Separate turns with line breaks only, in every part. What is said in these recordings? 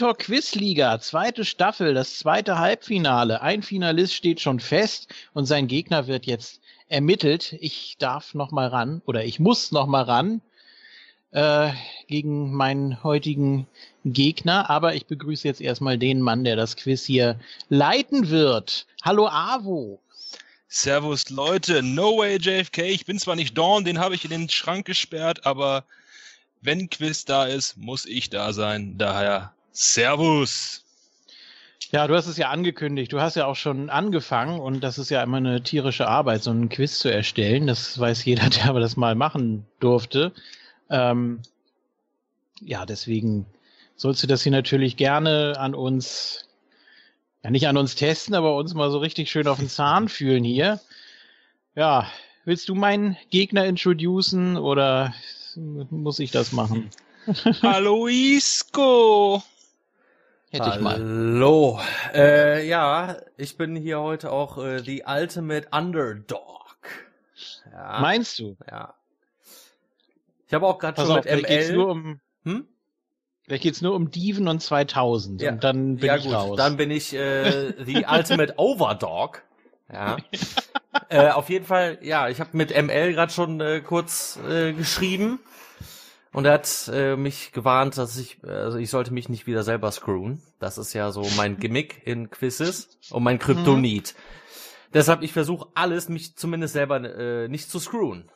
Moontalk Quizliga, zweite Staffel, das zweite Halbfinale. Ein Finalist steht schon fest und sein Gegner wird jetzt ermittelt. Ich darf noch mal ran oder ich muss noch mal ran äh, gegen meinen heutigen Gegner. Aber ich begrüße jetzt erstmal den Mann, der das Quiz hier leiten wird. Hallo Avo.
Servus Leute, no way JFK. Ich bin zwar nicht Dawn, den habe ich in den Schrank gesperrt, aber wenn Quiz da ist, muss ich da sein. Daher Servus.
Ja, du hast es ja angekündigt. Du hast ja auch schon angefangen und das ist ja immer eine tierische Arbeit, so einen Quiz zu erstellen. Das weiß jeder, der aber das mal machen durfte. Ähm, ja, deswegen sollst du das hier natürlich gerne an uns, ja nicht an uns testen, aber uns mal so richtig schön auf den Zahn fühlen hier. Ja, willst du meinen Gegner introducen oder muss ich das machen?
Hallo Isco!
Hätte ich mal. Hallo. Äh, ja, ich bin hier heute auch äh, the ultimate underdog.
Ja. Meinst du?
Ja. Ich habe auch gerade schon auf, mit ML.
Geht's nur um, hm? Vielleicht geht's nur um Diven und 2000 ja. und dann bin
ja,
ich
gut,
raus.
Dann bin ich äh, the ultimate overdog. Ja. äh, auf jeden Fall, ja, ich habe mit ML gerade schon äh, kurz äh, geschrieben. Und er hat äh, mich gewarnt, dass ich, also ich sollte mich nicht wieder selber screwen. Das ist ja so mein Gimmick in Quizzes und mein Kryptonit. Mhm. Deshalb, ich versuche alles, mich zumindest selber äh, nicht zu screwen.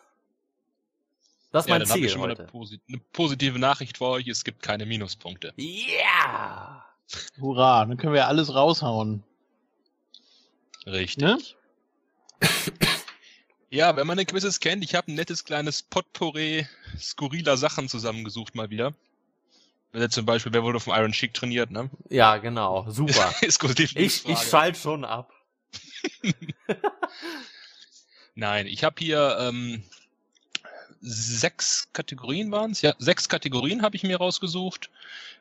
Das ist ja, mein
dann
Ziel.
Ich schon heute. Mal eine, posit eine, positive Nachricht für euch, es gibt keine Minuspunkte.
Ja!
Yeah! Hurra, dann können wir alles raushauen.
Richtig. Ne? Ja, wenn man den Quizzes kennt, ich habe ein nettes kleines Potpourri skurriler Sachen zusammengesucht mal wieder. Zum Beispiel, wer wurde vom Iron Sheik trainiert, ne?
Ja, genau. Super. ich, ich schalte schon ab.
Nein, ich habe hier ähm, sechs Kategorien waren es. Ja, sechs Kategorien habe ich mir rausgesucht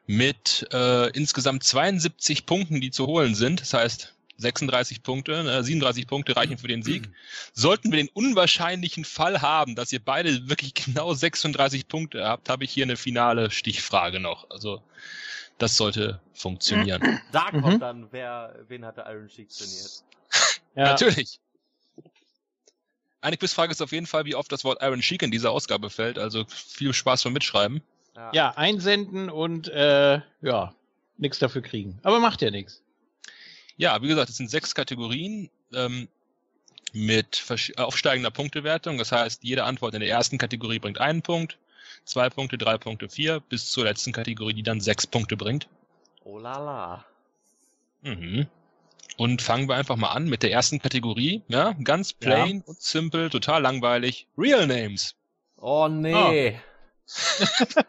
mit äh, insgesamt 72 Punkten, die zu holen sind. Das heißt, 36 Punkte, ne, 37 Punkte reichen für den Sieg. Sollten wir den unwahrscheinlichen Fall haben, dass ihr beide wirklich genau 36 Punkte habt, habe ich hier eine finale Stichfrage noch. Also das sollte funktionieren.
Da kommt mhm. dann, wer, wen hat der Iron Sheik trainiert?
ja. Natürlich. Eine Quizfrage ist auf jeden Fall, wie oft das Wort Iron Sheik in dieser Ausgabe fällt. Also viel Spaß beim Mitschreiben.
Ja, ja einsenden und äh, ja, nichts dafür kriegen. Aber macht ja nichts.
Ja, wie gesagt, es sind sechs Kategorien ähm, mit aufsteigender Punktewertung. Das heißt, jede Antwort in der ersten Kategorie bringt einen Punkt, zwei Punkte, drei Punkte, vier, bis zur letzten Kategorie, die dann sechs Punkte bringt.
Oh la la.
Mhm. Und fangen wir einfach mal an mit der ersten Kategorie. Ja, ganz plain ja. und simple, total langweilig. Real Names.
Oh nee. Oh.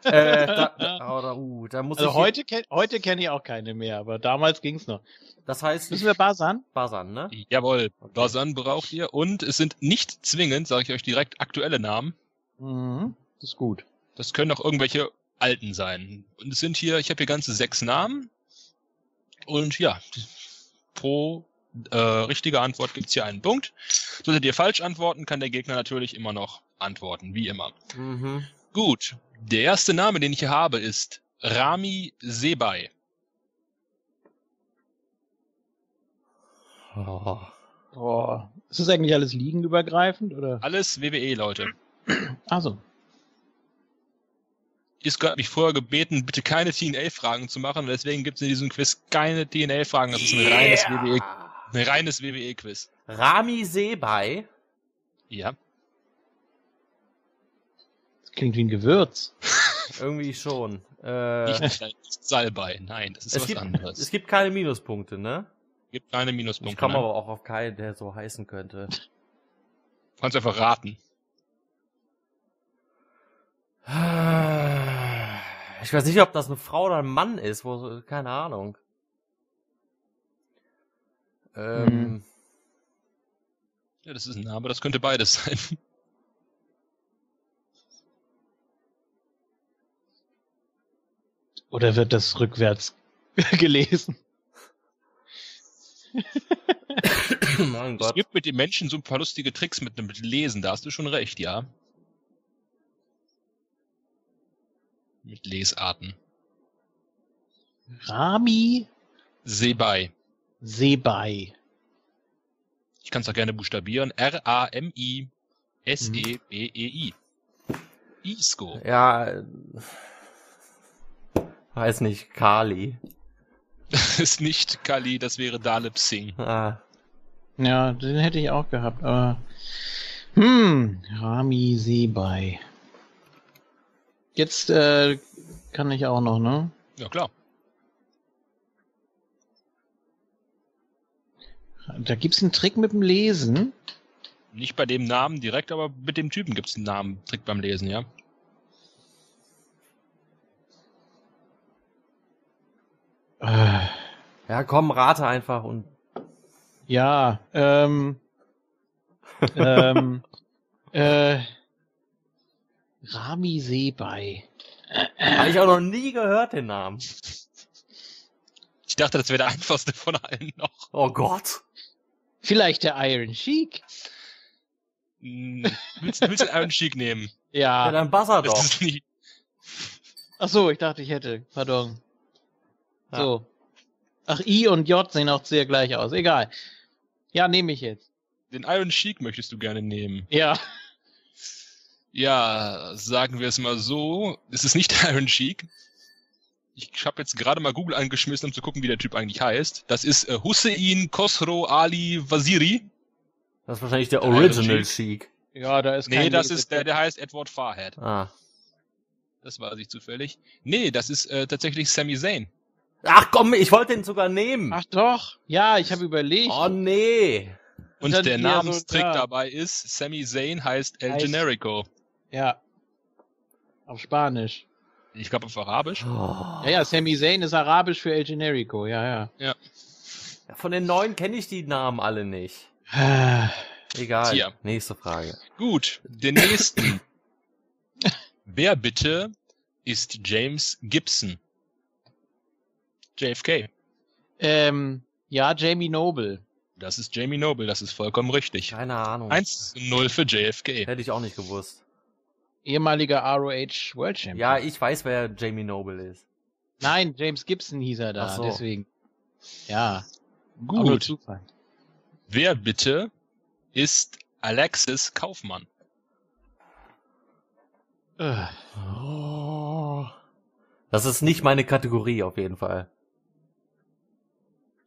Äh, da, da, uh, da muss
also
ich
heute, kenn, heute kenne ich auch keine mehr, aber damals ging's noch.
Das heißt,
müssen wir Basan?
Basan, ne?
Jawohl, okay. Basan braucht ihr und es sind nicht zwingend, sage ich euch direkt, aktuelle Namen.
Mhm, das ist gut.
Das können auch irgendwelche alten sein. Und es sind hier, ich habe hier ganze sechs Namen und ja, pro äh, richtige Antwort gibt's hier einen Punkt. Solltet ihr falsch antworten, kann der Gegner natürlich immer noch antworten, wie immer.
Mhm.
Gut, der erste Name, den ich hier habe, ist Rami Sebay.
Oh. oh. Ist das eigentlich alles liegenübergreifend oder?
Alles WWE, Leute.
Also.
Isco hat mich vorher gebeten, bitte keine TNA-Fragen zu machen, und deswegen gibt es in diesem Quiz keine TNA-Fragen. Das ist ein yeah. reines WWE, ein reines WWE-Quiz.
Rami Sebei.
Ja.
Klingt wie ein Gewürz.
Irgendwie schon.
Äh, Nicht Salbei, nein, das ist was
gibt,
anderes.
Es gibt keine Minuspunkte, ne?
Gibt keine Minuspunkte.
Ich komme aber auch auf keinen, der so heißen könnte. Du
kannst einfach raten.
Ich weiß nicht, ob das eine Frau oder ein Mann ist, wo, keine Ahnung. Ähm. Hm.
Ja, das ist ein Name, das könnte beides sein.
Oder wird das rückwärts gelesen?
mein Gott. Es gibt mit den Menschen so ein paar lustige Tricks mit dem Lesen, da hast du schon recht, ja. Mit Lesarten.
Rami
Sebei.
Sebei.
Ich kann es auch gerne buchstabieren. R-A-M-I-S-E-B-E-I. Isco.
Ja, weiß nicht, Kali.
Das ist nicht Kali, das wäre Dalip Singh.
Ah,
Ja, den hätte ich auch gehabt, aber. Hm, Rami Sebei. Jetzt äh, kann ich auch noch, ne?
Ja, klar.
Da gibt's einen Trick mit dem Lesen.
Nicht bei dem Namen direkt, aber mit dem Typen gibt es einen Namen. Trick beim Lesen, ja.
Ja, komm, rate einfach und
ja, ähm. ähm. Äh. Rami Sebei.
habe ich auch noch nie gehört den Namen.
Ich dachte, das wäre der einfachste von allen noch.
Oh Gott.
Vielleicht der Iron Sheik?
Hm, Willst, willst du Iron Sheik nehmen?
Ja,
Ja.
dann buzzer doch.
Ach so, ich dachte, ich hätte. Pardon.
Ja.
So. Ach, I und J sehen auch sehr gleich aus. Egal. Ja, nehme ich jetzt.
Den Iron Sheik möchtest du gerne nehmen.
Ja.
Ja, sagen wir es mal so. Es ist nicht der Iron Sheik. Ich habe jetzt gerade mal Google angeschmissen, um zu gucken, wie der Typ eigentlich heißt. Das ist äh, Hussein Khosrow Ali Waziri.
Das ist wahrscheinlich der
Iron
Original
Sheik.
Ja, da ist
Nee,
kein
das
Lese-
ist der, der heißt Edward Farhead.
Ah.
Das weiß ich zufällig. Nee, das ist äh, tatsächlich Sami Zayn.
Ach komm, ich wollte den sogar nehmen.
Ach doch. Ja, ich habe überlegt.
oh nee.
Und der
so,
Namenstrick
ja.
dabei ist, Sami Zayn heißt El
Heißt-
Generico.
Ja. Auf Spanisch.
Ich glaube auf Arabisch.
Oh.
Ja, ja, Sami Zayn ist arabisch für El Generico. Ja, ja.
Ja, Von den neuen kenne ich die Namen alle nicht.
Ah,
Egal.
Tja.
Nächste Frage.
Gut, den nächsten. Wer bitte ist James Gibson? JFK.
Ähm, ja, Jamie Noble.
Das ist Jamie Noble, das ist vollkommen richtig.
Keine Ahnung.
1 zu 0 für JFK.
Hätte ich auch nicht gewusst.
Ehemaliger ROH World Champion.
Ja, ich weiß, wer Jamie Noble ist.
Nein, James Gibson hieß er da,
Ach so.
deswegen. Ja.
Gut. Wer bitte ist Alexis Kaufmann?
Äh,
Oh. Das ist nicht meine Kategorie auf jeden Fall.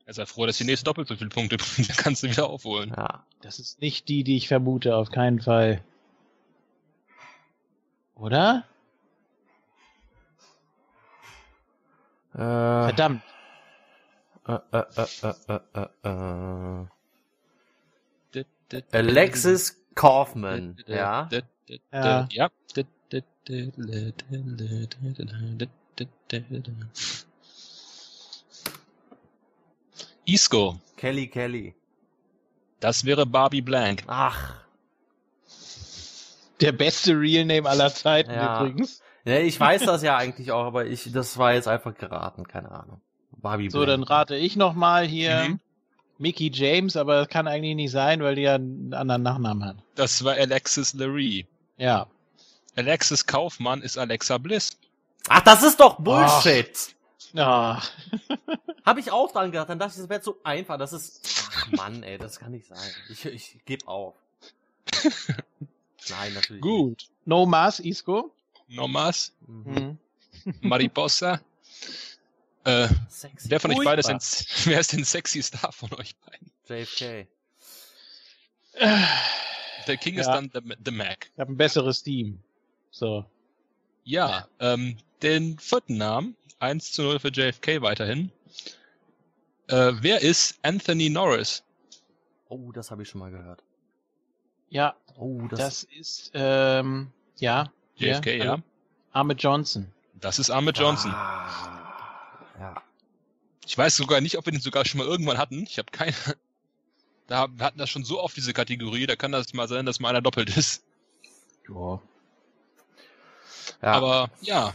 Er sei froh, dass die nächste doppelt so viele Punkte bringt. Da kannst du wieder aufholen.
Ja.
Das ist nicht die, die ich vermute, auf keinen Fall. Oder?
Äh,
Verdammt.
äh, äh, äh, äh, äh, äh. Alexis Kaufman, ja.
Ja.
Ja. Isco,
Kelly Kelly.
das wäre Barbie Blank.
Ach.
Der beste Real Name aller Zeiten
Ja.
übrigens.
Ja, ich weiß das ja eigentlich auch, aber ich, das war jetzt einfach geraten, keine Ahnung. Barbie
So, dann
Blank.
rate ich nochmal hier
Mhm.
Mickey James, aber das kann eigentlich nicht sein, weil die ja einen anderen Nachnamen hat.
Das war Alexis Laree.
Ja.
Alexis Kaufmann ist Alexa Bliss.
Ach, das ist doch Bullshit.
Ah,
Hab ich auch dran gedacht, dann dachte ich, das wäre zu einfach. Das ist. Ach Mann, ey, das kann nicht sein. Ich, ich gebe auf. Nein, natürlich.
Gut.
no Mas, Isco.
Nomas,
Nicht. Mhm.
Mariposa. äh,
Sexy.
wer von euch beiden ist wer ist denn sexy Star von euch beiden?
JFK.
Der King ist
Ja.
dann the, the Mac.
Ich habe ein besseres Team. So.
Ja, ähm, den vierten Namen, 1 zu 0 für JFK weiterhin. Äh, wer ist Anthony Norris?
Oh, das habe ich schon mal gehört.
Ja,
Oh, das.
das ist, ähm, ja.
JFK, ja.
hallo? Ahmed Johnson.
Das ist Ahmed Johnson.
Ah, ja.
Ich weiß sogar nicht, ob wir den sogar schon mal irgendwann hatten. Ich habe keine. Da, wir hatten das schon so oft, diese Kategorie, da kann das mal sein, dass mal einer doppelt ist.
Ja.
ja.
Aber ja,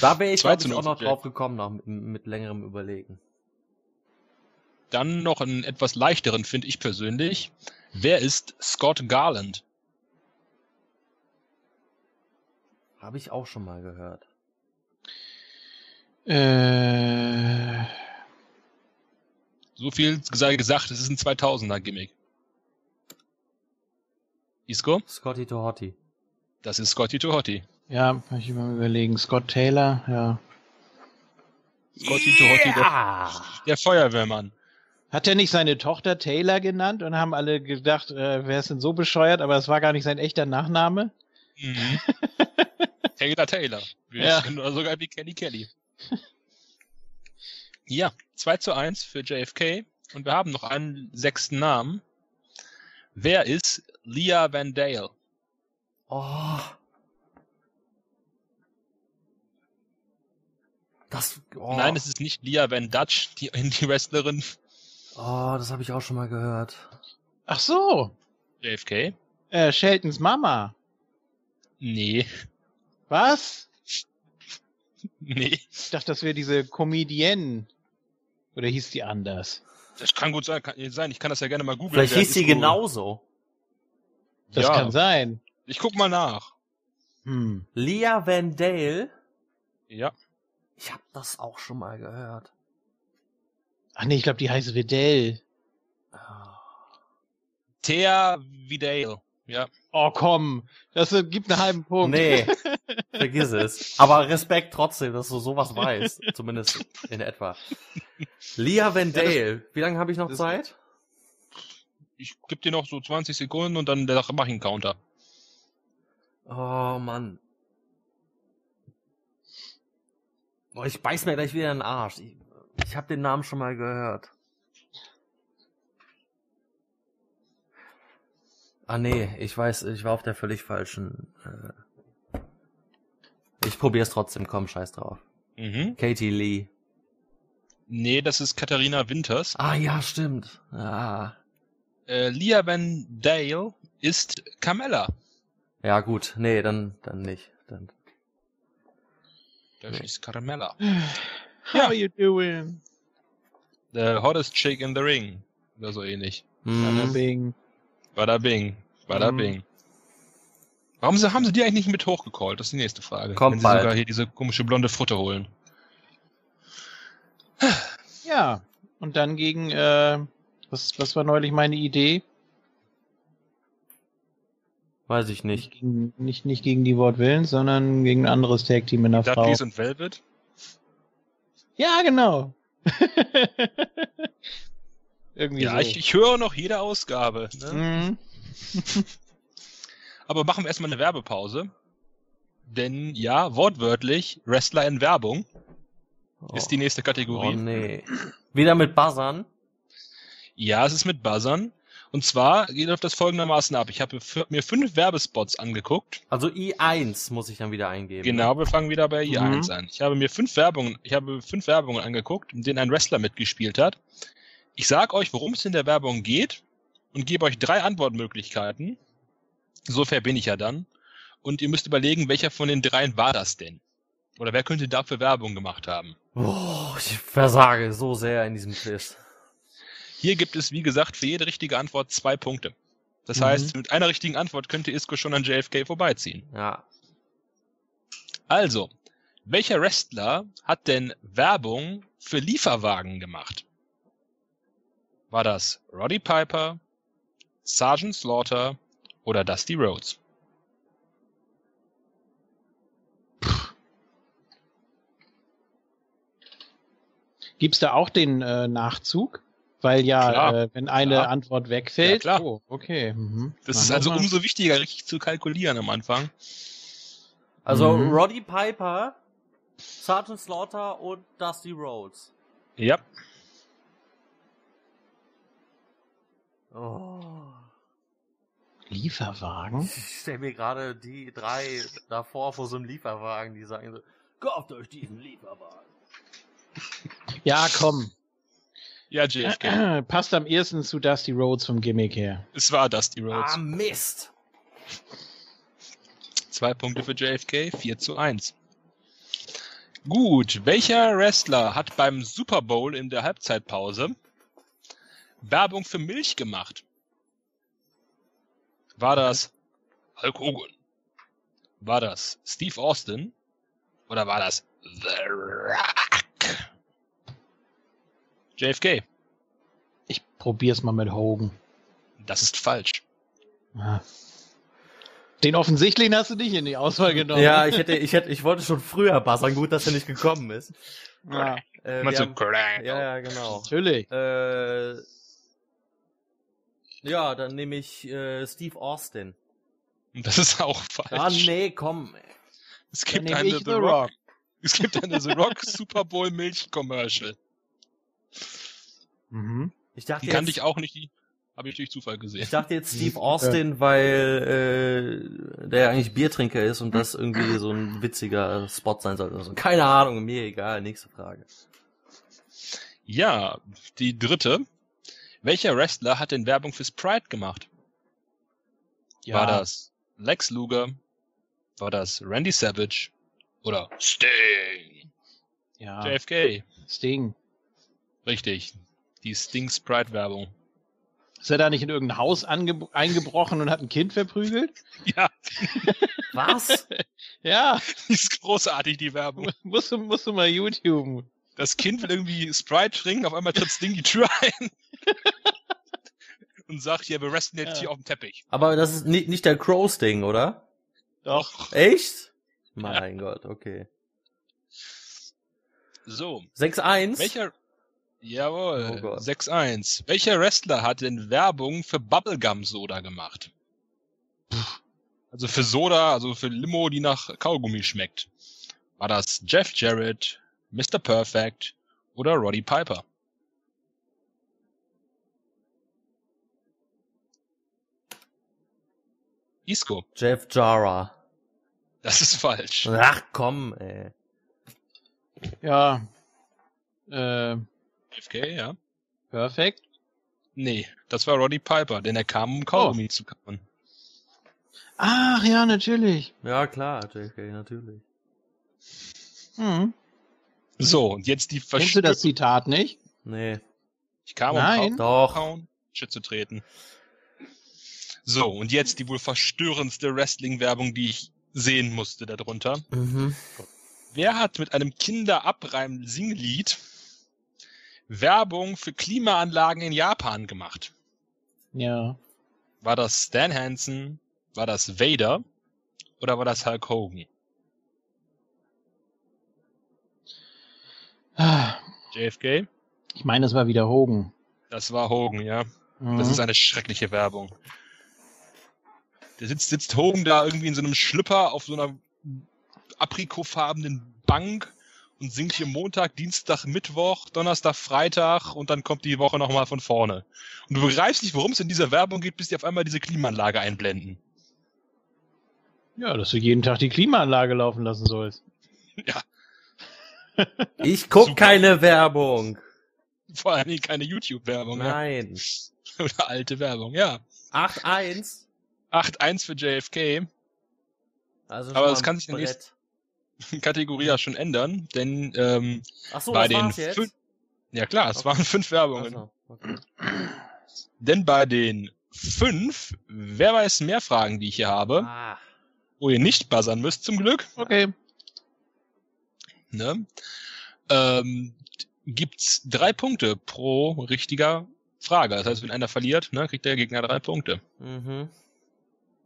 da wäre ich, auch noch drauf gekommen, nach, mit, mit längerem Überlegen.
dann noch einen etwas leichteren, finde ich persönlich. Wer ist Scott Garland?
Habe ich auch schon mal gehört.
Äh,
So viel sei gesagt, es ist ein 2000er-Gimmick. Isco?
Scotty to Hottie.
Das ist Scotty to Hottie.
Ja, kann ich mal überlegen. Scott Taylor, ja.
Scotty to Hottie, der, der Feuerwehrmann.
Hat er nicht seine Tochter Taylor genannt und haben alle gedacht, äh, wer ist denn so bescheuert, aber es war gar nicht sein echter Nachname?
Mhm. Taylor Taylor.
Ja.
Oder sogar wie Kelly Kelly. Ja, 2 zu 1 für JFK. Und wir haben noch einen sechsten Namen. Wer ist Leah Van Dale?
Oh. Das, oh.
Nein, es ist nicht Leah Van Dutch, die Indie-Wrestlerin.
Oh, das habe ich auch schon mal gehört.
Ach so,
JFK?
äh, Sheltons Mama.
Nee.
Was?
Nee.
Ich dachte, das wäre diese Comedienne. Oder hieß die anders?
Das kann gut sein, kann sein. Ich kann das ja gerne mal googeln.
Vielleicht hieß sie genauso.
Das
Ja.
kann sein.
Ich guck mal nach.
Hm.
Leah Van Dale.
Ja.
Ich habe das auch schon mal gehört.
Ach nee, ich glaube, die heißt Vidal.
Ah.
Thea Vidale. Ja.
Oh komm, das gibt einen halben Punkt.
Nee, vergiss es. Aber Respekt trotzdem, dass du sowas weißt. Zumindest in etwa. Leah Van Dale. Wie lange habe ich noch Zeit?
Ich gebe dir noch so 20 Sekunden und dann mach ich einen Counter.
Oh Mann. Boah, ich beiß mir gleich wieder in den Arsch. Ich, ich habe den Namen schon mal gehört. Ah nee, ich weiß, ich war auf der völlig falschen. Äh ich probier's trotzdem, komm, scheiß drauf.
Mhm.
Katie Lee.
Nee, das ist Katharina Winters.
Ah ja, stimmt. Ah.
Äh, Leah Van Dale ist Carmella.
Ja gut, nee, dann dann nicht. Dann.
Das ist Carmella.
How are you doing?
The hottest chick in the ring. Oder so ähnlich.
Bada
Hm.
bing.
Bada bing. Bada
Mhm.
bing. Warum sie, haben sie die eigentlich nicht mit hochgecallt? Das ist die nächste Frage.
Kommt
Wenn sie
bald.
sogar hier diese komische blonde Frutte holen.
Ja, und dann gegen, äh, was, was war neulich meine Idee?
Weiß ich nicht.
Nicht gegen, nicht, nicht gegen die Wortwillen, sondern gegen ein anderes Tag-Team in der Frau.
Dudleys und Velvet.
Ja, genau. Irgendwie
Ja,
so.
ich, ich höre noch jede Ausgabe. Ne?
Mhm.
Aber machen wir erstmal eine Werbepause. Denn ja, wortwörtlich, Wrestler in Werbung ist die nächste
Oh
Kategorie.
nee. Wieder mit Buzzern?
Ja, es ist mit Buzzern. Und zwar geht auf das folgendermaßen ab. Ich habe mir fünf Werbespots angeguckt.
Also I1 muss ich dann wieder eingeben.
Genau, wir fangen wieder bei I1
Mhm.
an. Ich habe mir fünf Werbungen, ich habe fünf Werbungen angeguckt, in denen ein Wrestler mitgespielt hat. Ich sag euch, worum es in der Werbung geht und gebe euch drei Antwortmöglichkeiten. So fair bin ich ja dann. Und ihr müsst überlegen, welcher von den dreien war das denn? Oder wer könnte dafür Werbung gemacht haben?
Oh, ich versage so sehr in diesem Quiz.
Hier gibt es, wie gesagt, für jede richtige Antwort zwei Punkte. Das
Mhm.
heißt, mit einer richtigen Antwort könnte Isco schon an JFK vorbeiziehen.
Ja.
Also, welcher Wrestler hat denn Werbung für Lieferwagen gemacht? War das Roddy Piper, Sergeant Slaughter oder Dusty Rhodes?
Gibt's da auch den äh, Nachzug? Weil ja, äh, wenn eine
Klar.
Antwort wegfällt.
Ja, klar.
Oh, okay. Mhm.
Das
Dann
ist also
man-
umso wichtiger, richtig zu kalkulieren am Anfang.
Also
Mhm.
Roddy Piper, Sergeant Slaughter und Dusty Rhodes.
Ja.
Oh.
Lieferwagen?
Ich stelle mir gerade die drei davor vor so einem Lieferwagen, die sagen so, kauft euch diesen Lieferwagen.
Ja, komm.
Ja, JFK.
Passt am ehesten zu Dusty Rhodes vom Gimmick her.
es war Dusty Rhodes.
Ah, Mist.
Zwei Punkte für JFK, 4 zu 1. Gut, welcher Wrestler hat beim Super Bowl in der Halbzeitpause Werbung für Milch gemacht? War das Hulk Hogan? War das Steve Austin? Oder war das The Rock? JFK.
probier's mal mit Hogan.
Das ist falsch.
Ah. Den offensichtlichen hast du nicht in die Auswahl genommen.
Ja, ich hätte, ich hätte, ich wollte schon früher buzzern. Gut, dass er nicht gekommen ist.
ja
Äh, wir
du
haben, ja, ja, genau.
natürlich.
Äh, ja, dann nehme ich äh, Steve Austin.
Das ist auch falsch.
Ah, nee, komm.
Es
Dann
gibt
nehme
eine
ich
The
The
Rock.
Rock.
Es gibt eine The Rock Super Bowl Milch Commercial.
Mhm.
Ich dachte
Die kannte
jetzt,
ich auch nicht, die habe ich durch Zufall gesehen.
ich dachte jetzt Steve Austin, weil äh, der eigentlich Biertrinker ist und das irgendwie so ein witziger Spot sein sollte. Also, keine Ahnung, mir egal. Nächste Frage.
Ja, die dritte. Welcher Wrestler hat denn Werbung für Sprite gemacht?
Ja.
War das Lex Luger? War das Randy Savage? Oder Sting?
Ja.
JFK.
Sting.
Richtig. Die Sting Sprite Werbung.
Ist er da nicht in irgendein Haus eingebrochen und hat ein Kind verprügelt?
Ja,
Was?
Ja,
die ist großartig, die Werbung.
musst du, musst du mal YouTube.
Das Kind will irgendwie Sprite trinken, auf einmal tritt Sting die Tür ein. Und sagt, ja, wir resten jetzt
Ja.
hier auf dem Teppich.
Aber das ist nicht, nicht der Crow-Sting, oder?
Doch.
Echt? Mein Gott, okay.
So.
6-1?
Welcher, jawohl,
Oh Gott.
6-1. Welcher Wrestler hat denn Werbung für Bubblegum Soda gemacht? Also für Soda, also für Limo, die nach Kaugummi schmeckt. War das Jeff Jarrett, Mr. Perfect oder Roddy Piper? Isco,
Jeff Jara.
das ist falsch.
Ach komm, ey.
Ja. Äh,
FK, ja.
perfekt.
Nee, das war Roddy Piper, denn er kam, um Kaugummi zu kauen.
Ach ja, natürlich.
Ja, klar, JFK, natürlich.
Hm.
So, und jetzt die
Kennst du das Zitat nicht?
Nee.
Ich kam, um
Nein.
Doch.
kauen, Shit zu treten. So, und jetzt die wohl verstörendste Wrestling-Werbung, die ich sehen musste darunter.
Mhm.
Wer hat mit einem Kinderabreim-Singlied Werbung für Klimaanlagen in Japan gemacht?
Ja.
War das Stan Hansen? War das Vader? Oder war das Hulk Hogan?
Ah,
JFK?
Ich meine, es war wieder Hogan.
Das war Hogan, ja.
Mhm.
Das ist eine schreckliche Werbung. Der sitzt, sitzt Hogan da irgendwie in so einem Schlüpper auf so einer aprikotfarbenen Bank und singt hier Montag, Dienstag, Mittwoch, Donnerstag, Freitag und dann kommt die Woche nochmal von vorne. Und du begreifst nicht, worum es in dieser Werbung geht, bis die auf einmal diese Klimaanlage einblenden.
ja, dass du jeden Tag die Klimaanlage laufen lassen sollst.
Ja,
Ich guck
Super.
keine Werbung.
vor allen Dingen keine YouTube-Werbung. Ja.
Nein.
Oder alte Werbung, ja.
8-1.
8-1 für JFK.
Also
Aber das kann sich
Brett.
Kategorie ja schon ändern, denn ähm,
Ach so,
bei
das
den fünf, ja klar, es
Okay.
waren fünf Werbungen.
Ach so, okay.
Denn bei den fünf, wer weiß mehr Fragen, die ich hier habe,
Ah,
wo ihr nicht buzzern müsst, zum Glück,
Okay.
ne, ähm, gibt's drei Punkte pro richtiger Frage. Das heißt, wenn einer verliert, ne, kriegt der Gegner drei Punkte.
mhm.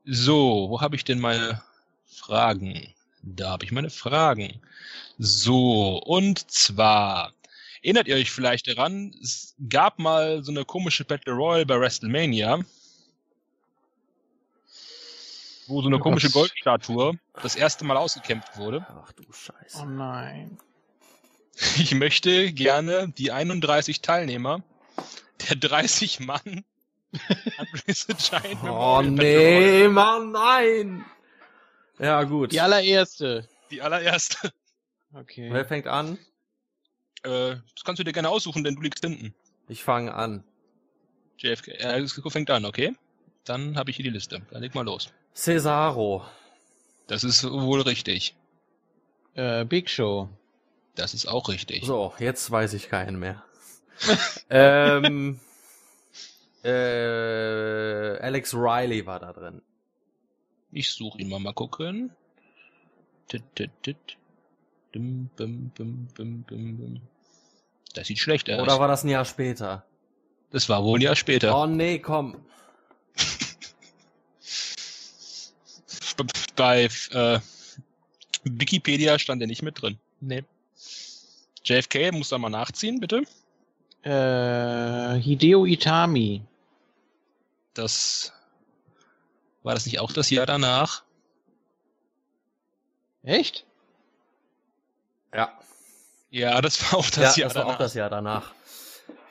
So, wo habe ich denn meine Fragen? Da habe ich meine Fragen. So, und zwar, erinnert ihr euch vielleicht daran, es gab mal so eine komische Battle Royale bei WrestleMania, wo so eine komische. Goldstatue das erste Mal ausgekämpft wurde.
Ach du Scheiße.
Oh nein.
Ich möchte gerne die 31 Teilnehmer der 30 Mann Andre the Giant
Oh nee, Mann, nein. Ja, gut.
Die allererste.
die allererste.
Okay.
Wer fängt an?
Äh, das kannst du dir gerne aussuchen, denn du liegst hinten.
Ich fange an.
JFK, äh, Cisco fängt an, okay? Dann habe ich hier die Liste. Dann leg mal los.
Cesaro.
Das ist wohl richtig.
Äh, Big Show.
Das ist auch richtig.
So, jetzt weiß ich keinen mehr. ähm, äh, Alex Riley war da drin.
Ich suche ihn mal mal gucken. Tit, tit, tit. Dim, bim, bim, bim, bim, bim. Das sieht schlecht aus.
Oder war das ein Jahr später?
Das war wohl ein Jahr später.
Oh nee, komm.
Bei äh, Wikipedia stand er nicht mit drin.
Nee.
JFK muss da mal nachziehen, bitte.
Äh, Hideo Itami.
Das war das nicht auch das Jahr danach?
Echt?
Ja.
Ja, das war auch das
ja,
Jahr
das war
danach.
auch das Jahr danach.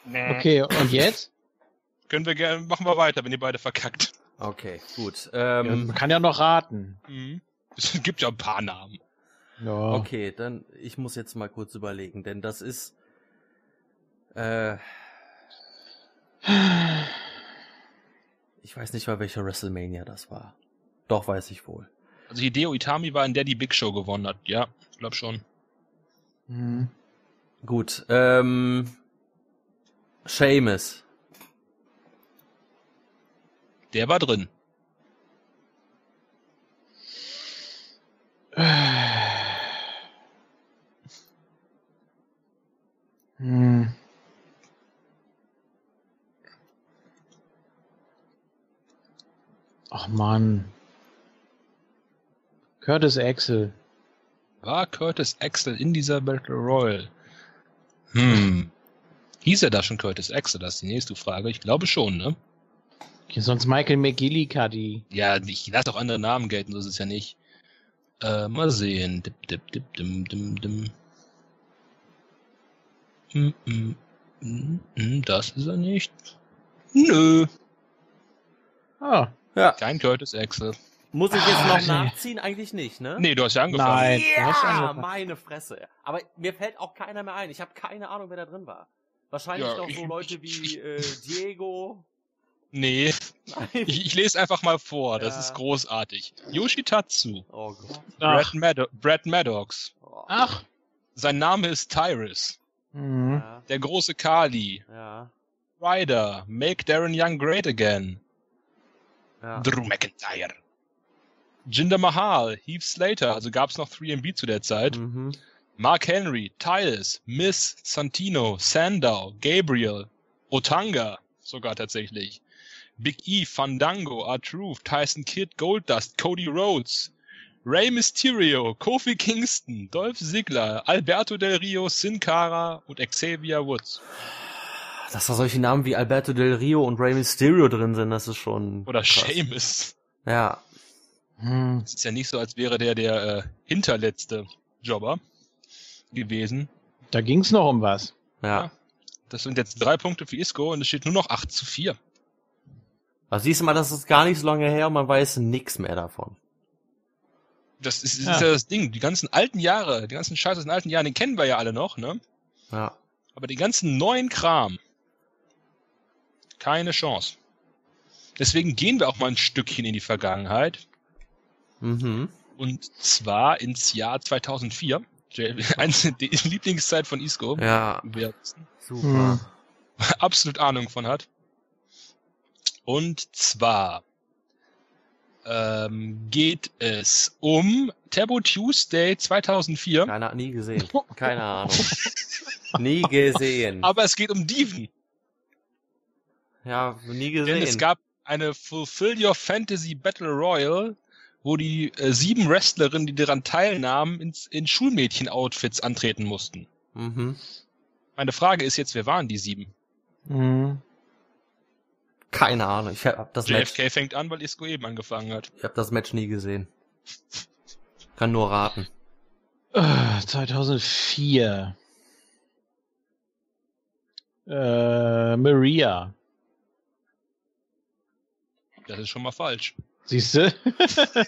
Okay, und jetzt?
Können wir gerne, machen wir weiter, wenn ihr beide verkackt.
Okay, gut.
Ja,
Ähm,
man kann ja noch raten.
Mhm. Es gibt ja ein paar Namen.
Ja.
Okay, dann ich muss jetzt mal kurz überlegen, denn das ist äh, ich weiß nicht mal welche WrestleMania das war. Doch weiß ich wohl.
Also Hideo Itami war in der die Big Show gewonnen hat. Ja, ich glaube schon.
Hm.
Gut, ähm Seamus.
Der war drin.
Hm. Mann. Curtis Axel.
War Curtis Axel in dieser Battle Royal? Hm. Hieß er da schon Curtis Axel? Das ist die nächste Frage. Ich glaube schon, ne?
Sonst Michael McGillicuddy.
Ja, ich lasse auch andere Namen gelten, so ist es ja nicht. Äh, mal sehen. Dip, dip, dip, dim, dim, dim. Hm, hm, hm, hm, das ist er nicht. Nö,
Ah,
Ja,
kein Curtis Axel.
muss ich jetzt
Ah,
noch
nee.
nachziehen? Eigentlich nicht, ne?
Nee, du hast ja angefangen.
Nein.
Ja,
angefangen.
meine Fresse. Aber mir fällt auch keiner mehr ein. Ich habe keine Ahnung, wer da drin war. Wahrscheinlich
Ja,
doch so Leute wie äh, Diego.
Nee,
Nein.
ich, ich lese einfach mal vor, das
Ja.
ist großartig. Yoshitatsu,
Oh Gott.
Brad,
ach,
Maddo Brad Maddox.
Oh.
ach.
Sein Name ist Tyrus.
Hm.
Ja,
Der große Kali.
ja,
Ryder. Make Darren Young great again.
Ja.
Drew McIntyre. Jinder Mahal. Heath Slater. Also gab's noch 3MB zu der Zeit.
Mhm.
Mark Henry. Tiles. Miss. Santino. Sandow. Gabriel. Otanga. Sogar tatsächlich. Big E. Fandango. R-Truth. Tyson Kidd. Goldust. Cody Rhodes. Rey Mysterio, Kofi Kingston, Dolph Ziggler, Alberto Del Rio, Sin Cara und Xavier Woods.
Dass da solche Namen wie Alberto Del Rio und Rey Mysterio drin sind, das ist schon.
Oder
krass.
Sheamus.
Ja.
Hm.
Es ist ja nicht so, als wäre der der äh, hinterletzte Jobber gewesen.
Da ging's noch um was.
Ja.
Das sind jetzt drei Punkte für Isco und es steht nur noch 8 zu 4.
Also siehst du mal, das ist gar nicht so lange her und man weiß nix mehr davon.
Das ist,
Ja.
ist ja das Ding. Die ganzen alten Jahre, die ganzen Scheiß aus den alten Jahren, den kennen wir ja alle noch, ne?
Ja.
Aber den ganzen neuen Kram, keine Chance. Deswegen gehen wir auch mal ein Stückchen in die Vergangenheit.
Mhm.
Und zwar ins Jahr 2004. Eins die Lieblingszeit von Isco.
Ja,
Wer
super.
Hm.
absolut Ahnung von hat. Und zwar ähm, geht es um Taboo Tuesday 2004.
Keiner hat nie gesehen. Keine Ahnung. nie gesehen.
Aber es geht um Diven.
Ja, nie
Denn
gesehen.
es gab eine Fulfill Your Fantasy Battle Royal, wo die äh, sieben Wrestlerinnen, die daran teilnahmen, ins, in Schulmädchen-Outfits antreten mussten.
mhm.
Meine Frage ist jetzt, wer waren die sieben?
Hm.
Keine Ahnung. Ich hab das Match,
JFK fängt an, weil Isco eben angefangen hat.
ich hab das Match nie gesehen. Kann nur raten.
Äh, 2004. Äh, Maria.
Das ist schon mal falsch.
Siehst du?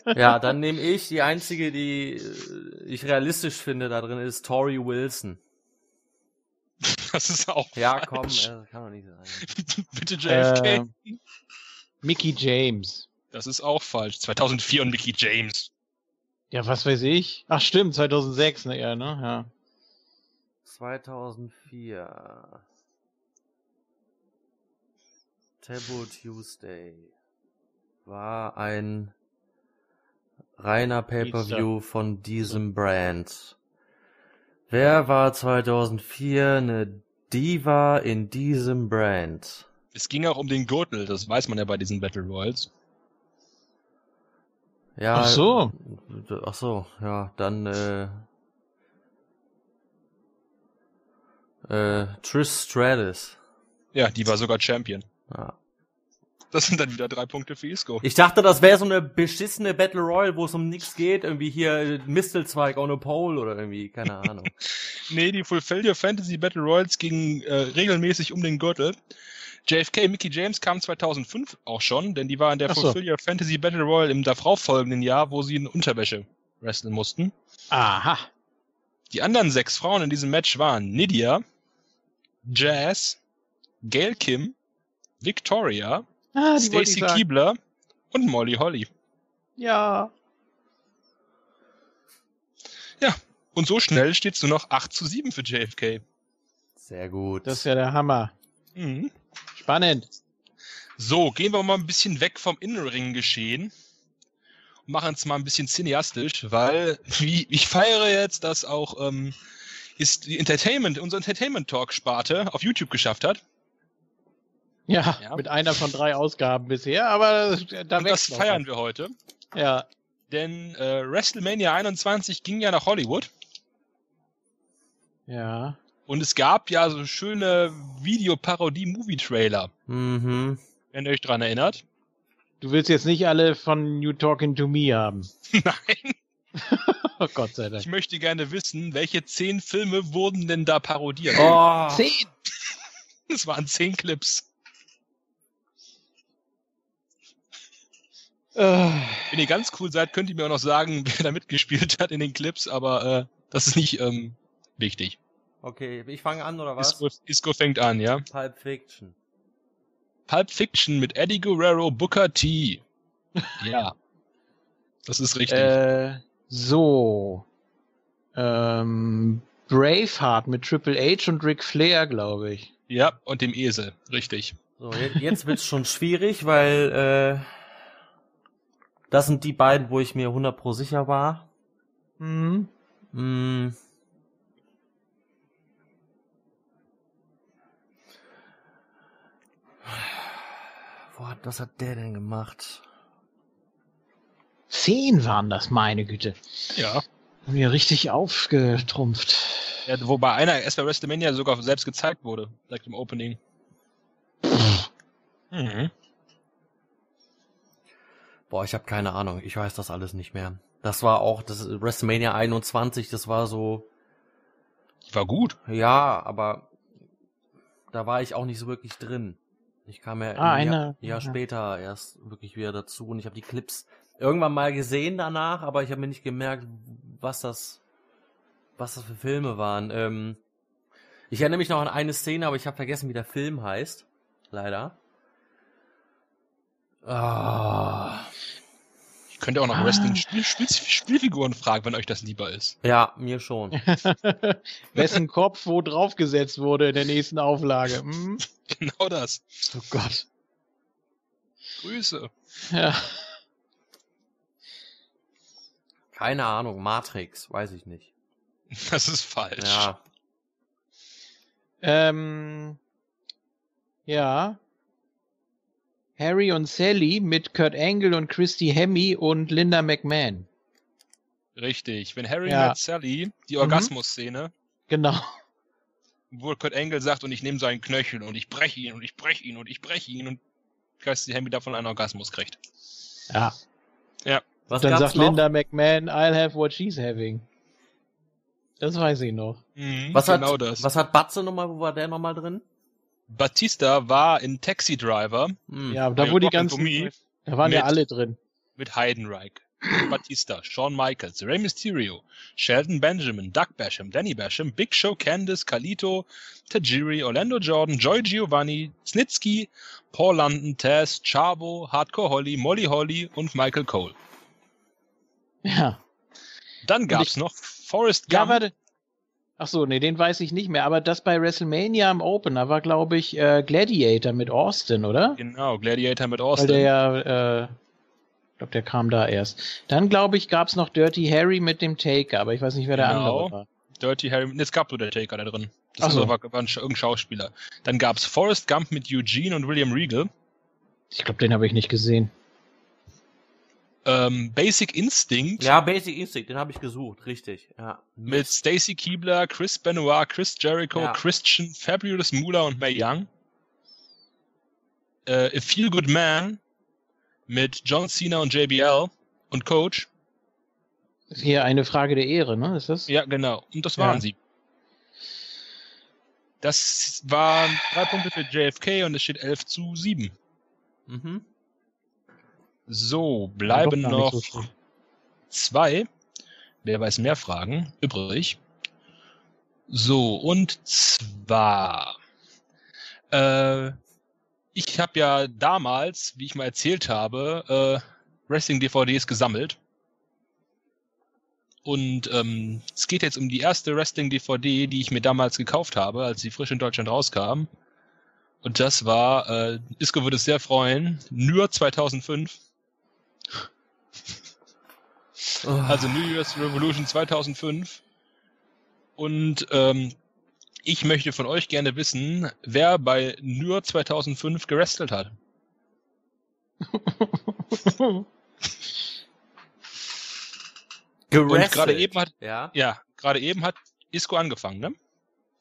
Ja, dann nehme ich die einzige, die äh, ich realistisch finde da drin ist Tori Wilson.
Das ist auch
Ja, komm,
falsch.
äh, kann doch nicht sein.
Bitte JFK.
Äh, Mickey James.
Das ist auch falsch. 2004 und Mickey James.
Ja, was weiß ich? Ach stimmt, 2006, ne, ja, ne? Ja.
2004. Taboo Tuesday war ein reiner Pay-per-View von diesem Brand. Wer war 2004 eine Diva in diesem Brand?
Es ging auch um den Gürtel, das weiß man ja bei diesen Battle Royals.
Ja.
Ach so.
Ach so, ja, dann äh, äh, Trish Stratus.
Ja, die war sogar Champion.
Ja.
Das sind dann wieder drei Punkte für Isco.
Ich dachte, das wäre so eine beschissene Battle Royale, wo es um nichts geht, irgendwie hier äh, Mistelzweig on a Pole oder irgendwie, keine Ahnung.
Nee, die Fulfill Your Fantasy Battle Royals gingen äh, regelmäßig um den Gürtel. JFK Mickey James kam 2005 auch schon, denn die war in der
Ach so.
Fulfill Your Fantasy Battle Royal im darauf folgenden Jahr, wo sie in Unterwäsche wrestlen mussten.
Aha.
Die anderen sechs Frauen in diesem Match waren Nydia, Jazz, Gail Kim, Victoria,
Ah,
Stacy
sagen.
Keebler und Molly Holly.
Ja.
Und so schnell steht es nur noch 8 zu 7 für JFK.
Sehr gut.
Das ist ja der Hammer.
Mhm.
Spannend.
So, gehen wir mal ein bisschen weg vom Innenring-Geschehen und machen es mal ein bisschen cineastisch, weil wie, ich feiere jetzt, dass auch ähm, ist die Entertainment, unsere Entertainment-Talk-Sparte auf YouTube geschafft hat.
Ja,
Ja.
mit einer von drei Ausgaben bisher, aber da
und das feiern wir heute.
Ja.
Denn äh, WrestleMania 21 ging ja nach Hollywood
Ja.
und es gab ja so schöne Videoparodie-Movie-Trailer,
mhm.
wenn ihr euch dran erinnert.
Du willst jetzt nicht alle von You Talking to Me haben.
Nein,
Oh Gott sei
ich
Dank.
möchte gerne wissen, welche zehn Filme wurden denn da parodiert?
Oh,
Zehn.
Es waren zehn Clips. Wenn ihr ganz cool seid, könnt ihr mir auch noch sagen, wer da mitgespielt hat in den Clips, aber äh, das ist nicht ähm, wichtig.
okay, ich fange an oder was?
Isco, Isco fängt an, ja.
Pulp Fiction.
Pulp Fiction mit Eddie Guerrero, Booker T. Ja. Das ist richtig.
äh, so. Ähm, Braveheart mit Triple H und Ric Flair, glaube ich.
ja, und dem Esel. Richtig.
So, jetzt, jetzt wird's schon schwierig, weil äh, das sind die beiden, wo ich mir 100 pro sicher war.
Mhm.
Wo hat, was hat der denn gemacht?
Zehn waren das, meine Güte.
Ja.
Haben wir richtig aufgetrumpft.
ja. Wobei einer erst bei WrestleMania sogar selbst gezeigt wurde, direkt im Opening. Mhm.
Boah, ich habe keine Ahnung. Ich weiß das alles nicht mehr. Das war auch das WrestleMania 21. Das war so,
War gut.
ja, aber da war ich auch nicht so wirklich drin. Ich kam ja
Ah,
ein Jahr,
eine-
Jahr
ja.
später erst wirklich wieder dazu und ich habe die Clips irgendwann mal gesehen danach, aber ich habe mir nicht gemerkt, was das, was das für Filme waren. Ähm, ich erinnere mich noch an eine Szene, aber ich habe vergessen, wie der Film heißt. Leider. Ah,
Ich könnte auch nach
Ah.
Wrestling-Spielfiguren fragen, wenn euch das lieber ist.
ja, mir schon.
Wessen Kopf wo draufgesetzt wurde in der nächsten Auflage. Hm?
Genau das.
Oh Gott.
Grüße.
Ja.
Keine Ahnung, Matrix, weiß ich nicht.
Das ist falsch.
Ja,
Ähm, ja. Harry und Sally mit Kurt Angle und Christy Hemme und Linda McMahon.
Richtig. Wenn Harry
Ja.
mit Sally die
Mhm.
Orgasmus-Szene,
Genau.
wo Kurt Angle sagt, und ich nehme seinen Knöchel und ich breche ihn und ich breche ihn und ich breche ihn und Kirsty Hemi davon einen Orgasmus kriegt.
Ja.
was
Dann sagt
noch?
Linda McMahon, I'll have what she's having. Das weiß ich noch.
Mhm,
was
genau
hat,
das.
was hat Batze nochmal, wo war der nochmal drin?
Batista war in Taxi Driver
Hm.
Ja, da wo die ganzen, da waren ja
mit-
alle drin.
mit Heidenreich. Batista, Shawn Michaels, Rey Mysterio, Sheldon Benjamin, Doug Basham, Danny Basham, Big Show, Candice, Kalito, Tajiri, Orlando Jordan, Joy Giovanni, Snitsky, Paul London, Taz, Chavo, Hardcore Holly, Molly Holly und Michael Cole.
Ja.
Dann gab's
ich-
noch Forrest
Ja,
Gump.
warte. Ach so, nee, den weiß ich nicht mehr. Aber das bei WrestleMania im Opener war, glaube ich, äh, Gladiator mit Austin, oder?
Genau, Gladiator mit
Weil
Austin.
der ja, äh, ich glaube, der kam da erst. Dann, glaube ich, gab's noch Dirty Harry mit dem Taker, aber ich weiß nicht, wer der
Genau.
andere war.
Dirty Harry, es gab nur der Taker da drin. Das
Ach so.
andere war, war ein, irgendein Schauspieler. Dann gab's Forrest Gump mit Eugene und William Regal.
Ich glaube, den habe ich nicht gesehen.
Ähm, Basic Instinct
Ja, Basic Instinct, den habe ich gesucht, richtig. Ja.
mit Stacy Keebler, Chris Benoit, Chris Jericho,
Ja.
Christian, Fabulous Moolah und Mae Young. Äh, A Feel Good Man mit John Cena und JBL und Coach.
Ist hier eine Frage der Ehre, ne? Ist das?
Ja, genau. Und das
Ja.
waren sie. Das waren drei Punkte für JFK und es steht 11 zu 7.
Mhm.
So, bleiben noch
so
zwei, wer weiß mehr Fragen, übrig. So, und zwar, äh, ich habe ja damals, wie ich mal erzählt habe, äh, Wrestling-DVDs gesammelt. Und ähm, es geht jetzt um die erste Wrestling-DVD, die ich mir damals gekauft habe, als sie frisch in Deutschland rauskam. Und das war, äh, Isco würde es sehr freuen, nur 2005. Also New Year's Revolution 2005. Und ähm, ich möchte von euch gerne wissen, wer bei Nur 2005 gerestelt hat. Und
Gerasselt.
gerade eben hat,
Ja,
ja, gerade eben hat Isco angefangen, ne?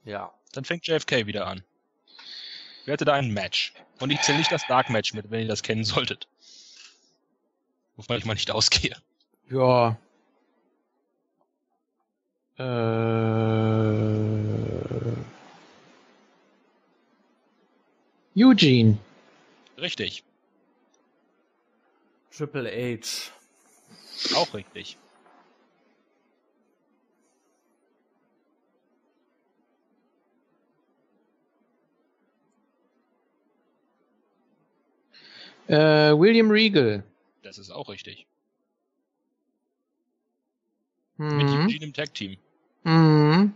ja.
Dann fängt JFK wieder an. Wer hatte da ein Match? Und ich zähle nicht das Dark Match mit, wenn ihr das kennen solltet. Wovon ich mal nicht ausgehe.
Ja. Äh, Eugene.
Richtig.
Triple H.
Auch richtig.
Äh, William Regal.
Das ist auch richtig. Mit
Mhm.
Eugene im Tag Team.
Mhm.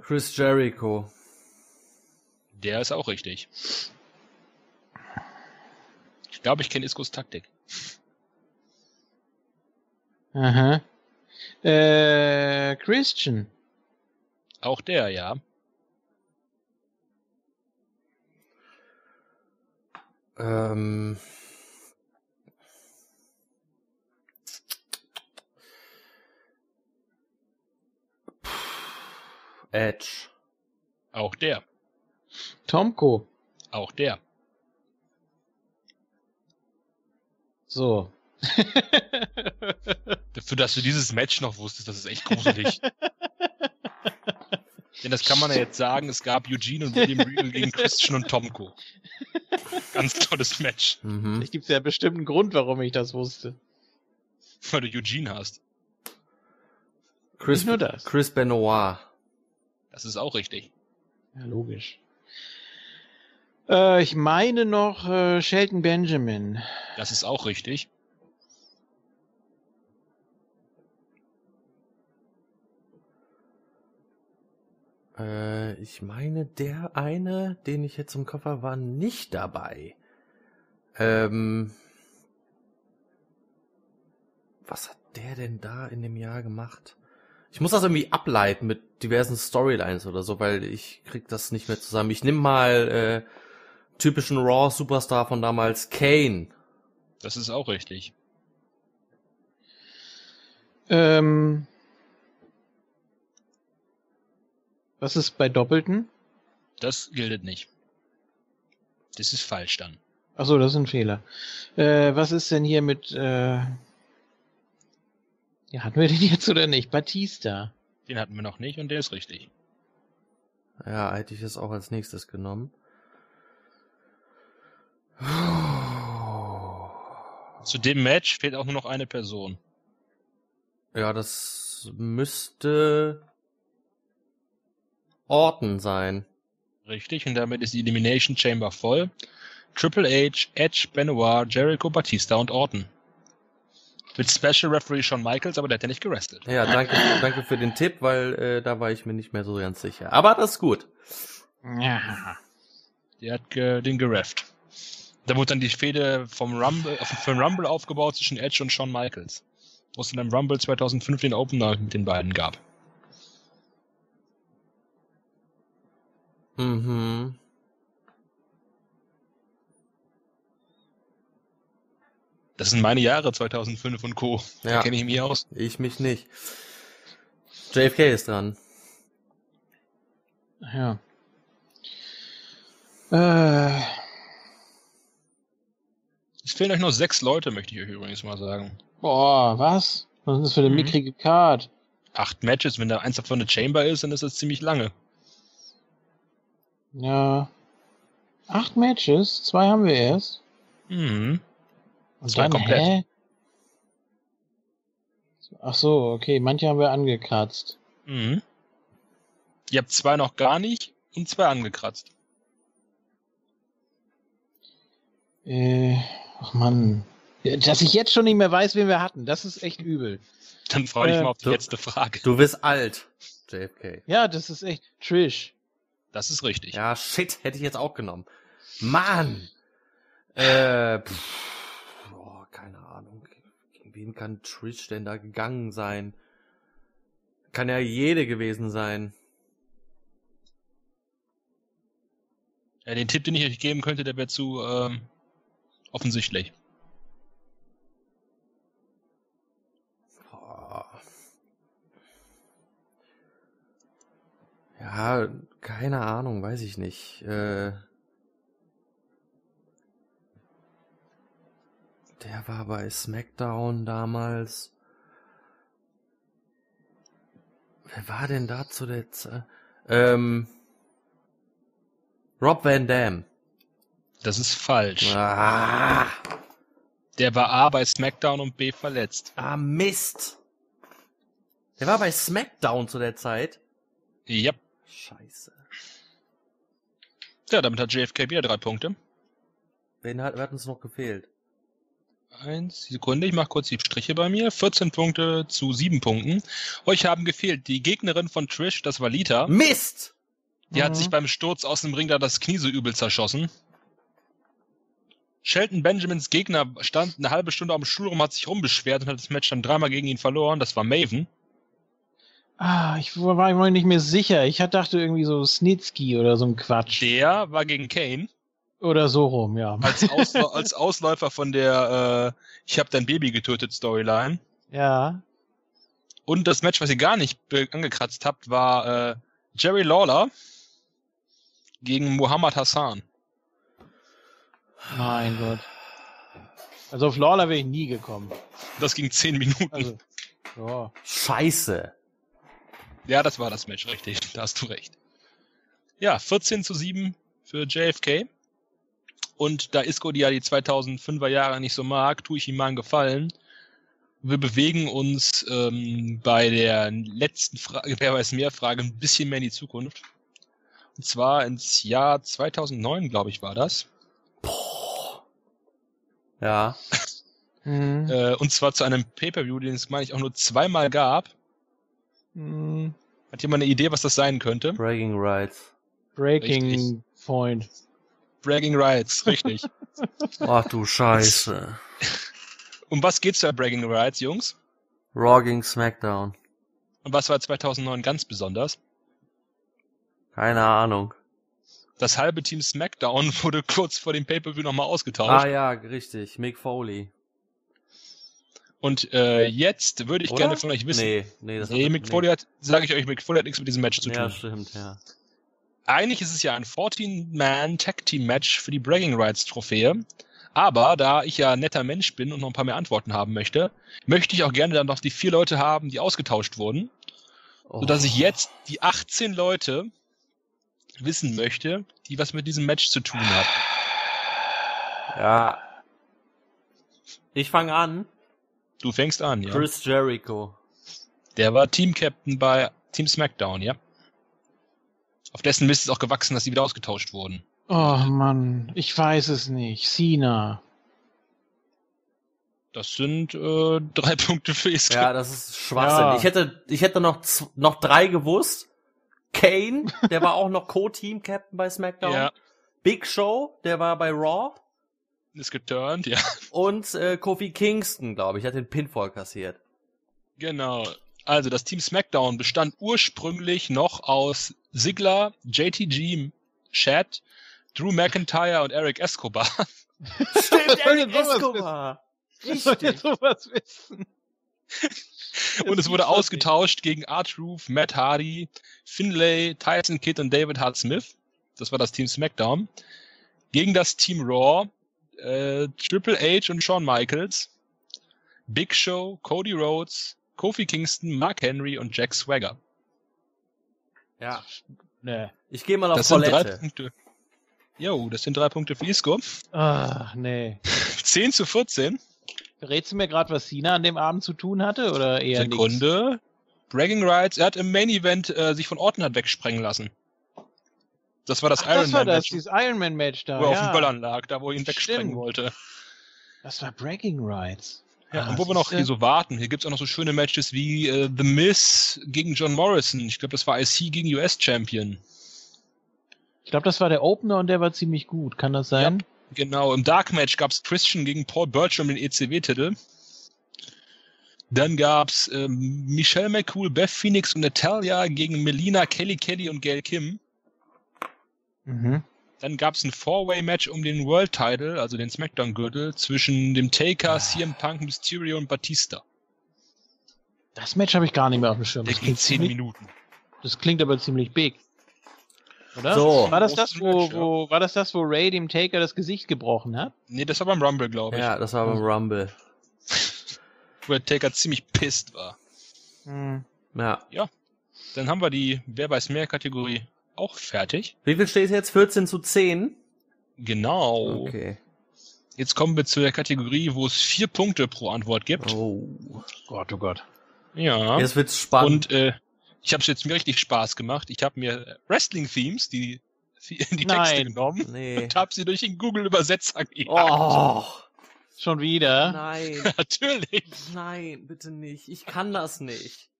Chris Jericho.
Der ist auch richtig. Ich glaube, ich kenne Iskos Taktik.
Aha. Äh, Christian.
Auch der, ja.
Ähm. Edge.
Auch der.
Tomko.
Auch der.
So.
Dafür, dass du dieses Match noch wusstest, das ist echt gruselig. Denn das kann man ja jetzt sagen, es gab Eugene und William Regal gegen Christian und Tomko. Ganz tolles Match,
Mhm.
Vielleicht gibt es ja bestimmt einen Grund, warum ich das wusste.
weil du Eugene hast.
Chris,
Nicht nur das.
Chris Benoit.
Das ist auch richtig.
Ja, logisch. Äh, ich meine noch äh, Shelton Benjamin.
Das ist auch richtig.
Äh, ich meine, der eine, den ich jetzt im Koffer war, nicht dabei. Ähm, was hat der denn da in dem Jahr gemacht? Ich muss das irgendwie ableiten mit diversen Storylines oder so, weil ich krieg das nicht mehr zusammen. Ich nehme mal äh, typischen Raw Superstar von damals, Kane.
Das ist auch richtig.
Ähm, was ist bei Doppelten?
Das gilt nicht. Das ist falsch dann.
Achso, das ist ein Fehler. Äh, was ist denn hier mit, äh, ja, hatten wir den jetzt oder nicht? Batista.
Den hatten wir noch nicht und der ist richtig.
Ja, hätte ich es auch als nächstes genommen.
Zu dem Match fehlt auch nur noch eine Person.
Ja, das müsste Orton sein.
Richtig, und damit ist die Elimination Chamber voll. Triple H, Edge, Benoit, Jericho, Batista und Orton. Mit Special Referee Shawn Michaels, aber der hat ja nicht gerestelt.
Ja, danke, danke für den Tipp, weil äh, da war ich mir nicht mehr so ganz sicher. Aber das ist gut.
Ja.
Der hat ge den gerefft. Da wurde dann die Fehde vom Rumble, äh, vom Rumble aufgebaut zwischen Edge und Shawn Michaels. wo es in einem Rumble 2005 den Opener mit den beiden gab.
Mhm.
Das sind meine Jahre 2005 und Co. Da
Ja.
kenne ich mich aus.
Ich mich nicht. JFK ist dran.
Ja. Äh,
Es fehlen euch noch sechs Leute, möchte ich euch übrigens mal sagen.
boah, was? Was ist das für eine
Mhm.
mickrige Card?
Acht Matches, wenn da eins davon eine Chamber ist, dann ist das ziemlich lange.
Ja. Acht Matches? Zwei haben wir erst.
Mhm.
Und
Zwei
dann,
komplett.
hä? Ach so, okay, manche haben wir angekratzt.
Mhm. Ihr habt zwei noch gar nicht und zwei angekratzt.
Äh, ach Mann. Ja, Dass ich jetzt schon nicht mehr weiß, wen wir hatten, das ist echt übel.
Dann freue ich
Äh,
mich mal auf die
du-
letzte Frage.
Du bist alt, JFK.
Ja, das ist echt Trish.
Das ist richtig.
Ja, shit, hätte ich jetzt auch genommen. Mann! Äh, pff, boah, keine Ahnung. Gegen wen kann Trish denn da gegangen sein? Kann ja jede gewesen sein.
Ja, den Tipp, den ich euch geben könnte, der wäre zu ähm, offensichtlich.
Ja, keine Ahnung, weiß ich nicht. Äh, der war bei SmackDown damals. Wer war denn da zu der Zeit? Ähm, Rob Van Dam.
Das ist falsch.
Ah,
Der war A bei SmackDown und B verletzt.
ah, Mist. Der war bei SmackDown zu der Zeit.
Ja.
Scheiße.
Ja, damit hat JFK wieder drei Punkte.
Wen hat, wer hat uns noch gefehlt?
Eins, Sekunde, ich mache kurz die Striche bei mir. 14 Punkte zu 7 Punkten. Euch haben gefehlt die Gegnerin von Trish, das war Lita.
Mist!
Die hat
Mhm.
sich beim Sturz aus dem Ring da das Knie so übel zerschossen. Shelton Benjamins Gegner stand eine halbe Stunde am Stuhl rum, hat sich rumbeschwert und hat das Match dann dreimal gegen ihn verloren. Das war Maven.
Ah, ich war mir nicht mehr sicher. Ich dachte irgendwie so Snitsky oder so ein Quatsch.
Der war gegen Kane
Oder so rum, ja.
als, Ausla als Ausläufer von der äh, Ich hab dein Baby getötet Storyline.
Ja.
Und das Match, was ihr gar nicht angekratzt habt, war äh, Jerry Lawler gegen Muhammad Hassan.
Mein Gott. Also auf Lawler wäre ich nie gekommen.
Das ging 10 Minuten.
Also, ja.
Scheiße.
Ja, das war das Match, richtig. Da hast du recht. Ja, 14 zu 7 für JFK. Und da Isco die ja die 2005er Jahre nicht so mag, tue ich ihm mal einen Gefallen. Wir bewegen uns ähm, bei der letzten Frage, wer weiß mehr Frage, ein bisschen mehr in die Zukunft. Und zwar ins Jahr 2009, glaube ich, war das.
Ja.
Mhm.
Äh, und zwar zu einem Pay-Per-View, den es, meine ich, auch nur zweimal gab.
Mhm.
Hat jemand eine Idee, was das sein könnte?
Bragging Rights.
Breaking
Richtig.
Point.
Bragging Rights, richtig.
Ach du Scheiße.
um was geht's bei Bragging Rights, Jungs?
Raw gegen SmackDown.
Und was war 2009 ganz besonders?
Keine Ahnung.
Das halbe Team SmackDown wurde kurz vor dem Pay-Per-View nochmal
Ah
ausgetauscht.
ja, richtig. Mick Foley.
Und äh, jetzt würde ich
Oder?
gerne von euch wissen.
Nee, nee, das
nee, Mick Foley hat, sage ich euch, Mick Foley hat nichts mit diesem Match zu
Ja,
tun.
stimmt, ja.
Eigentlich ist es ja ein 14-Man-Tag-Team-Match für die Bragging Rights-Trophäe. Aber da ich ja ein netter Mensch bin und noch ein paar mehr Antworten haben möchte, möchte ich auch gerne dann noch die vier Leute haben, die ausgetauscht wurden.
Oh.
sodass ich jetzt die 18 Leute wissen möchte, die was mit diesem Match zu tun haben.
Ja. Ich fange an.
Du fängst an, ja.
Chris Jericho.
Der war Team-Captain bei Team SmackDown, ja. Auf dessen Mist ist auch gewachsen, dass sie wieder ausgetauscht wurden.
Oh Mann, ich weiß es nicht. Cena.
Das sind äh, drei Punkte für Isco.
Ja, das ist Schwachsinn.
Ja.
Ich hätte, ich hätte noch, noch drei gewusst. Kane, der war auch noch Co-Team-Captain bei SmackDown.
Ja,
Big Show, der war bei Raw.
ist geturnt, ja.
Und äh, Kofi Kingston, glaube ich, hat den Pinfall kassiert.
Genau. Also das Team SmackDown bestand ursprünglich noch aus Ziggler, JTG, Chad, Drew McIntyre und Eric Escobar.
Stimmt, Eric Escobar. Richtig.
sowas wissen.
Und es wurde ausgetauscht gegen Art Roof, Matt Hardy, Finlay, Tyson Kidd und David Hart Smith. Das war das Team SmackDown. Gegen das Team Raw, äh, Triple H und Shawn Michaels, Big Show, Cody Rhodes, Kofi Kingston, Mark Henry und Jack Swagger.
Ja.
Nee.
Ich gehe mal auf
Das sind drei
Toilette.
Punkte. Jo, das sind drei Punkte für Isco.
Ah, nee.
10 zu 14.
Rätst du mir gerade, was Cena an dem Abend zu tun hatte oder eher nix?
Sekunde. Bragging Rights. Er hat im Main Event äh, sich von Orton hat wegsprengen lassen. Das war das
Ach, das war
Iron Man
das,
Match,
dieses Iron Man Match da.
wo er auf
ja.
dem Böllern lag, da wo er ihn wegsprengen
Stimmt.
wollte.
Das war Bragging Rights.
Ja,
Ah,
und wo wir noch hier so warten, hier gibt's auch noch so schöne Matches wie äh, The Miz gegen John Morrison. Ich glaube, das war IC gegen US Champion.
Ich glaube, das war der Opener und der war ziemlich gut. Kann das sein?
Genau, im Dark Match gab's Christian gegen Paul um den ECW-Titel. Dann gab's ähm, Michelle McCool, Beth Phoenix und Natalia gegen Melina, Kelly Kelly und Gail Kim.
Mhm.
Dann gab's ein Four-Way-Match um den World Title, also den SmackDown-Gürtel, zwischen dem Taker, CM Punk, Mysterio und Batista.
Das Match habe ich gar nicht mehr auf dem Schirm.
Der
Das
ging
klingt,
10
ziemlich,
Minuten.
das klingt aber ziemlich big. Oder?
So.
War das das, wo,
ja.
wo, war das das, wo Ray dem Taker das Gesicht gebrochen hat?
Nee, das war beim Rumble, glaube ich.
Ja, das war beim Rumble.
Wo der Taker ziemlich pisst war.
Hm.
Ja.
Dann haben wir die Wer weiß mehr Kategorie auch fertig.
Wie viel steht jetzt? 14 zu 10?
Genau.
Okay.
Jetzt kommen wir zu der Kategorie, wo es vier Punkte pro Antwort gibt.
Oh.
Gott, oh Gott.
Ja.
Jetzt wird's spannend.
Und äh, ich habe es jetzt mir richtig Spaß gemacht. Ich habe mir Wrestling-Themes, die, die Texte genommen
nee.
und habe sie durch den Google-Übersetzer gejagt.
Oh.
Schon wieder?
Nein.
Natürlich.
Nein, bitte nicht. Ich kann das nicht.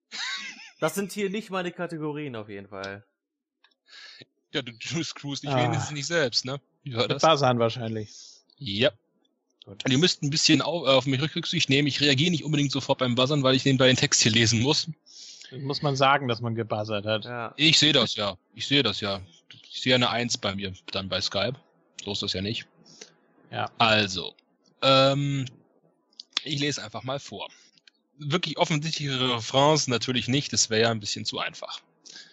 Das sind hier nicht meine Kategorien auf jeden Fall.
Ja, du, du screwst dich
Ah.
wenigstens nicht selbst, ne? Wie war das?
Buzzern wahrscheinlich.
Ja. Und ihr müsst ein bisschen auf, auf mich Rücksicht nehmen. Ich reagiere nicht unbedingt sofort beim Buzzern, weil ich nebenbei den Text hier lesen muss.
Muss man sagen, dass man gebuzzert hat.
Ja.
Ich sehe das ja. Ich sehe das ja. Ich sehe eine Eins bei mir dann bei Skype. So ist das ja nicht.
Ja.
Also, ähm, ich lese einfach mal vor. Wirklich offensichtlichere Refrains natürlich nicht, das wäre ja ein bisschen zu einfach.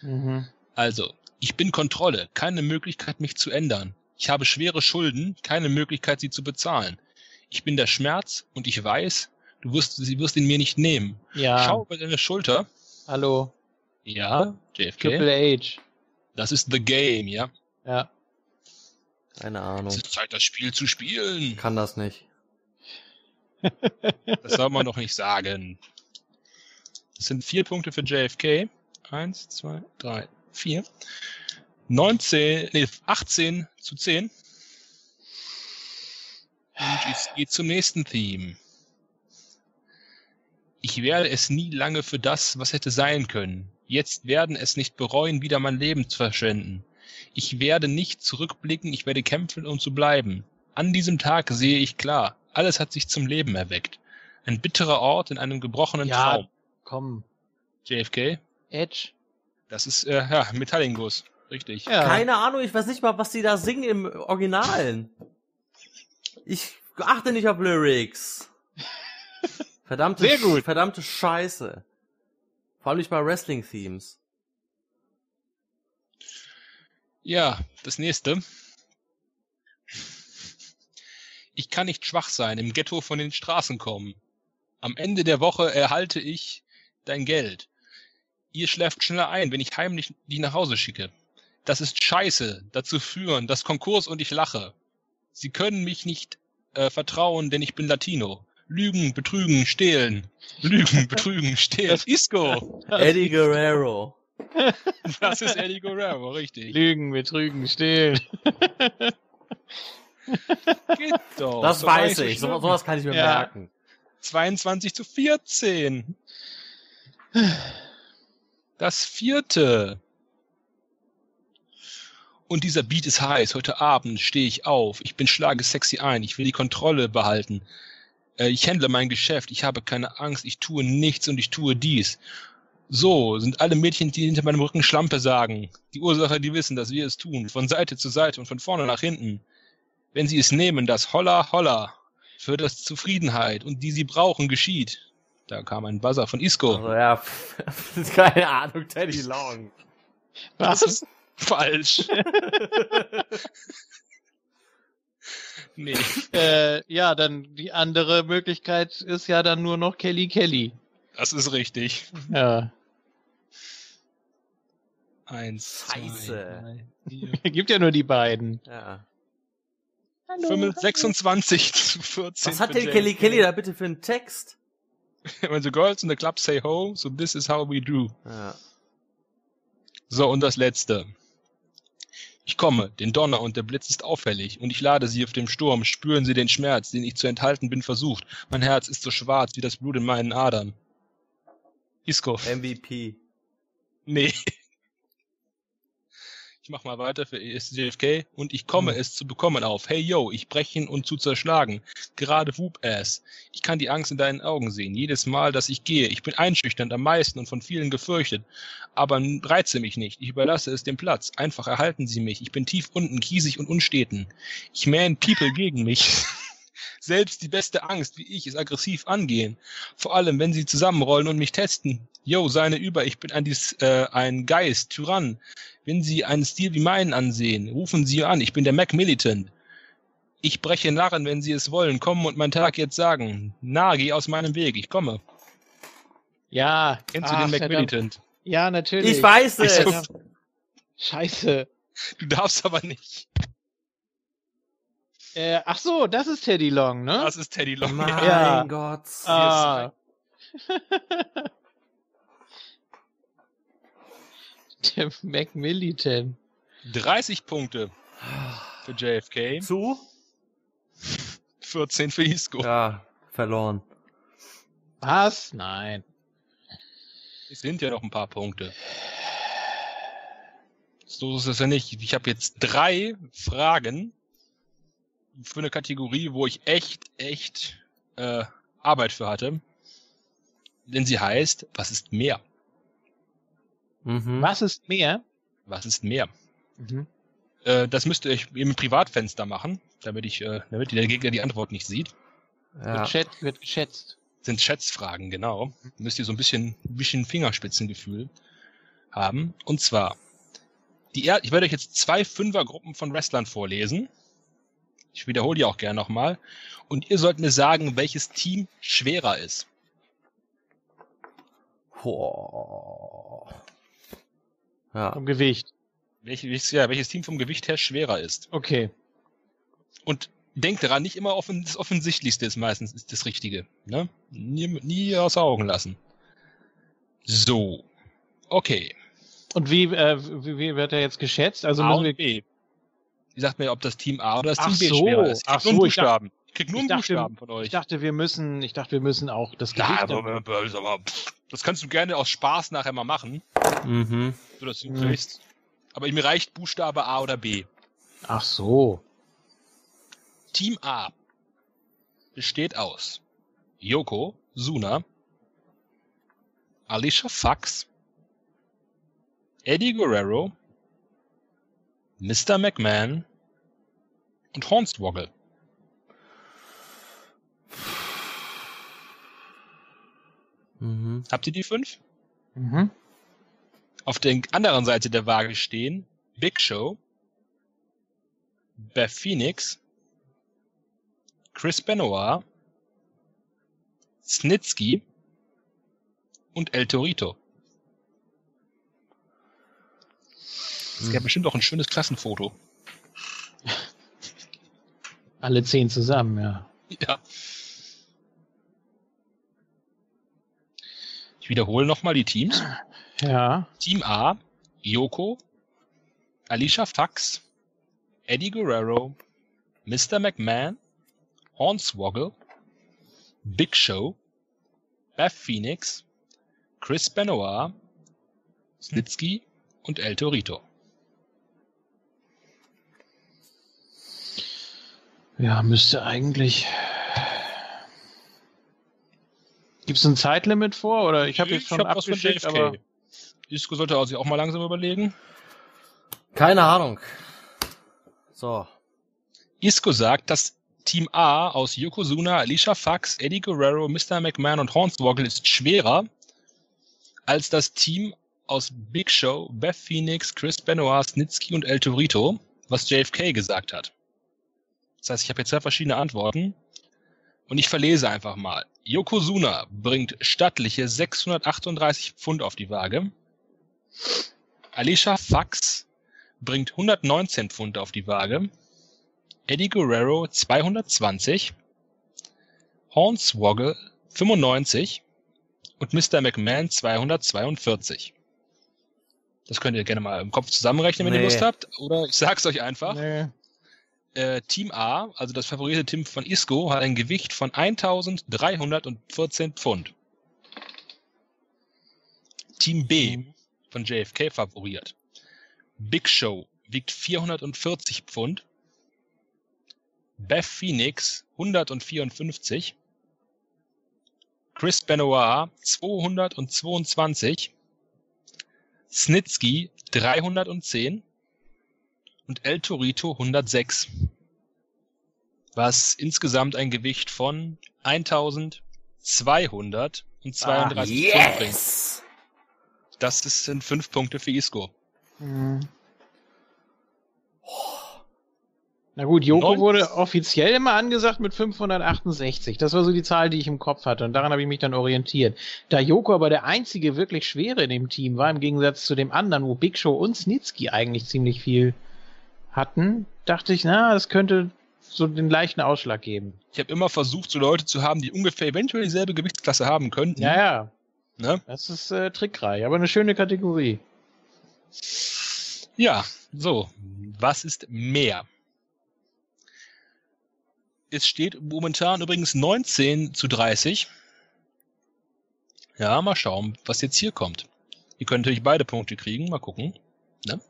Mhm.
Also, ich bin Kontrolle, keine Möglichkeit, mich zu ändern. Ich habe schwere Schulden, keine Möglichkeit, sie zu bezahlen. Ich bin der Schmerz und ich weiß, du wirst, sie wirst ihn mir nicht nehmen.
Ja.
Schau über deine Schulter.
Hallo.
Ja, JFK.
Triple H.
Das ist The Game, ja.
Ja.
Keine
Es
Ahnung.
ist Zeit, das Spiel zu spielen.
Kann das nicht.
Das soll man doch nicht sagen. Das sind vier Punkte für JFK. Eins, zwei, drei, vier. 19, nee, 18 zu 10. Und es geht zum nächsten Theme. Ich werde es nie lange für das, was hätte sein können. Jetzt werden es nicht bereuen, wieder mein Leben zu verschwenden. Ich werde nicht zurückblicken, ich werde kämpfen, um zu bleiben. An diesem Tag sehe ich klar, alles hat sich zum Leben erweckt. Ein bitterer Ort in einem gebrochenen
Ja.
Traum.
Komm.
JFK,
Edge.
Das ist, äh, ja, Metallingus. Richtig.
Ja.
Keine Ahnung, ich weiß nicht mal, was die da singen im Originalen. Ich achte nicht auf Lyrics. Verdammte,
Sehr gut.
Verdammte Scheiße. Vor allem nicht bei Wrestling-Themes.
Ja, das nächste. Ich kann nicht schwach sein, im Ghetto von den Straßen kommen. Am Ende der Woche erhalte ich dein Geld. Ihr schläft schneller ein, wenn ich heimlich dich nach Hause schicke. Das ist scheiße, dazu führen, das Konkurs und ich lache. Sie können mich nicht äh, vertrauen, denn ich bin Latino. Lügen, betrügen, stehlen. Lügen, betrügen, stehlen. Isco!
Eddie Guerrero.
Das ist Eddie Guerrero, richtig.
Lügen, betrügen, stehlen.
Geht doch.
Das
So
weiß ich.
so
sowas kann ich mir
Ja.
merken.
22 zu 14. Das vierte. Und dieser Beat ist heiß. Heute Abend stehe ich auf. Ich bin schlage sexy ein. Ich will die Kontrolle behalten. Äh, ich handle mein Geschäft, ich habe keine Angst, ich tue nichts und ich tue dies. So sind alle Mädchen, die hinter meinem Rücken Schlampe sagen. Die Ursache, die wissen, dass wir es tun, von Seite zu Seite und von vorne nach hinten. Wenn sie es nehmen, das Holla Holla für das Zufriedenheit und die sie brauchen, geschieht. Da kam ein Buzzer von Isco.
Also, ja, keine Ahnung, Teddy Long.
Das ist falsch.
nee. Äh, ja, dann die andere Möglichkeit ist ja dann nur noch Kelly Kelly.
Das ist richtig.
Ja.
Eins,
Scheiße.
zwei,
Gibt ja nur die beiden.
Ja.
fünf, 26 zu 14.
Was hat denn. Kelly Kelly da bitte für einen Text?
When the girls in the club say ho, so this is how we do.
Ja.
So, und das letzte. Ich komme, den Donner und der Blitz ist auffällig, und ich lade sie auf dem Sturm, spüren sie den Schmerz, den ich zu enthalten bin versucht. Mein Herz ist so schwarz wie das Blut in meinen Adern. Isco.
MVP.
Nee. Ich mach mal weiter für JFK und ich komme
Hm.
es zu bekommen auf. Hey yo, ich brechen und zu zerschlagen. Gerade Whoop Ass. Ich kann die Angst in deinen Augen sehen. Jedes Mal, dass ich gehe. Ich bin einschüchternd am meisten und von vielen gefürchtet. Aber reize mich nicht. Ich überlasse es dem Platz. Einfach erhalten sie mich. Ich bin tief unten, kiesig und unsteten. Ich man People gegen mich. Selbst die beste Angst, wie ich, ist aggressiv angehen. Vor allem, wenn sie zusammenrollen und mich testen. Yo, seine über, ich bin ein, äh, ein Geist, Tyrann. Wenn sie einen Stil wie meinen ansehen, rufen sie an, ich bin der Mac Militant. Ich breche Narren, wenn sie es wollen, kommen und meinen Tag jetzt sagen. Na, geh aus meinem Weg, ich komme.
Ja.
Kennst du
Ach,
den Mac. Militant?
Ja, natürlich.
Ich weiß es.
Ach
Scheiße.
Du darfst aber nicht.
Äh, ach so, das ist Teddy Long, ne?
Das ist Teddy Long.
Mein
Ja.
Gott.
Ah. Der Macmillitan.
30 Punkte für JFK,
Zu?
14 für Isco.
Ja, verloren.
Was? Nein.
Es sind ja noch ein paar Punkte. So ist es ja nicht. Ich habe jetzt drei Fragen für eine Kategorie, wo ich echt, echt äh, Arbeit für hatte. Denn sie heißt, was ist mehr?
Mhm.
Was ist mehr?
Was ist mehr?
Mhm.
Äh, das müsst ihr euch im Privatfenster machen, damit ich, äh, damit der Gegner die Antwort nicht sieht.
Ja.
Wird, schät, wird geschätzt.
Sind Schätzfragen, genau. Müsst ihr so ein bisschen, ein bisschen Fingerspitzengefühl haben. Und zwar, die er ich werde euch jetzt zwei Fünfergruppen von Wrestlern vorlesen. Ich wiederhole die auch gerne nochmal. Und ihr sollt mir sagen, welches Team schwerer ist.
Boah. Ja.
Vom Gewicht.
Welches, ja, welches Team vom Gewicht her schwerer ist.
Okay.
Und denkt daran, nicht immer offen, das Offensichtlichste ist meistens ist das Richtige. Ne? Nie, nie außer Augen lassen. So. Okay.
Und wie, äh, wie, wie wird er jetzt geschätzt? Also
A
müssen
und
wir.
B. Wie sagt mir, ob das Team A oder das
Ach
Team B
so.
schwerer ist? Ich
Ach
krieg nur einen
so, ich dachte-
Buchstaben. Ich krieg nur
ich
einen
dachte,
Buchstaben von euch.
Ich dachte, wir müssen, ich dachte, wir müssen auch das Gewicht.
Ja, aber, aber, aber, pff, das kannst du gerne aus Spaß nachher mal machen,
Mhm.
so dass du
Mhm.
kriegst. Aber mir reicht Buchstabe A oder B.
Ach so.
Team A besteht aus Yoko, Suna, Alicia Fox, Eddie Guerrero, Mr. McMahon und Hornswoggle.
Mhm.
Habt ihr die fünf?
Mhm.
Auf der anderen Seite der Waage stehen Big Show, Beth Phoenix, Chris Benoit, Snitsky und El Torito. Es gäbe bestimmt auch ein schönes Klassenfoto.
Alle zehn zusammen, ja.
Ja. Ich wiederhole nochmal die Teams.
Ja.
Team A, Yoko, Alicia Fox, Eddie Guerrero, Mr. McMahon, Hornswoggle, Big Show, Beth Phoenix, Chris Benoit, Snitsky und El Torito.
Ja, müsste eigentlich. Gibt es ein Zeitlimit vor? Oder ich habe jetzt schon
hab
abgeschickt,
JFK.
aber
Isco sollte also auch mal langsam überlegen.
Keine Ahnung. So.
Isco sagt, dass Team A aus Yokozuna, Alicia Fax, Eddie Guerrero, Mr. McMahon und Hornswoggle ist schwerer als das Team aus Big Show, Beth Phoenix, Chris Benoit, Snitsky und El Torito, was JFK gesagt hat. Das heißt, ich habe jetzt zwei verschiedene Antworten und ich verlese einfach mal. Yokozuna bringt stattliche 638 Pfund auf die Waage. Alicia Fax bringt 119 Pfund auf die Waage. Eddie Guerrero 220, Hornswoggle 95 und Mr. McMahon 242. Das könnt ihr gerne mal im Kopf zusammenrechnen, wenn ihr
Nee.
Lust habt. Oder ich sag's euch einfach.
nee.
Äh, Team A, also das favorisierte Team von Isco, hat ein Gewicht von 1314 Pfund. Team B von JFK favoriert. Big Show wiegt 440 Pfund. Beth Phoenix 154. Chris Benoit 222. Snitsky 310 und El Torito 106. Was insgesamt ein Gewicht von 1232
Ah,
Pfund bringt.
yes!
Das ist- sind fünf Punkte für Isco.
Hm. Na gut, Joko
Neun-
wurde offiziell immer angesagt mit 568. Das war so die Zahl, die ich im Kopf hatte und daran habe ich mich dann orientiert. Da Joko aber der einzige wirklich schwere in dem Team war, im Gegensatz zu dem anderen, wo Big Show und Snitsky eigentlich ziemlich viel hatten, dachte ich, na, das könnte so den leichten Ausschlag geben.
Ich habe immer versucht, so Leute zu haben, die ungefähr eventuell dieselbe Gewichtsklasse haben könnten.
Ja, ja,
Ne?
das ist äh, trickreich, aber eine schöne Kategorie.
ja, so. Was ist mehr? Es steht momentan übrigens 19 zu 30. Ja, mal schauen, was jetzt hier kommt. Ihr könnt natürlich beide Punkte kriegen. Mal gucken. Ne?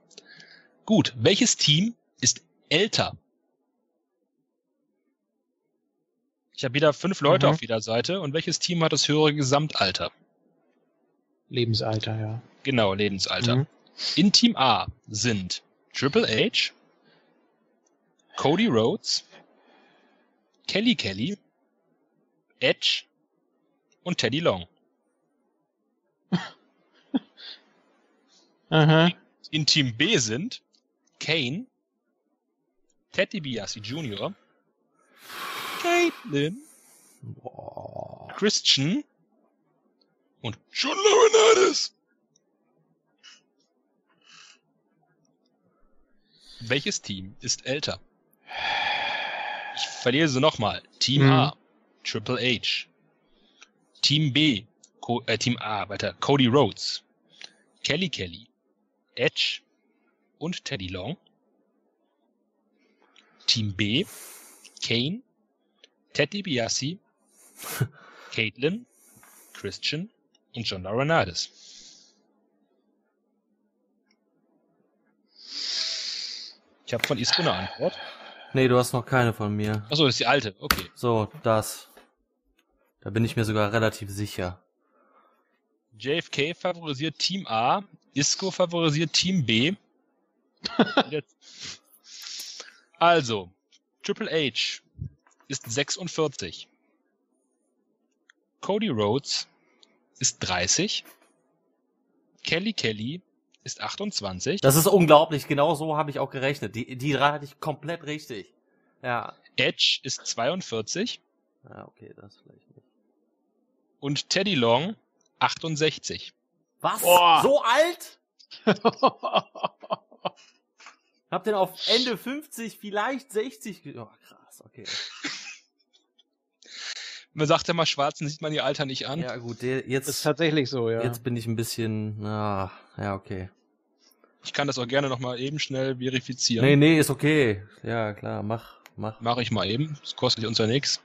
Gut, welches Team ist älter? Ich habe wieder fünf Leute
Mhm.
auf jeder Seite. Und welches Team hat das höhere Gesamtalter?
Lebensalter, ja.
Genau, Lebensalter.
Mhm.
In Team A sind Triple H, Cody Rhodes, Kelly Kelly, Edge und Teddy Long.
Aha.
In Team B sind Kane, Ted DiBiase Jr., Caitlin,
Boah.
Christian und John Laurinaitis. Welches Team ist älter? Ich verlese nochmal. Team
Mhm.
A, Triple H. Team B, Co äh, Team A, weiter, Cody Rhodes, Kelly Kelly, Edge und Teddy Long. Team B, Kane, Ted DiBiase, Caitlin, Christian und John Laurinaitis. Ich habe von Isco eine Antwort.
Nee, du hast noch keine von mir.
Achso, das ist die alte. Okay.
So, das. Da bin ich mir sogar relativ sicher.
JFK favorisiert Team A, Isco favorisiert Team B. Jetzt- also, Triple H ist 46. Cody Rhodes ist 30. Kelly Kelly ist 28.
Das ist unglaublich, genau so habe ich auch gerechnet. Die, die drei hatte ich komplett richtig. Ja.
Edge ist 42.
Ja, okay, das vielleicht nicht.
Und Teddy Long 68.
Was?
Boah.
So alt? Hab den auf Ende 50, vielleicht 60. ge- Oh, krass, okay.
Man sagt ja mal, Schwarzen sieht man ihr Alter nicht an.
Ja, gut, der,
Das ist
jetzt,
tatsächlich so, ja.
jetzt bin ich ein bisschen, na, ja, okay.
Ich kann das auch gerne nochmal eben schnell verifizieren.
Nee, nee, ist okay. Ja, klar, mach, mach.
Mache ich mal eben. Das kostet uns ja nichts.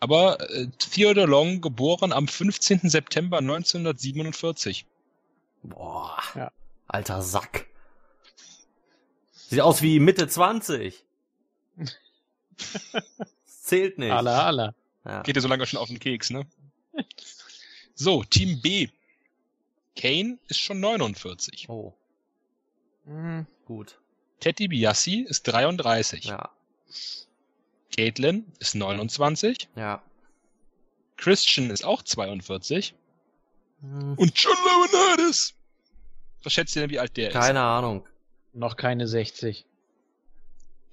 Aber äh, Theodore Long, geboren am 15. September 1947.
Boah.
Ja.
Alter Sack. Sieht aus wie Mitte 20. Das Zählt nicht.
Alla, alla.
Ja.
Geht dir so lange schon auf den Keks, ne? So, Team B. Kane ist schon 49.
Oh,
Hm,
gut.
Teddy Biassi ist 33.
Ja,
Caitlin ist 29.
ja.
Christian ist auch 42.
Hm,
Und John Laurinaitis. Was schätzt ihr denn, wie alt der ist?
Keine Ahnung.
Noch keine 60.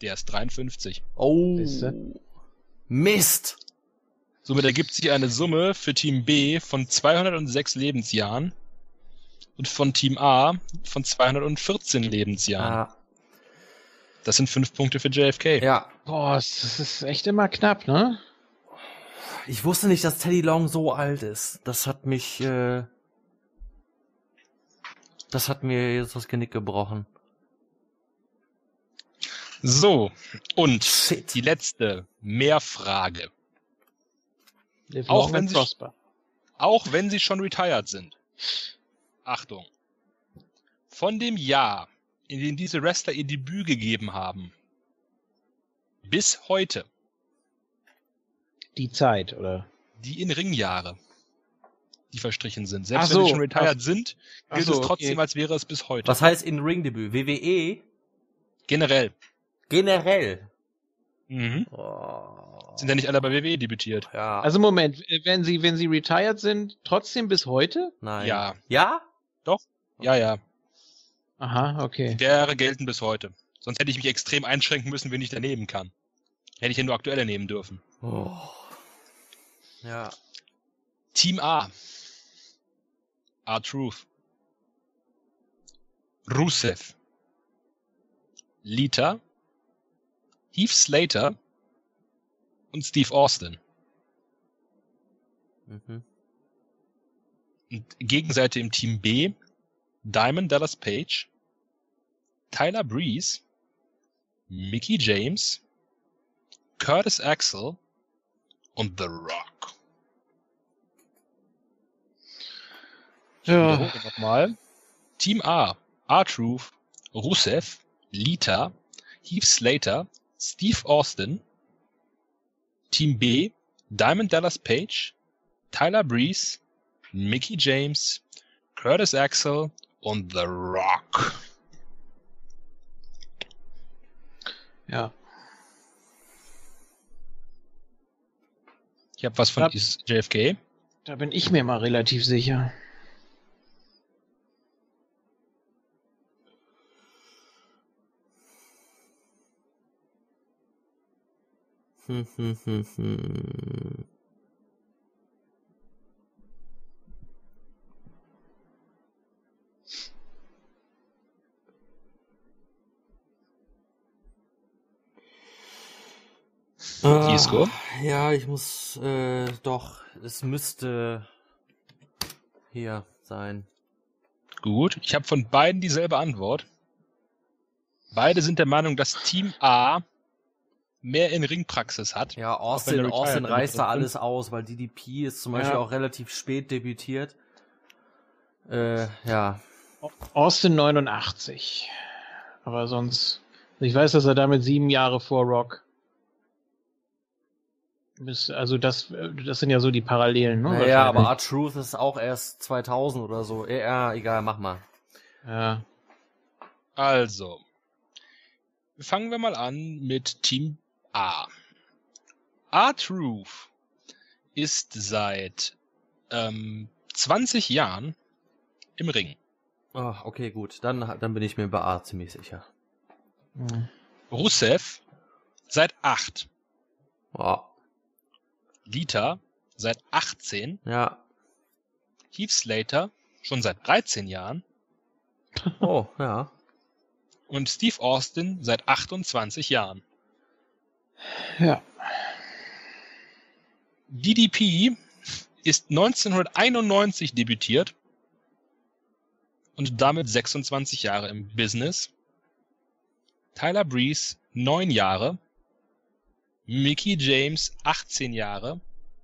Der ist 53.
Oh.
Siehste?
Mist.
Somit ergibt sich eine Summe für Team B von 206 Lebensjahren und von Team A von 214 Lebensjahren.
Ja.
Das sind fünf Punkte für JFK.
ja.
Boah, das ist echt immer knapp, ne?
Ich wusste nicht, dass Teddy Long so alt ist. Das hat mich, äh, das hat mir jetzt das Genick gebrochen.
So, und
Shit.
die letzte Mehrfrage. Auch wenn sie-. Auch wenn sie schon retired sind. Achtung. Von dem Jahr, in dem diese Wrestler ihr Debüt gegeben haben, bis heute,
Die Zeit, oder?
die in Ringjahre, die verstrichen sind. Selbst
Ach
wenn
so,
sie schon retired
ach-
sind, gilt
so,
es trotzdem,
okay.
als wäre es bis heute.
Was heißt in Ringdebüt? WWE?
Generell.
Generell.
Mhm.
Oh.
Sind ja nicht alle bei WWE debütiert.
Ja.
Also Moment, wenn sie, wenn sie retired sind, trotzdem bis heute?
nein.
Ja.
Ja?
Ja, ja.
Aha, okay.
Die Jahre gelten bis heute. Sonst hätte ich mich extrem einschränken müssen, wenn ich daneben kann. Hätte ich ja nur aktuelle nehmen dürfen.
Oh. Ja.
Team A. R-Truth. Rusev. Lita. Heath Slater. Und Steve Austin.
Mhm.
Und Gegenseite im Team B. Diamond Dallas Page. Tyler Breeze. Mickey James. Curtis Axel. Und The Rock.
Ja.
nochmal. Team A. R-Truth. Rusev. Lita. Heath Slater. Steve Austin. Team B. Diamond Dallas Page. Tyler Breeze. Mickey James. Curtis Axel. Und The Rock.
Ja.
Ich habe was von is- JFK.
Da bin ich mir mal relativ sicher.
Hm, hm, hm, hm. Ah? Ja, ich muss, äh, doch, es müsste hier sein.
Gut. Ich habe von beiden dieselbe Antwort. Beide sind der Meinung, dass Team A mehr in Ringpraxis hat.
Ja, Austin, Austin reißt da alles aus, weil DDP ist zum Beispiel
Ja.
auch relativ spät debütiert. Äh, ja.
Austin 89. Aber sonst. Ich weiß, dass er damit sieben Jahre vor Rock. Also das, das sind ja so die Parallelen, ne?
Naja, aber
Wahrscheinlich.
R-Truth ist auch erst 2000 oder so. Ja, egal, mach mal.
Ja.
Also, fangen wir mal an mit Team A. R-Truth ist seit ähm, 20 Jahren im Ring.
Oh, okay, gut. Dann, dann bin ich mir bei A ziemlich sicher.
Hm.
Rusev seit 8.
Oh,
Lita seit 18.
ja.
Heath Slater schon seit 13 Jahren.
Oh, ja.
Und Steve Austin seit 28 Jahren.
Ja.
DDP ist 1991 debütiert und damit 26 Jahre im Business. Tyler Breeze 9 Jahre. Mickey James 18 Jahre.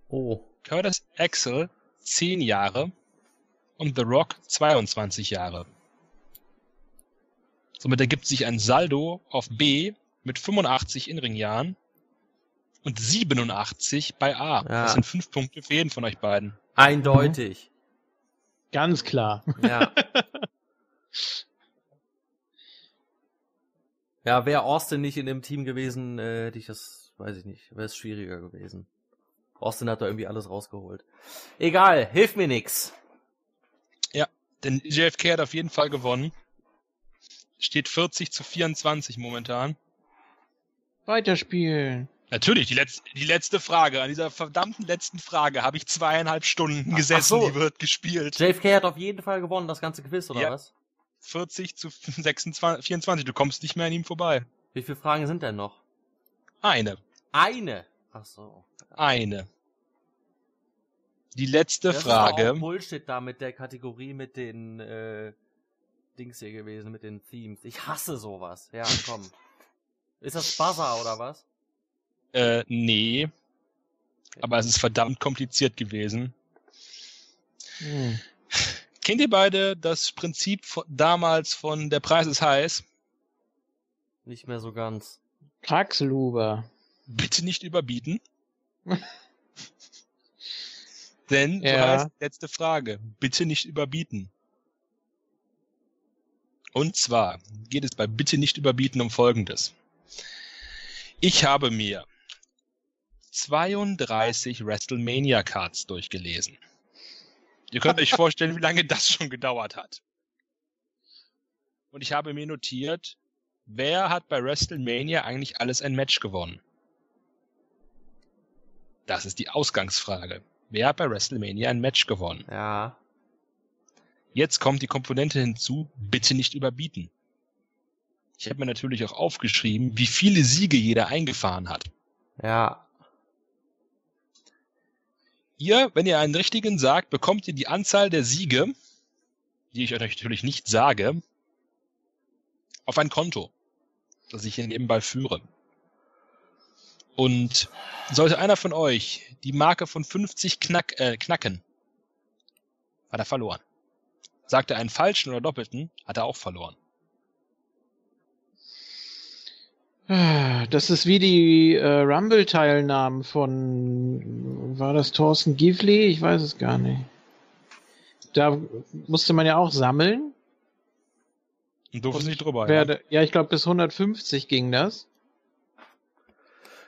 Oh.
Curtis Axel 10 Jahre. Und The Rock 22 Jahre. Somit ergibt sich ein Saldo auf B mit 85 In-Ring-Jahren und 87 bei A.
Ja.
Das sind fünf Punkte für jeden von euch beiden.
Eindeutig.
Ganz klar.
Ja. ja, wäre Austin nicht in dem Team gewesen, äh, hätte ich das, weiß ich nicht, wäre es schwieriger gewesen. Austin hat da irgendwie alles rausgeholt. Egal, hilft mir nix.
Denn JFK hat auf jeden Fall gewonnen. Steht 40 zu 24 momentan.
Weiterspielen.
Natürlich, die, letzte die letzte Frage. An dieser verdammten letzten Frage habe ich zweieinhalb Stunden gesessen,
so.
die wird gespielt.
JFK hat auf jeden Fall gewonnen, das ganze Quiz, oder
Ja.
was?
40 zu 26, 24. Du kommst nicht mehr an ihm vorbei.
Wie viele Fragen sind denn noch?
Eine.
Eine. Ach so.
Eine. Die letzte
Das ist
Frage.
auch Bullshit da mit der Kategorie mit den äh, Dings hier gewesen, mit den Themes. Ich hasse sowas. Ja, komm. Ist das Buzzer oder was?
Äh, nee. Aber es ist verdammt kompliziert gewesen.
Hm.
Kennt ihr beide das Prinzip von, damals von Der Preis ist heiß?
Nicht mehr so ganz.
Kraxluber.
Bitte nicht überbieten. Denn, so
Ja.
heißt die letzte Frage, bitte nicht überbieten. Und zwar geht es bei Bitte nicht überbieten um Folgendes. Ich habe mir 32 WrestleMania Cards durchgelesen. Ihr könnt euch vorstellen, wie lange das schon gedauert hat. Und ich habe mir notiert, wer hat bei WrestleMania eigentlich alles ein Match gewonnen? Das ist die Ausgangsfrage. Wer hat bei WrestleMania ein Match gewonnen?
Ja.
Jetzt kommt die Komponente hinzu, bitte nicht überbieten. Ich habe mir natürlich auch aufgeschrieben, wie viele Siege jeder eingefahren hat.
Ja.
Ihr, wenn ihr einen richtigen sagt, bekommt ihr die Anzahl der Siege, die ich euch natürlich nicht sage, auf ein Konto, das ich hier nebenbei führe. Und sollte einer von euch die Marke von 50 knack, äh, knacken, hat er verloren. Sagt er einen falschen oder doppelten, hat er auch verloren.
Ah, Das ist wie die äh, Rumble-Teilnahmen von, war das Thorsten Givli? Ich weiß es gar nicht. Da musste man ja auch sammeln.
Und durfte nicht drüber.
Wer
Ja.
ja, ich glaube, bis 150 ging das.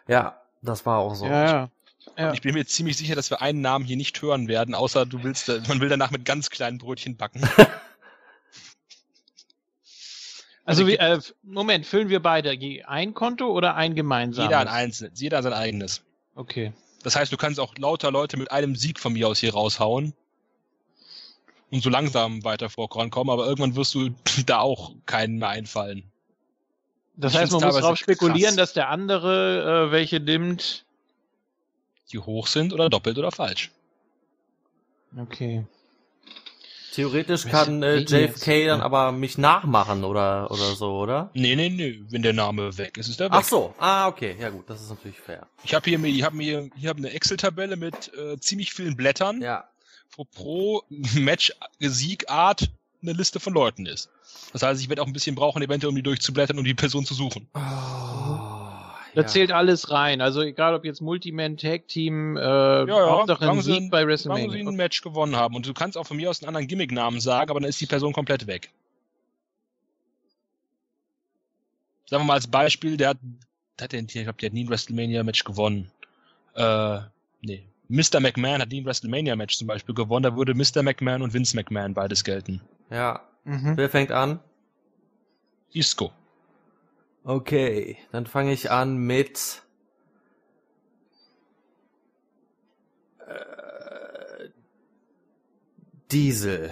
Ja, das war auch so.
Ja, ja. ja.
Ich bin mir ziemlich sicher, dass wir einen Namen hier nicht hören werden, außer du willst, man will danach mit ganz kleinen Brötchen backen.
Also, wie, äh, Moment, füllen wir beide je ein Konto oder ein gemeinsames?
Jeder ein einzelnes, jeder sein eigenes.
Okay.
Das heißt, du kannst auch lauter Leute mit einem Sieg von mir aus hier raushauen. Und so langsam weiter vorankommen, aber irgendwann wirst du da auch keinen mehr einfallen.
Das
Ich
heißt, man muss darauf spekulieren,
krass.
dass der andere äh, welche nimmt.
Die hoch sind oder doppelt oder falsch.
Okay.
Theoretisch kann äh, JFK dann aber mich nachmachen oder oder so, oder?
Nee, nee, nee, wenn der Name weg ist, ist der weg.
Ach so. Ah, okay. Ja gut, das ist natürlich fair.
Ich habe hier, mir- ich hab mir, hier hab eine Excel-Tabelle mit äh, ziemlich vielen Blättern,
Ja.
wo pro Match-Siegart eine Liste von Leuten ist. Das heißt, ich werde auch ein bisschen brauchen, eventuell, um die durchzublättern und die Person zu suchen.
Oh,
Da
ja.
zählt alles rein. Also egal ob jetzt Multiman, Tag Team, äh,
ja,
Hauptsache ein
solange sie-
Sieg bei
Solange sie
WrestleMania.
ein Match gewonnen haben. Und du kannst auch von mir aus einen anderen Gimmick-Namen sagen, aber dann ist die Person komplett weg. Sagen wir mal als Beispiel, der hat, der hat den, ich glaube, der hat nie ein WrestleMania-Match gewonnen. Äh, nee. Mr. McMahon hat nie ein WrestleMania-Match zum Beispiel gewonnen. Da würde Mr. McMahon und Vince McMahon beides gelten.
Ja.
Mhm.
Wer fängt an?
Isco.
Okay, dann fange ich an mit äh, Diesel.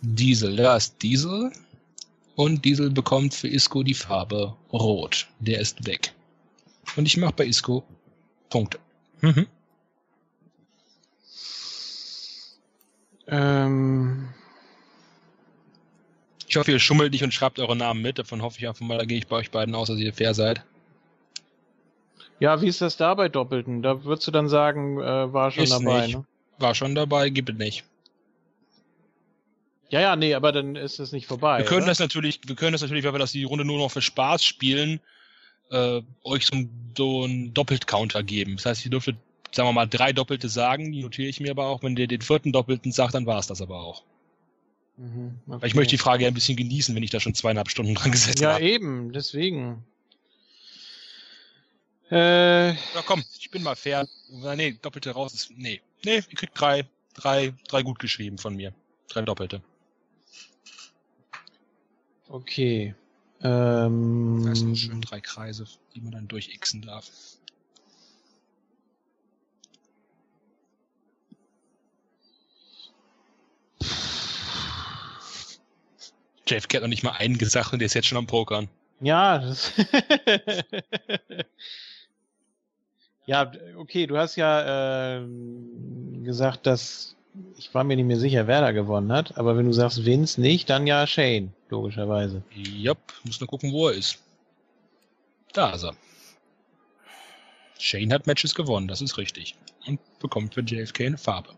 Diesel, da ist Diesel. Und Diesel bekommt für Isco die Farbe Rot. Der ist weg. Und ich mache bei Isco Punkte. Mhm.
Ähm,
Ich hoffe, ihr schummelt nicht und schreibt eure Namen mit. Davon hoffe ich einfach mal, da gehe ich bei euch beiden aus, dass ihr fair seid.
ja, wie ist das da bei Doppelten? Da würdest du dann sagen, äh, war schon
Ist
dabei,
nicht.
ne?
War schon dabei, gibt es nicht.
Ja, ja, nee, aber dann ist es nicht vorbei.
Wir können
oder?
das natürlich, wir können das natürlich, weil wir das die Runde nur noch für Spaß spielen, äh, euch so, ein- so einen Doppelt-Counter geben. Das heißt, ihr dürftet sagen wir mal, drei Doppelte sagen, die notiere ich mir aber auch. Wenn der den vierten Doppelten sagt, dann war es das aber auch.
Mhm,
Weil
okay.
ich möchte die Frage ja ein bisschen genießen, wenn ich da schon zweieinhalb Stunden dran gesessen
Ja,
habe.
eben, deswegen. Äh,
Ja, komm, ich bin mal fair. Na, Nee, Doppelte raus ist. Nee. Nee, ihr kriegt drei, drei, drei gut geschrieben von mir. Drei Doppelte.
okay.
Das heißt,
Ähm,
schön drei Kreise, die man dann durchixen darf. JFK hat noch nicht mal einen gesagt und der ist jetzt schon am Pokern.
ja, das ja, okay, du hast ja ähm, gesagt, dass ich war mir nicht mehr sicher, wer da gewonnen hat, aber wenn du sagst Vince nicht, dann ja Shane, logischerweise.
Jupp, muss nur gucken, wo er ist. Da ist er. Shane hat Matches gewonnen, das ist richtig. Und bekommt für JFK eine Farbe.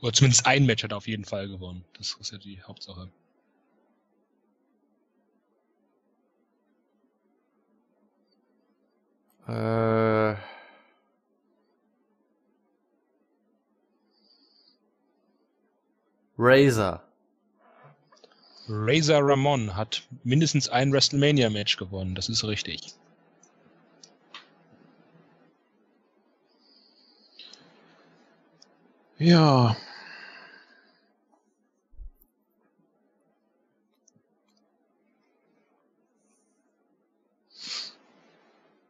Oder zumindest ein Match hat er auf jeden Fall gewonnen. Das ist ja die Hauptsache.
Äh, Razor.
Razor Ramon hat mindestens ein WrestleMania-Match gewonnen, das ist richtig.
Ja.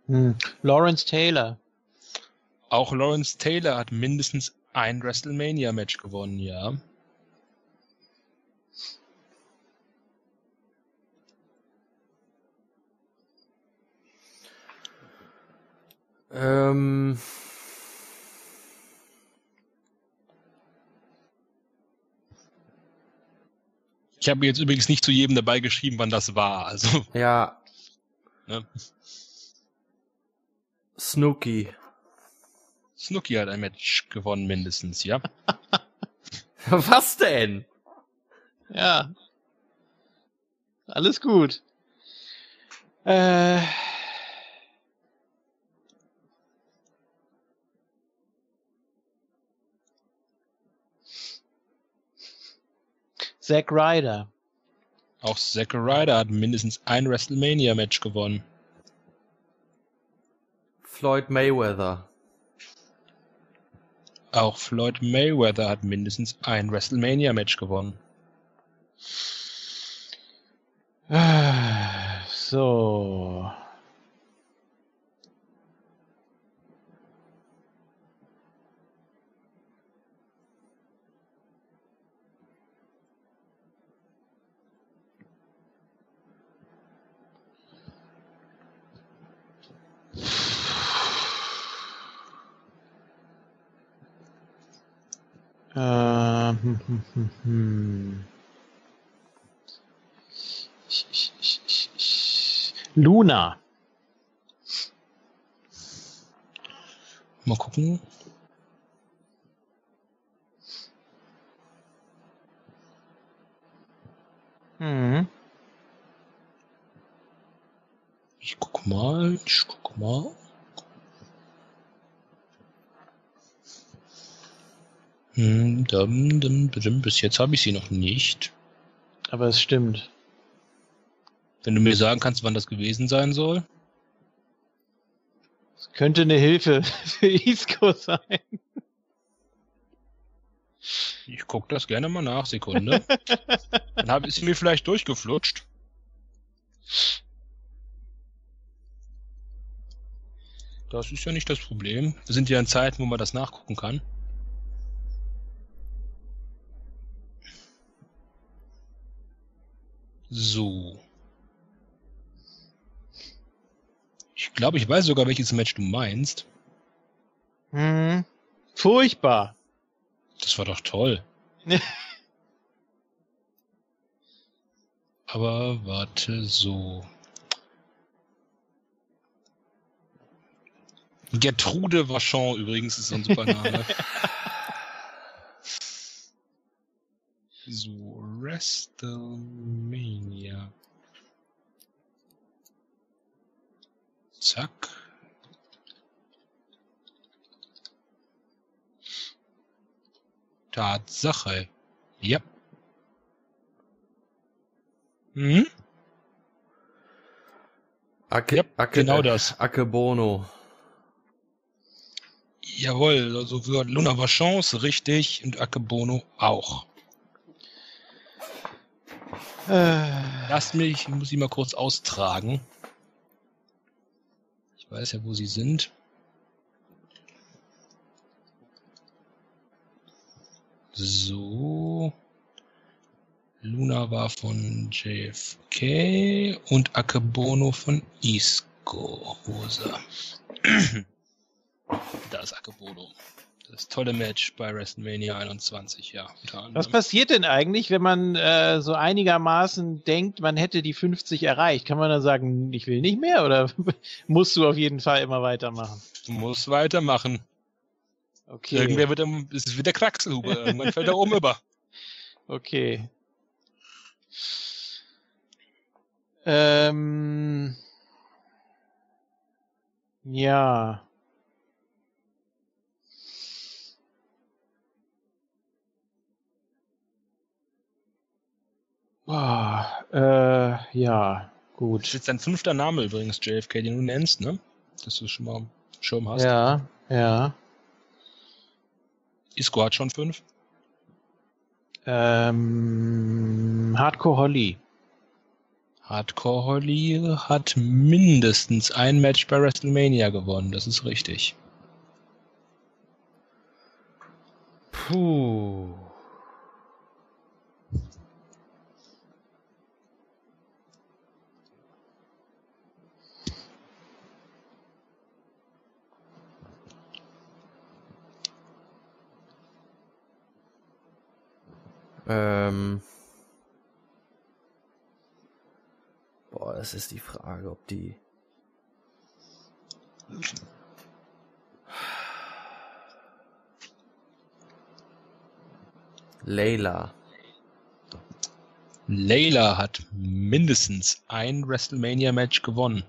Hm. Lawrence Taylor.
Auch Lawrence Taylor hat mindestens ein WrestleMania-Match gewonnen, ja.
Ähm,
Ich habe jetzt übrigens nicht zu jedem dabei geschrieben, wann das war. Also,
ja.
Ne?
Snooki.
Snooki hat ein Match gewonnen, mindestens, ja.
Was denn?
Ja. Alles gut. Äh. Zack Ryder.
Auch Zack Ryder hat mindestens ein WrestleMania-Match gewonnen.
Floyd Mayweather.
Auch Floyd Mayweather hat mindestens ein WrestleMania-Match gewonnen.
Ah, So. Äh, hm, hm, hm, hm. Ich, ich, ich, ich, ich. Luna.
Mal gucken.
Mhm.
Ich guck mal, ich guck mal. Bis jetzt habe ich sie noch nicht.
Aber es stimmt.
Wenn du mir sagen kannst, wann das gewesen sein soll.
Es könnte eine Hilfe für Isco sein.
Ich guck das gerne mal nach, Sekunde. Dann hab, ist sie mir vielleicht durchgeflutscht. Das ist ja nicht das Problem. Wir sind ja in Zeiten, wo man das nachgucken kann. So. Ich glaube, ich weiß sogar, welches Match du meinst.
Mhm. Furchtbar.
Das war doch toll. Aber warte, so. Gertrude Vachon übrigens ist so ein super Name. So, WrestleMania. Zack. Tatsache. Ja. Hm?
Ake,
yep,
Ake,
genau das.
Äh, Akebono.
Jawohl, also für Luna war Chance, richtig, und Akebono auch.
Äh,
Lasst mich, ich muss sie mal kurz austragen. Ich weiß ja, wo sie sind. So. Luna war von JFK und Akebono von Isco. Rosa. da ist Akebono. Das tolle Match bei WrestleMania 21, ja.
Was passiert denn eigentlich, wenn man äh, so einigermaßen denkt, man hätte die 50 erreicht? Kann man dann sagen, ich will nicht mehr oder musst du auf jeden Fall immer weitermachen?
Du musst weitermachen.
Okay.
Irgendwer wird, am- es ist wie der Quackselhuber. Irgendwann fällt er oben über.
Okay. Ähm, ja. Boah, äh, ja,
Das ist
gut.
jetzt dein fünfter Name übrigens, JFK, den du nennst, ne? Dass du es schon mal Schirm hast.
Ja, ja.
Isco hat schon fünf.
Ähm, Hardcore Holly.
Hardcore Holly hat mindestens ein Match bei WrestleMania gewonnen, das ist richtig.
Puh. Ähm. Boah, das ist die Frage, ob die. Layla.
Layla hat mindestens ein WrestleMania-Match gewonnen.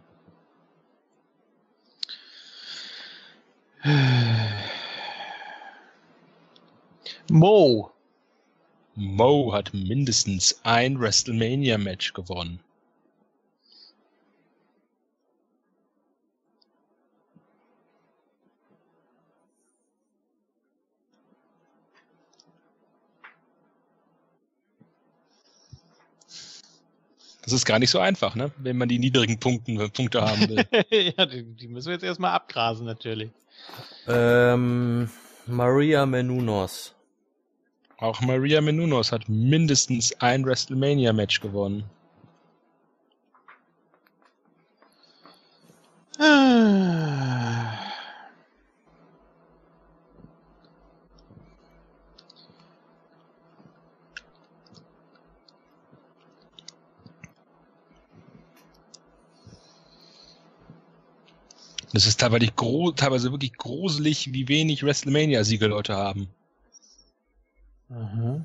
Mo.
Mo hat mindestens ein WrestleMania-Match gewonnen. Das ist gar nicht so einfach, ne? Wenn man die niedrigen Punkten, Punkte haben will.
ja, die, die müssen wir jetzt erstmal abgrasen, natürlich.
Ähm, Maria Menounos.
Auch Maria Menounos hat mindestens ein WrestleMania-Match gewonnen.
Ah.
Das ist teilweise, teilweise wirklich gruselig, wie wenig WrestleMania-Siege Leute haben.
Uh-huh.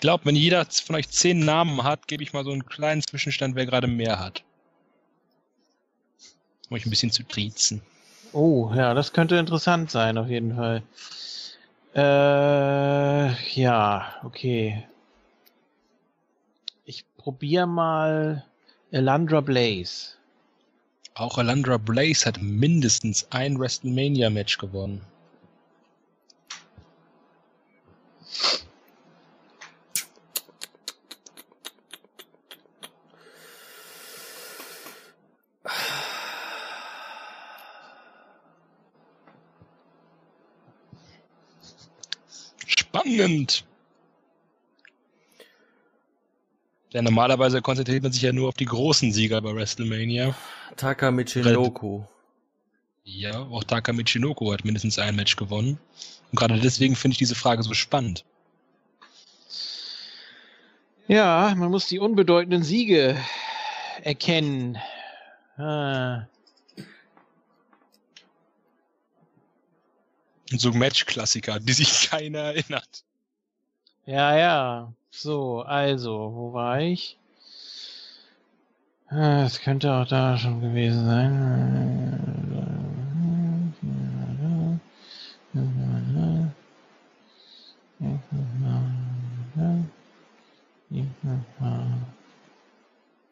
Ich glaube, wenn jeder von euch zehn Namen hat, gebe ich mal so einen kleinen Zwischenstand, wer gerade mehr hat. Um euch ein bisschen zu triezen.
Oh, ja, das könnte interessant sein, auf jeden Fall. Äh, ja, okay. Ich probiere mal Elandra Blaze.
Auch Alandra Blaze hat mindestens ein WrestleMania-Match gewonnen. Spannend! Ja, normalerweise konzentriert man sich ja nur auf die großen Sieger bei WrestleMania.
Taka Michinoku.
Ja, auch Taka Michinoko hat mindestens ein Match gewonnen. Und gerade deswegen finde ich diese Frage so spannend.
Ja, man muss die unbedeutenden Siege erkennen. Ah.
So Match-Klassiker, die sich keiner erinnert.
Ja, ja. So, also, wo war ich? Ah, Es könnte auch da schon gewesen sein.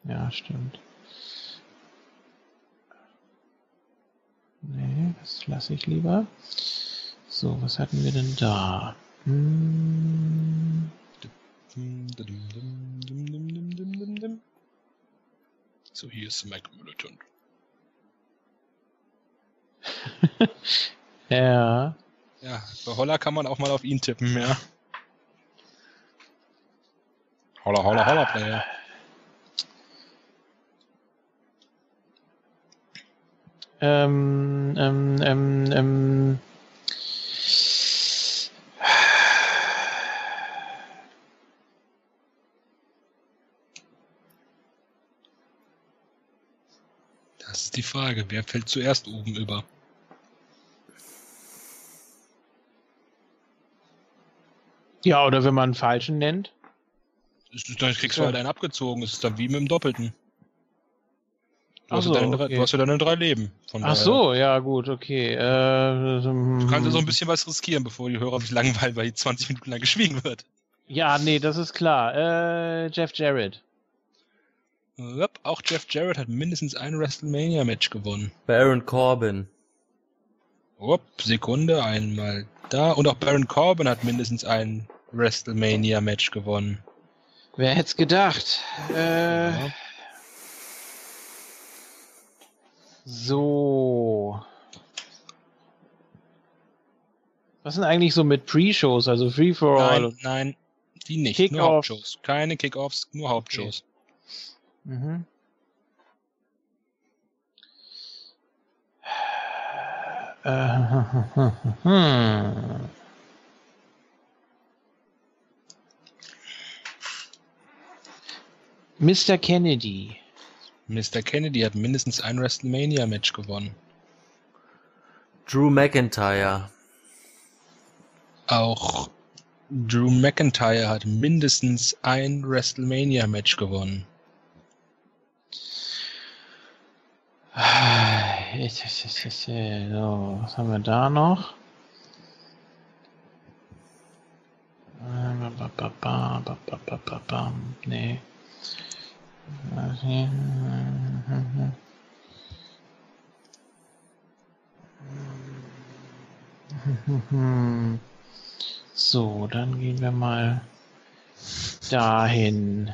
Ja, stimmt. Nee, das lasse ich lieber. So, was hatten wir denn da?
So, hier ist Mike Militant.
ja.
Ja, bei Holla kann man auch mal auf ihn tippen, ja. Holla, holla, holla, Player.
Ähm, ähm, ähm, ähm.
Die Frage. Wer fällt zuerst oben über?
Ja, oder wenn man einen falschen nennt.
Ist- Dann kriegst du
Ja.
halt einen abgezogen. Das ist dann wie mit dem Doppelten. Du, hast,
so,
ja deine, drei-
okay.
du hast ja deine drei Leben. Von
Ach
daher-
so, ja gut, okay. Äh,
Du kannst ja so ein bisschen was riskieren, bevor die Hörer sich langweilen, weil hier 20 Minuten lang geschwiegen wird.
Ja, nee, das ist klar. Äh, Jeff Jarrett.
Yep, auch Jeff Jarrett hat mindestens ein WrestleMania-Match gewonnen.
Baron Corbin.
Upp, Sekunde, einmal da. Und auch Baron Corbin hat mindestens ein WrestleMania-Match gewonnen.
Wer hätte es gedacht? Äh,
Ja.
so. Was sind eigentlich so mit Pre-Shows, also Free for All?
Nein, nein, die nicht.
Kick-Off.
Nur Hauptshows. Keine Kickoffs, nur Hauptshows.
Mhm. Äh, hm. Mr. Kennedy.
Mr. Kennedy hat mindestens ein WrestleMania-Match gewonnen.
Drew McIntyre.
Auch Drew McIntyre hat mindestens ein WrestleMania-Match gewonnen.
So, was haben wir da noch? Nee. So, dann gehen wir mal dahin.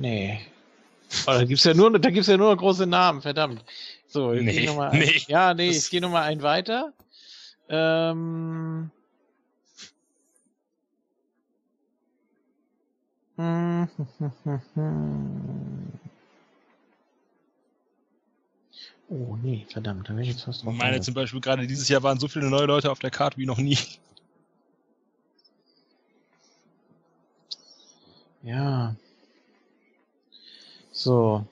Nee. Oh, da gibt's ja nur, da gibt's ja nur große Namen, verdammt. So, ich
Nee,
geh noch mal,
nee,
ja, nee,
das-
ich gehe noch mal einen weiter. Ähm. Oh nee, verdammt, da bin ich jetzt fast
Ich
drauf.
meine zum Beispiel gerade dieses Jahr waren so viele neue Leute auf der Karte wie noch nie.
Ja. So.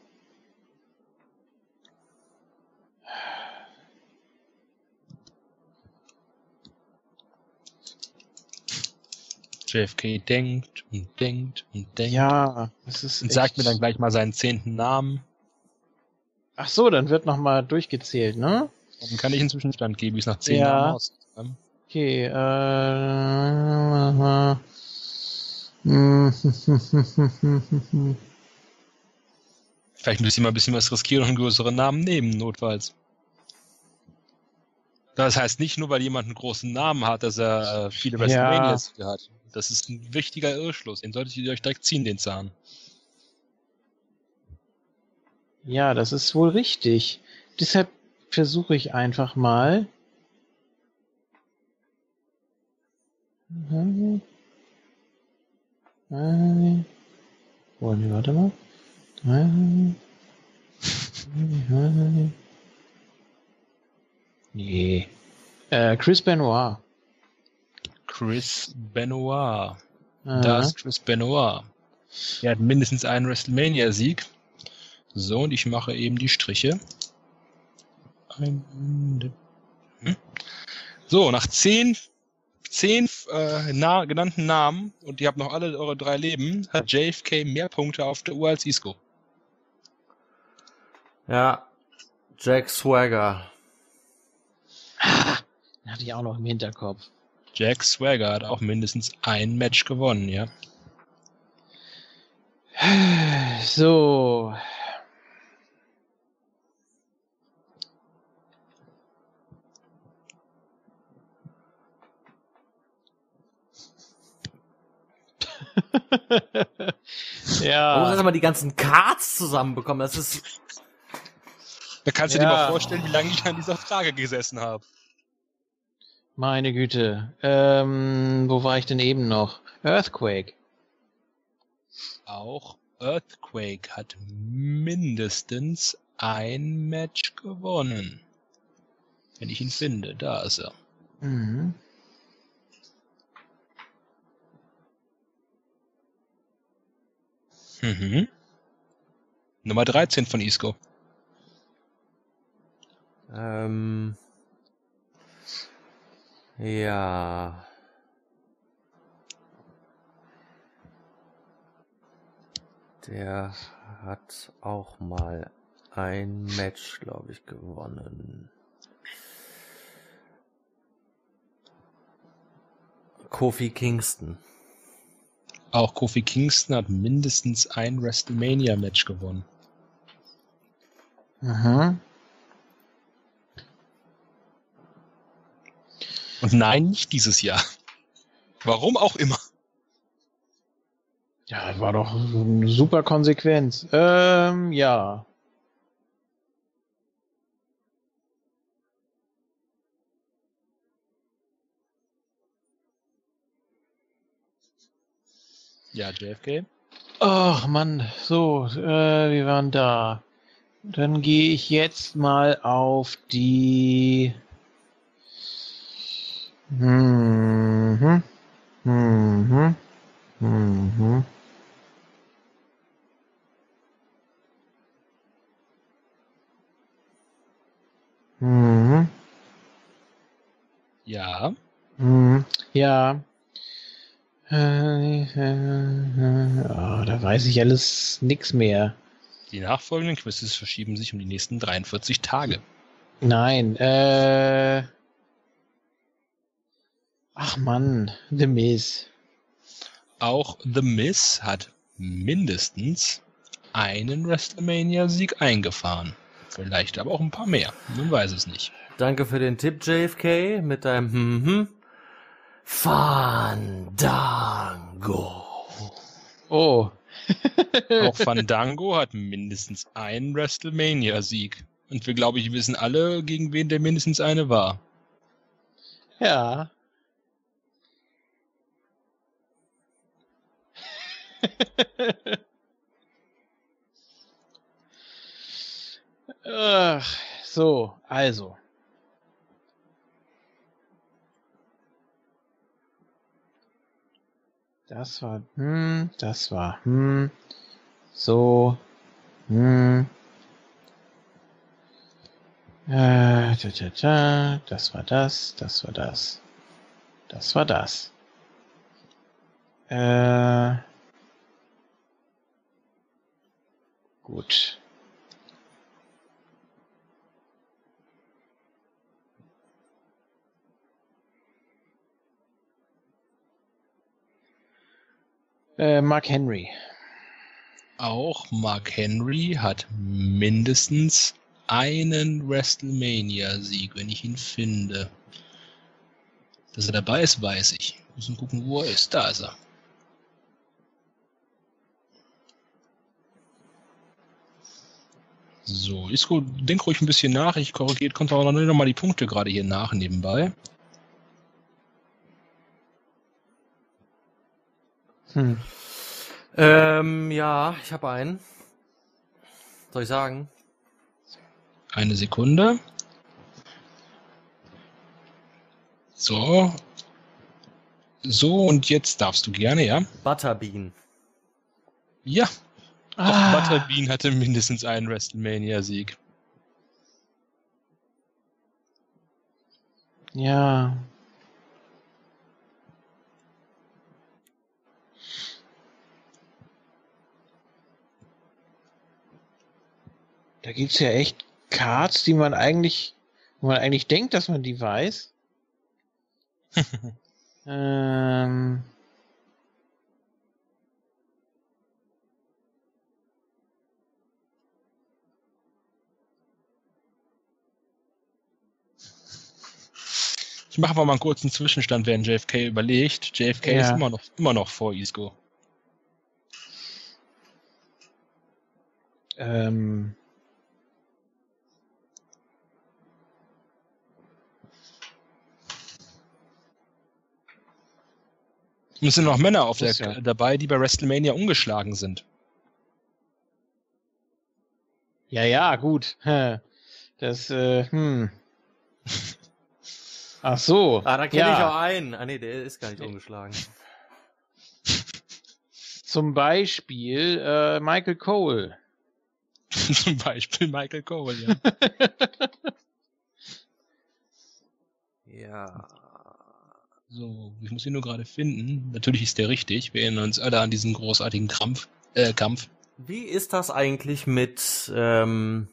JFK denkt und denkt und denkt.
Ja, es ist.
Und sagt
echt-
mir dann gleich mal seinen zehnten Namen.
Ach so, dann wird noch mal durchgezählt, ne?
Dann kann ich einen Zwischenstand geben, wie es nach zehn
Ja.
Namen aussieht. Ähm,
Okay, äh.
Vielleicht müssen mal ein bisschen was riskieren und einen größeren Namen nehmen, notfalls. Das heißt nicht nur, weil jemand einen großen Namen hat, dass er äh, viele
Ja.
WrestleManias hat. Das ist ein wichtiger Irrschluss. Den solltet ihr euch direkt ziehen, den Zahn.
Ja, das ist wohl richtig. Deshalb versuche ich einfach mal. Wollen wir, warte mal. Nee. Äh, Chris Benoit.
Chris Benoit.
Aha.
Da ist Chris Benoit. Er hat mindestens einen WrestleMania-Sieg. So, und ich mache eben die Striche. Hm? So, nach zehn, zehn äh, na, genannten Namen, und ihr habt noch alle eure drei Leben, hat JFK mehr Punkte auf der Uhr als Isco.
Ja. Jack Swagger.
Den hatte ich auch noch im Hinterkopf.
Jack Swagger hat auch mindestens ein Match gewonnen, ja.
So.
Man muss
ja.
erst mal die ganzen Cards zusammenbekommen. Das ist,
Da kannst du
Ja.
dir mal vorstellen, wie lange ich an dieser Frage gesessen habe.
Meine Güte. Ähm, wo war ich denn eben noch? Earthquake.
Auch Earthquake hat mindestens ein Match gewonnen. Wenn ich ihn finde, da ist er.
Mhm.
Mhm. Nummer 13 von Isco.
Ähm, ja. Der hat auch mal ein Match, glaube ich, gewonnen. Kofi Kingston.
Auch Kofi Kingston hat mindestens ein WrestleMania-Match gewonnen.
Mhm.
Und nein, nicht dieses Jahr. Warum auch immer.
Ja, war doch eine super Konsequenz. Ähm, ja.
Ja, JFK.
Ach Mann, so, äh, wir waren da. Dann gehe ich jetzt mal auf die. Mhm. Mhm. Mhm. Mhm.
Ja.
Mhm. Ja. Äh, äh, äh, oh, da weiß ich alles nix mehr.
Die nachfolgenden Quizzes verschieben sich um die nächsten 43 Tage.
Nein, äh. Ach Mann, The Miz.
Auch The Miz hat mindestens einen WrestleMania-Sieg eingefahren. Vielleicht aber auch ein paar mehr. Man weiß es nicht.
Danke für den Tipp, JFK, mit deinem hm hm. Fandango.
Oh.
Auch Fandango hat mindestens einen WrestleMania-Sieg. Und wir, glaube ich, wissen alle, gegen wen der mindestens eine war.
Ja. Ach, so, also. Das war, hm, das war, hm, so, hm. Äh, das war das, das war das. Das war das. Äh, gut. Äh, Mark Henry.
Auch Mark Henry hat mindestens einen WrestleMania-Sieg, wenn ich ihn finde. Dass er dabei ist, weiß ich. Müssen gucken, wo er ist. Da ist er. So, Isco, denk ruhig ein bisschen nach. Ich korrigiert, kommt auch noch mal die Punkte gerade hier nach nebenbei.
Hm.
Ähm, ja, ich habe einen. Soll ich sagen?
Eine Sekunde. So. So, und jetzt darfst du gerne, ja?
Butterbean.
Ja,
Ah.
auch Butterbean hatte mindestens einen WrestleMania-Sieg.
Ja. Da gibt's ja echt Cards, die man eigentlich, wo man eigentlich denkt, dass man die weiß. ähm.
Ich mache mal einen kurzen Zwischenstand, während JFK überlegt. JFK
Ja.
ist immer noch, immer noch vor Isco.
Ähm.
Es sind noch Männer auf der,
ja-
dabei, die bei WrestleMania ungeschlagen sind.
Ja, ja, gut. Das, äh, hm. Ach so.
Ah, da kenne
ja.
ich auch einen. Ah nee, der ist gar nicht ungeschlagen.
Zum Beispiel äh, Michael Cole.
Zum Beispiel Michael Cole, ja.
Ja.
So, ich muss ihn nur gerade finden. Natürlich ist der richtig. Wir erinnern uns alle an diesen großartigen Krampf, äh, Kampf.
Wie ist das eigentlich mit ähm,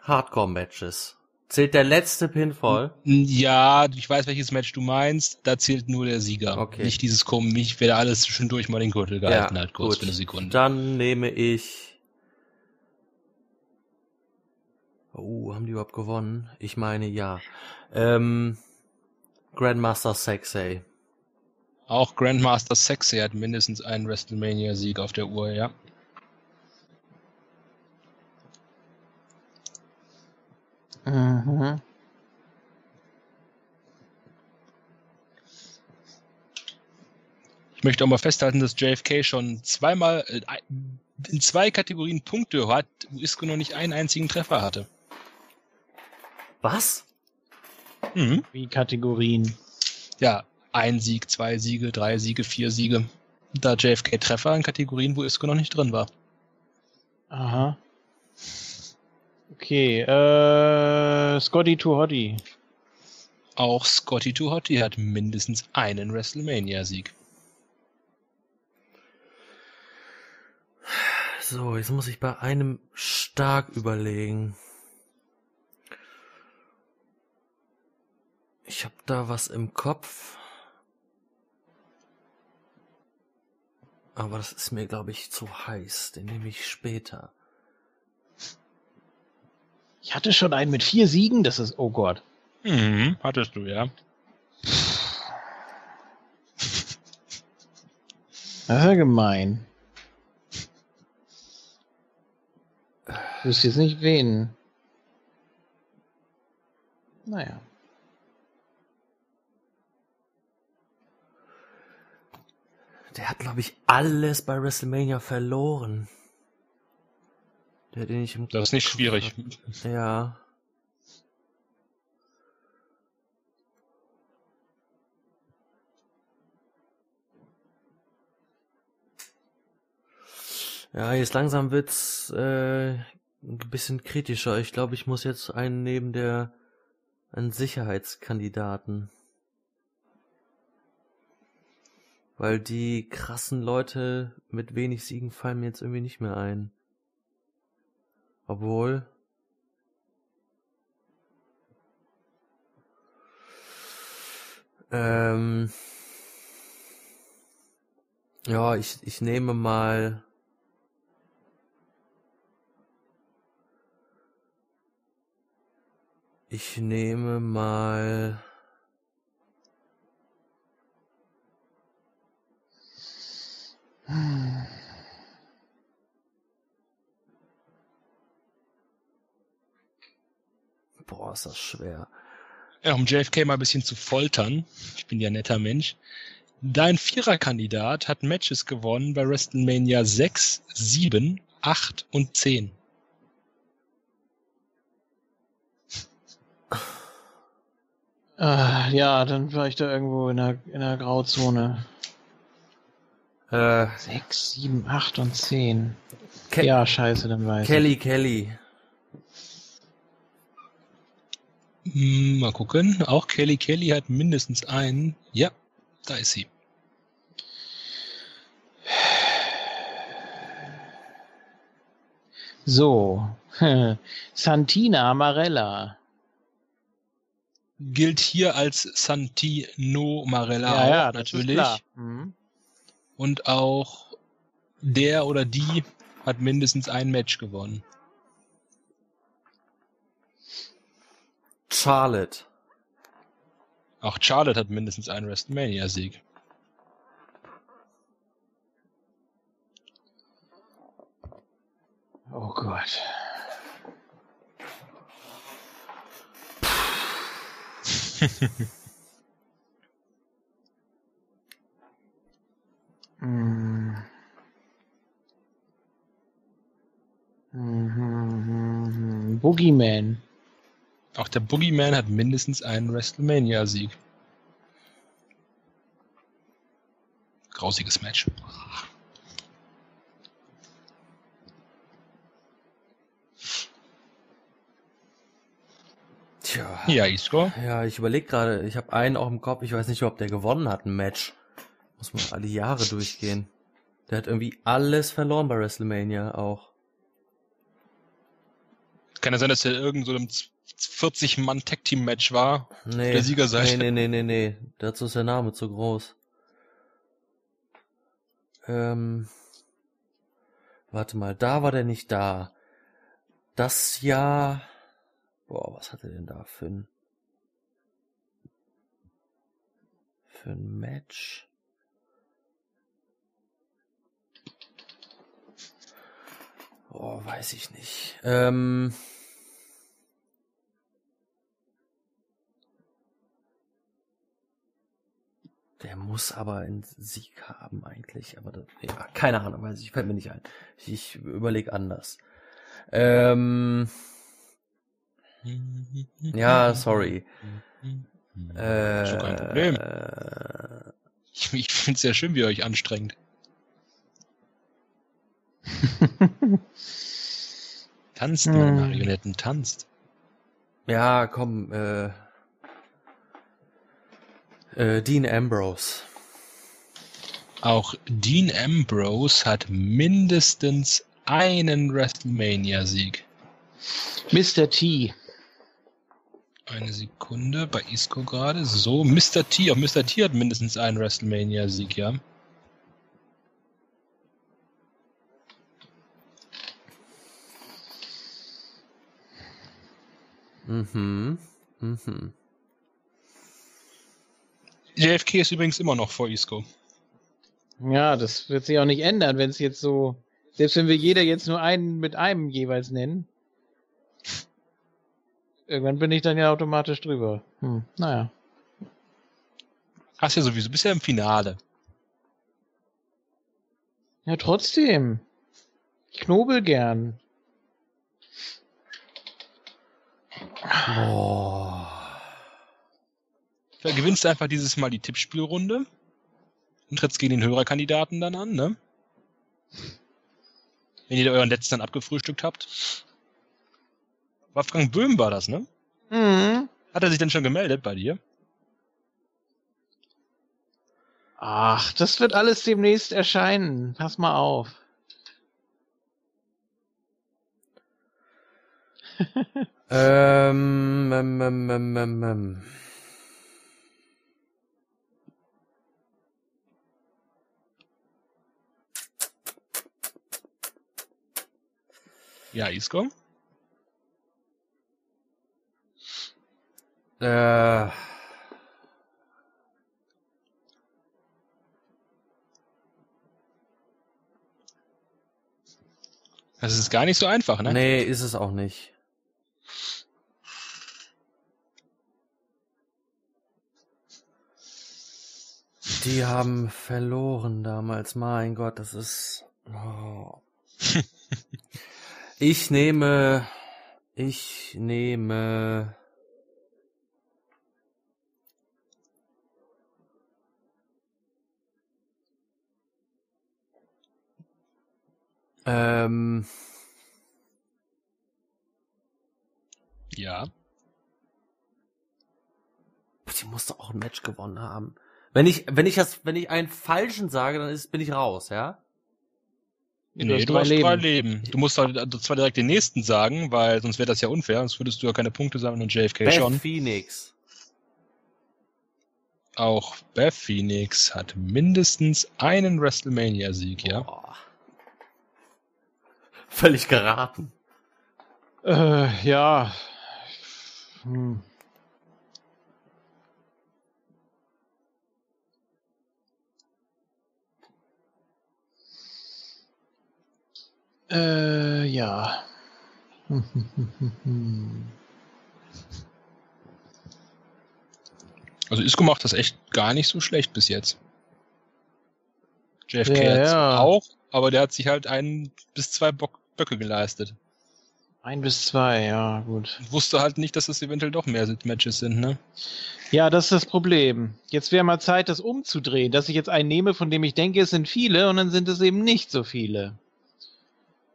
Hardcore-Matches? Zählt der letzte Pinfall?
Ja, ich weiß, welches Match du meinst. Da zählt nur der Sieger.
Okay.
Nicht dieses komisch, wer da alles zwischendurch mal den Gürtel gehalten hat, kurz
gut.
für eine Sekunde.
Dann nehme ich. Oh, haben die überhaupt gewonnen? Ich meine ja. Ähm, Grandmaster Sexay.
Auch Grandmaster Sexy hat mindestens einen WrestleMania-Sieg auf der Uhr, ja.
Mhm.
Ich möchte auch mal festhalten, dass JFK schon zweimal äh, in zwei Kategorien Punkte hat, wo Isco noch nicht einen einzigen Treffer hatte.
Was?
Mhm.
Wie Kategorien.
Ja, ein Sieg, zwei Siege, drei Siege, vier Siege. Da JFK Treffer in Kategorien, wo Isco noch nicht drin war.
Aha. Okay, äh, Scotty to Hottie.
Auch Scotty Too Hotty hat mindestens einen WrestleMania-Sieg.
So, jetzt muss ich bei einem stark überlegen. Ich hab da was im Kopf. Aber das ist mir, glaube ich, zu heiß. Den nehme ich später.
Ich hatte schon einen mit vier Siegen, das ist, oh Gott.
Mhm, hattest du, ja.
Das ist ja gemein. Ich wüsste jetzt nicht wen. Naja.
Der hat, glaube ich, alles bei WrestleMania verloren. Der, den ich im
Das ist nicht schwierig.
Ja. Ja, jetzt langsam wird's äh, ein bisschen kritischer. Ich glaube, ich muss jetzt einen nehmen, der einen Sicherheitskandidaten. Weil die krassen Leute mit wenig Siegen fallen mir jetzt irgendwie nicht mehr ein. Obwohl. Ähm. Ja, ich, ich nehme mal. Ich nehme mal. Boah, ist das schwer.
Ja, um JFK mal ein bisschen zu foltern. Ich bin ja ein netter Mensch. Dein Viererkandidat hat Matches gewonnen bei WrestleMania 6, 7, 8 und 10.
Ah, ja, dann war ich da irgendwo in der, in der Grauzone.
Äh,
6, 7, 8 und 10.
Ke
ja, scheiße, dann weiß
Kelly Kelly.
Hm, Mal gucken. Auch Kelly Kelly hat mindestens einen. Ja, da ist sie.
So. Santina Marella.
Gilt hier als Santino Marella
ja, ja,
natürlich.
klar. Mhm.
Und auch der oder die hat mindestens ein Match gewonnen.
Charlotte.
Auch Charlotte hat mindestens einen WrestleMania-Sieg.
Oh Gott. Mm. Mhm, Boogeyman.
Auch der Boogeyman hat mindestens einen WrestleMania-Sieg. Grausiges Match.
Tja.
Ja, Isco.
Ja, ich überlege gerade, ich habe einen auch im Kopf, ich weiß nicht, ob der gewonnen hat, ein Match. Muss man alle Jahre durchgehen. Der hat irgendwie alles verloren bei WrestleMania auch.
Kann ja sein, dass der irgend so einem 40-Mann-Tag-Team-Match war.
Nee,
Der Siegerseite.
nee, nee, nee, nee, nee. Dazu ist der Name zu groß. Ähm, warte mal, da war der nicht da. Das Jahr, boah, was hat er denn da für ein, für ein Match? Boah, weiß ich nicht. Ähm, Der muss aber einen Sieg haben eigentlich, aber das, ja, keine Ahnung, weiß ich, fällt mir nicht ein. Ich, ich überlege anders. Ähm, ja, sorry. Äh,
kein Problem.
Äh,
Ich, ich finde es sehr schön, wie ihr euch anstrengt. Tanzt, meine
Hm.
Marionetten, tanzt.
ja, komm, äh, äh, Dean Ambrose.
Auch Dean Ambrose hat mindestens einen WrestleMania-Sieg.
Mr. T.
Eine Sekunde bei Isco gerade. So, Mr. T. Auch Mr. T hat mindestens einen WrestleMania-Sieg, ja.
Mhm. Mhm.
JFK ist übrigens immer noch vor Isco.
Ja, das wird sich auch nicht ändern, wenn es jetzt so, selbst wenn wir jeder jetzt nur einen mit einem jeweils nennen. Irgendwann bin ich dann ja automatisch drüber. Hm, naja.
Hast ja sowieso, bist ja im Finale.
Ja, trotzdem. Ich knobel gern.
Boah.
Gewinnst du einfach dieses Mal die Tippspielrunde und trittst gegen den Hörerkandidaten dann an, ne? Wenn ihr euren letzten dann abgefrühstückt habt. Wolfgang Böhm war das, ne?
Mhm.
Hat er sich denn schon gemeldet bei dir?
Ach, das wird alles demnächst erscheinen. Pass mal auf.
Ähm, ähm, ähm, ähm, ähm,
Ja, Isco.
Äh,
Das ist gar nicht so einfach, ne?
nee, ist es auch nicht. Die haben verloren damals. Mein Gott, das ist. Oh. Ich nehme, ich nehme, ähm,
Ja.
die muss doch auch ein Match gewonnen haben. Wenn ich, wenn ich das, wenn ich einen falschen sage, dann ist, bin ich raus, ja?
Nee, du hast drei Leben. Du musst halt zwar direkt den nächsten sagen, weil sonst wäre das ja unfair, sonst würdest du ja keine Punkte sammeln und JFK
Beth
schon.
Phoenix.
Auch Beth Phoenix hat mindestens einen WrestleMania-Sieg, ja.
Boah. Völlig geraten.
Äh, ja. Hm. Äh, ja.
Also Isco macht das echt gar nicht so schlecht bis jetzt. JFK
Ja, ja.
auch, aber der hat sich halt ein bis zwei Bock Böcke geleistet.
Ein bis zwei, ja, gut.
Wusste halt nicht, dass es eventuell doch mehr Matches sind, ne?
Ja, das ist das Problem. Jetzt wäre mal Zeit, das umzudrehen, dass ich jetzt einen nehme, von dem ich denke, es sind viele, und dann sind es eben nicht so viele.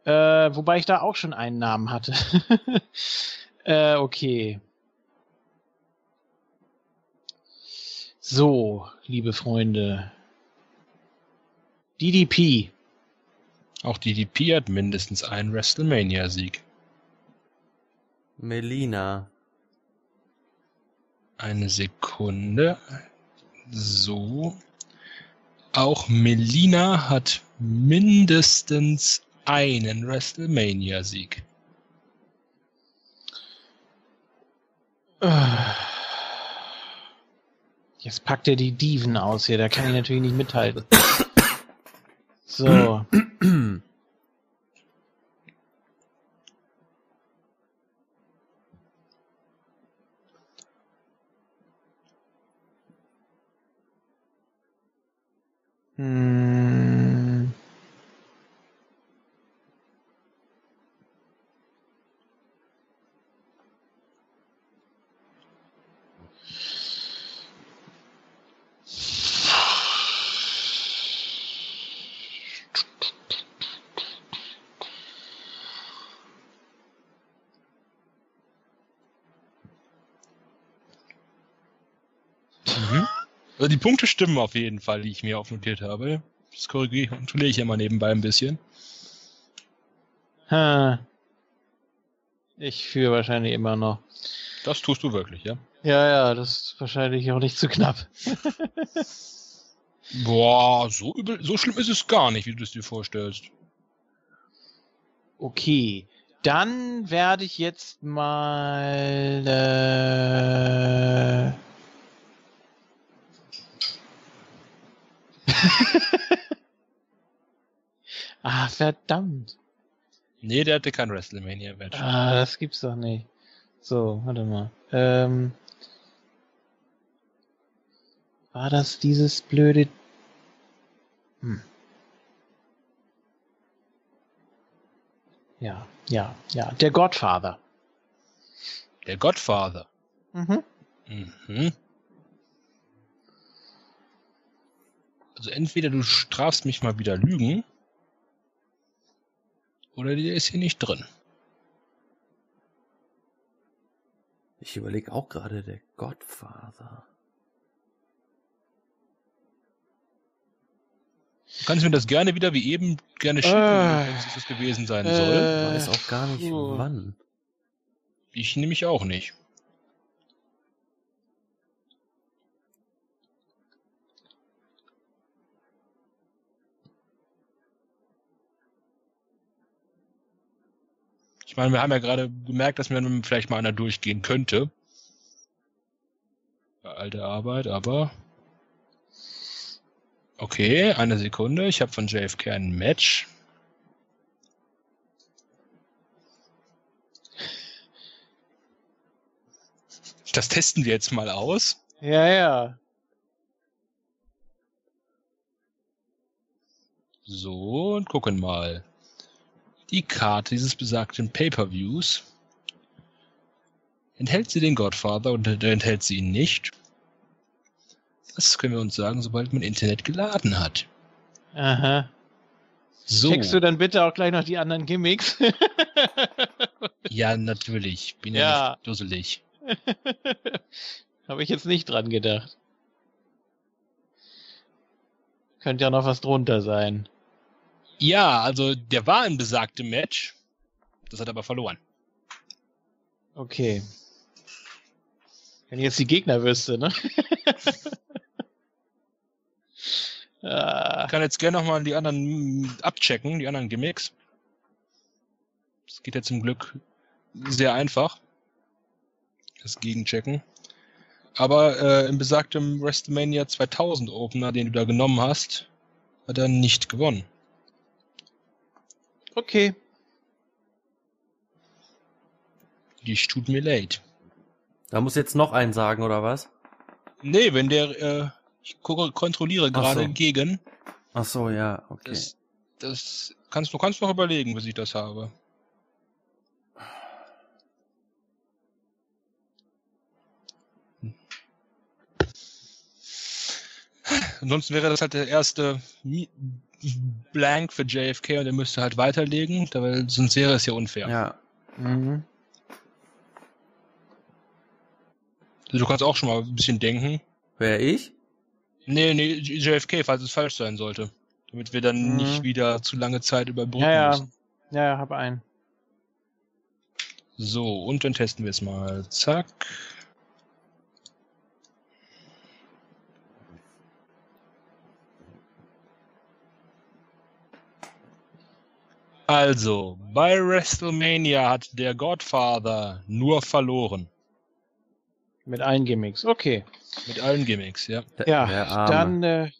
Äh, wobei ich da auch schon einen Namen hatte. äh, okay. So, liebe Freunde. DDP.
Auch DDP hat mindestens einen WrestleMania-Sieg.
Melina.
Eine Sekunde. So. Auch Melina hat mindestens einen WrestleMania-Sieg.
Äh. Jetzt packt er die Diven aus hier, da kann ich natürlich nicht mithalten. So. Hm.
Also die Punkte stimmen auf jeden Fall, die ich mir aufnotiert habe. Das korrigiere kontrolliere ich immer nebenbei ein bisschen.
Ha. Ich führe wahrscheinlich immer noch.
Das tust du wirklich, ja?
Ja, ja, das ist wahrscheinlich auch nicht zu knapp.
Boah, so übel, so schlimm ist es gar nicht, wie du es dir vorstellst.
Okay, dann werde ich jetzt mal. Äh... ah, verdammt.
Nee, der hatte kein WrestleMania-Match.
Ah, das gibt's doch nicht. So, warte mal. Ähm, war das dieses blöde... Hm. Ja, ja, ja. Der Godfather.
Der Godfather.
Mhm.
Mhm. Also entweder du strafst mich mal wieder Lügen, oder der ist hier nicht drin.
Ich überlege auch gerade der Godfather.
Du kannst mir das gerne wieder wie eben gerne schicken,
Äh,
wenn es das gewesen sein
äh,
soll.
Ich weiß auch gar nicht wann.
Ich nämlich auch nicht. Meine, wir haben ja gerade gemerkt, dass mir vielleicht mal einer durchgehen könnte. Bei Alte Arbeit, aber. Okay, eine Sekunde. Ich habe von JFK ein Match. Das testen wir jetzt mal aus.
Ja, ja.
So, und gucken mal. Die Karte dieses besagten Pay-per-Views. Enthält sie den Godfather oder enthält sie ihn nicht? Das können wir uns sagen, sobald man Internet geladen hat.
Aha.
So.
Checkst du dann bitte auch gleich noch die anderen Gimmicks?
Ja, natürlich. Bin ja,
Ja.
nicht dusselig.
Habe ich jetzt nicht dran gedacht. Könnte ja noch was drunter sein.
Ja, also der war in besagtem Match. Das hat er aber verloren.
Okay. Wenn ich jetzt die Gegner wüsste, ne? ah,
Ich kann jetzt gerne nochmal die anderen abchecken, die anderen Gimmicks. Das geht ja zum Glück sehr einfach. Das Gegenchecken. Aber äh, im besagtem WrestleMania 2000 Opener, den du da genommen hast, hat er nicht gewonnen.
Okay.
Die tut mir leid.
Da muss jetzt noch einen sagen, oder was?
Nee, wenn der, äh, ich gucke, kontrolliere gerade
so.
gegen.
Ach so, ja, okay.
Das, das kannst du kannst noch überlegen, bis ich das habe. Ansonsten wäre das halt der erste Mi- Blank für JFK und er müsste halt weiterlegen, weil sonst wäre es ja unfair.
Ja.
Mhm.
Du kannst auch schon mal ein bisschen denken.
Wer ich?
Nee, nee, JFK, falls es falsch sein sollte. Damit wir dann
Mhm.
nicht wieder zu lange Zeit überbrücken
Ja, ja.
müssen.
Ja, ja, hab einen.
So, und dann testen wir es mal. Zack. Also, bei WrestleMania hat der Godfather nur verloren.
Mit allen Gimmicks. Okay.
Mit allen Gimmicks, ja.
Der,
Ja, dann äh,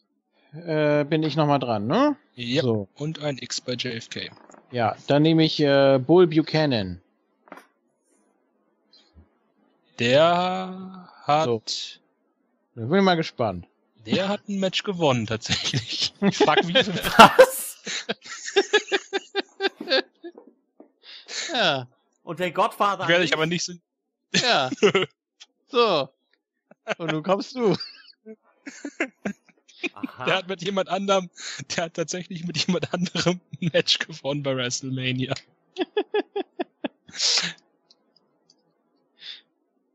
äh, bin ich nochmal dran, ne?
ja.
So.
Und ein X bei JFK.
Ja, dann nehme ich äh, Bull Buchanan.
Der hat,
So. Da bin ich mal gespannt.
der hat ein Match gewonnen, tatsächlich. Ich frag mich,
Was?
Ja,
Und der Godfather.
werde ich aber nicht so,
ja. So. Und nun kommst du.
Aha.
Der hat mit jemand anderem, der hat tatsächlich mit jemand anderem ein Match gewonnen bei WrestleMania.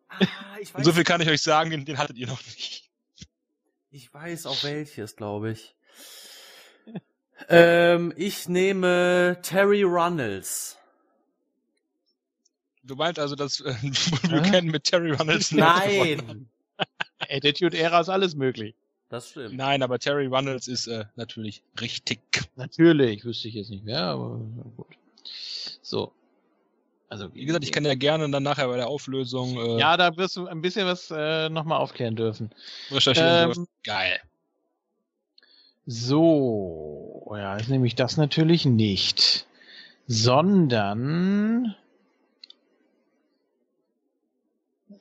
ah, ich,
Und
weiß,
so viel kann ich euch sagen, den, den hattet ihr noch nicht.
ich weiß auch welches, glaube ich. ähm, ich nehme Terry Runnels.
Du meinst also, dass äh, Buchanan mit Terry Runnels?
Nein.
Attitude Era ist alles möglich.
Das stimmt.
Nein, aber Terry Runnels ist äh, natürlich richtig.
Natürlich, wüsste ich jetzt nicht mehr, aber na gut. So. Also,
Wie gesagt, ich kann ja gerne dann nachher bei der Auflösung äh,
Ja, da wirst du ein bisschen was äh, nochmal aufklären dürfen.
recherchieren.
ähm,
dürfen. Geil.
So, ja, jetzt nehme ich das natürlich nicht. Sondern.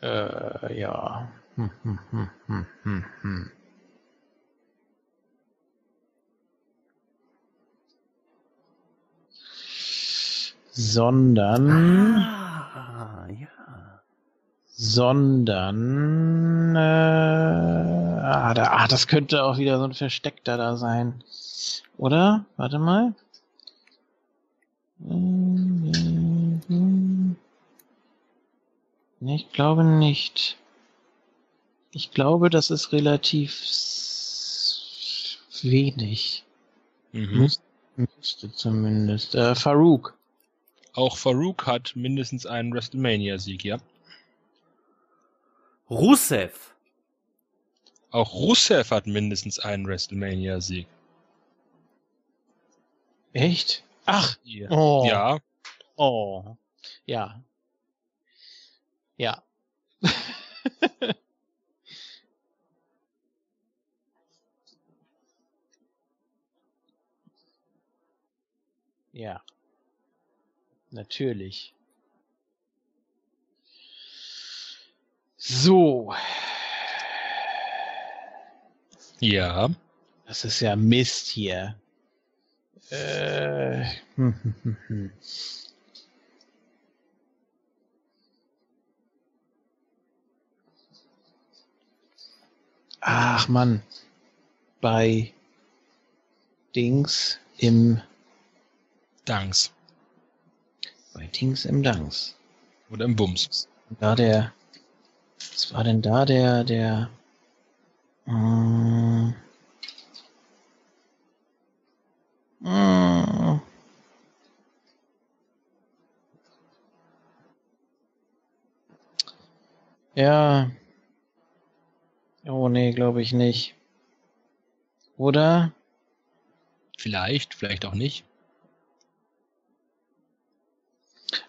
Äh, ja. Hm, hm, hm, hm, hm, hm. Sondern.
Ah, ja.
sondern äh, ah, da, ah, das könnte auch wieder so ein Versteckter da sein. Oder? Warte mal. Nee, ich glaube nicht. Ich glaube, das ist relativ wenig.
Mhm.
Müsste, müsste zumindest. Äh, Farouk.
Auch Farouk hat mindestens einen WrestleMania-Sieg, ja.
Rusev.
Auch Rusev hat mindestens einen WrestleMania-Sieg.
Echt? Ach,
Ja.
oh.
ja.
Oh. Ja. Ja. ja. Natürlich. So.
Ja.
Das ist ja Mist hier. Äh, hm, hm, hm, hm. Ach Mann, bei Dings im
Danks.
bei Dings im Dings.
Oder im Bums.
Da der, was war denn da der, der, mm, mm, ja, oh nee, glaube ich nicht. Oder?
Vielleicht, vielleicht auch nicht.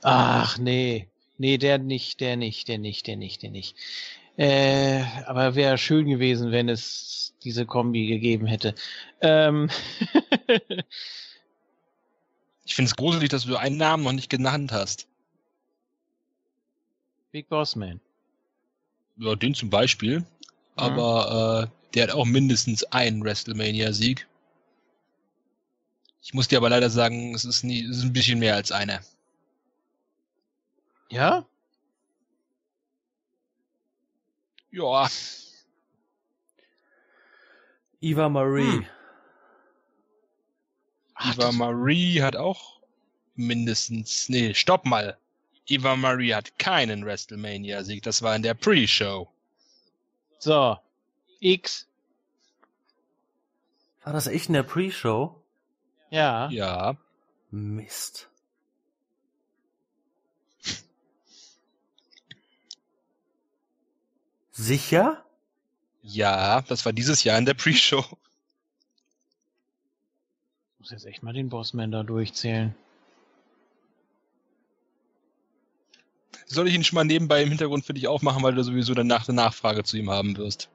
Ach, nee. Nee, der nicht, der nicht, der nicht, der nicht, der nicht. Äh, aber wäre schön gewesen, wenn es diese Kombi gegeben hätte. Ähm,
Ich finde es gruselig, dass du einen Namen noch nicht genannt hast.
Big Boss Man.
Ja, den zum Beispiel. Aber äh, der hat auch mindestens einen WrestleMania-Sieg. Ich muss dir aber leider sagen, es ist, nie, es ist ein bisschen mehr als einer.
Ja?
Ja,
Eva Marie.
Hm. Ach,
Eva Marie hat auch mindestens. Nee, stopp mal. Eva Marie hat keinen WrestleMania-Sieg. Das war in der Pre-Show.
So. X.
War das echt in der Pre-Show?
Ja.
Ja.
Mist. Sicher?
Ja, das war dieses Jahr in der Pre-Show.
Ich muss jetzt echt mal den Bossman da durchzählen.
Soll ich ihn schon mal nebenbei im Hintergrund für dich aufmachen, weil du sowieso danach eine Nachfrage zu ihm haben wirst?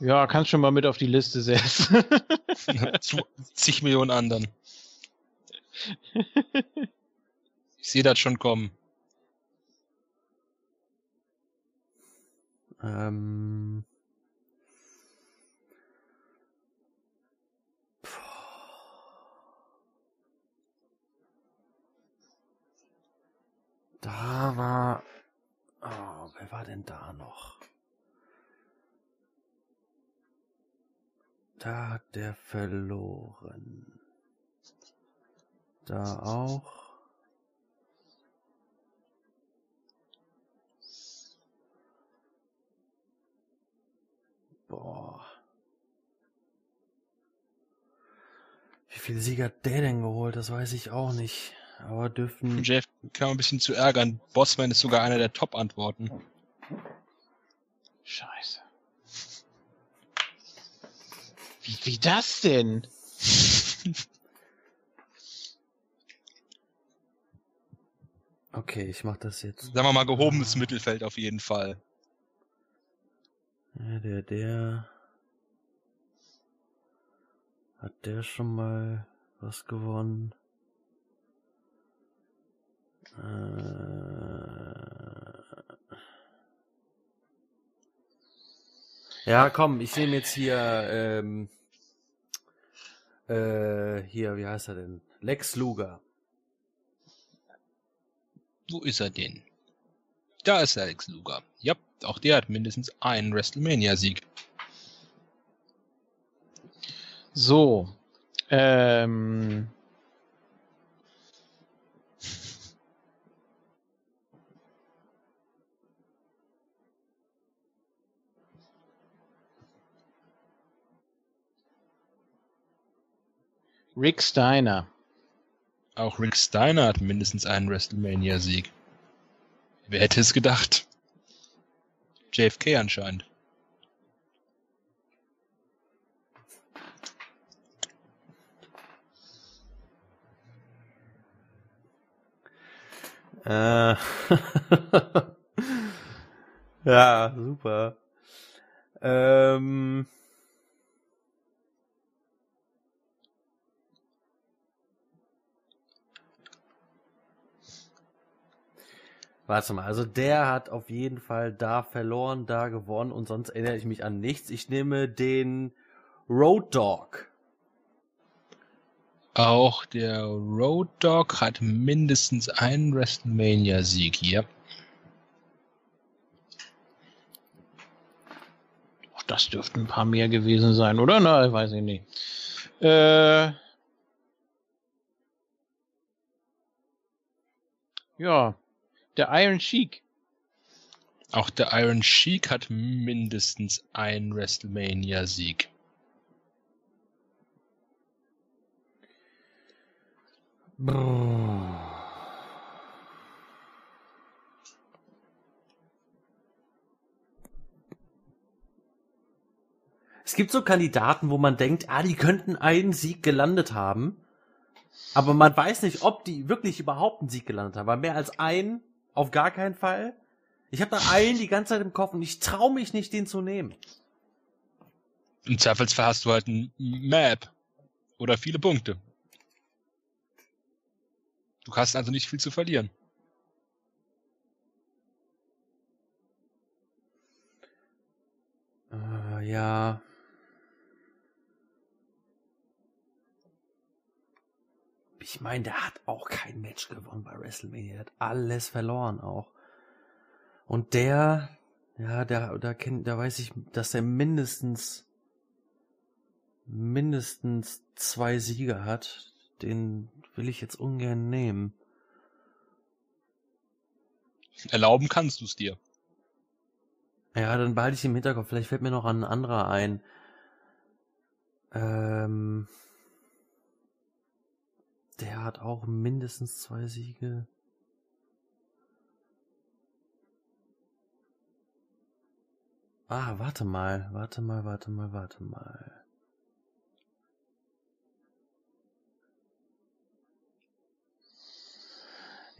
Ja, kannst schon mal mit auf die Liste setzen.
zu zig Millionen anderen. Ich sehe das schon kommen.
Ähm. Da war. Oh, wer war denn da noch? Da hat der verloren. Da auch. Boah. Wie viele Siege hat der denn geholt? Das weiß ich auch nicht. Aber dürfen.
Jeff kam ein bisschen zu ärgern. Bossman ist sogar einer der Top-Antworten.
Scheiße. Wie, wie das denn?
Okay, ich mach das jetzt.
Sagen wir mal gehobenes Mittelfeld auf jeden Fall.
Ja, der, der. Hat der schon mal was gewonnen? Äh. Ja, komm, ich nehme jetzt hier, ähm, äh, hier, wie heißt er denn? Lex Luger.
Wo ist er denn? Da ist Alex Luger. Ja, auch der hat mindestens einen WrestleMania-Sieg.
So. Ähm. Rick Steiner.
Auch Rick Steiner hat mindestens einen WrestleMania-Sieg. Wer hätte es gedacht? JFK anscheinend.
Äh. ja, super. Ähm. Warte mal, also der hat auf jeden Fall da verloren, da gewonnen und sonst erinnere ich mich an nichts. Ich nehme den Road Dog.
Auch der Road Dog hat mindestens einen WrestleMania-Sieg hier.
Ach, das dürften ein paar mehr gewesen sein, oder? Na, weiß ich nicht. Äh, ja, der Iron Sheik.
Auch der Iron Sheik hat mindestens einen WrestleMania-Sieg.
Es gibt so Kandidaten, wo man denkt, ah, die könnten einen Sieg gelandet haben. Aber man weiß nicht, ob die wirklich überhaupt einen Sieg gelandet haben. Weil mehr als einen auf gar keinen Fall. Ich habe da einen die ganze Zeit im Kopf und ich traue mich nicht, den zu nehmen.
Im Zweifelsfall hast du halt ein Map oder viele Punkte. Du hast also nicht viel zu verlieren.
Äh, ja. Ich meine, der hat auch kein Match gewonnen bei WrestleMania. Der hat alles verloren auch. Und der, ja, der, da kennt, da weiß ich, dass er mindestens, mindestens zwei Siege hat. Den will ich jetzt ungern nehmen.
Erlauben kannst du es dir.
Ja, dann behalte ich im Hinterkopf. Vielleicht fällt mir noch ein anderer ein. Ähm, der hat auch mindestens zwei Siege. Ah, warte mal, warte mal, warte mal, warte mal.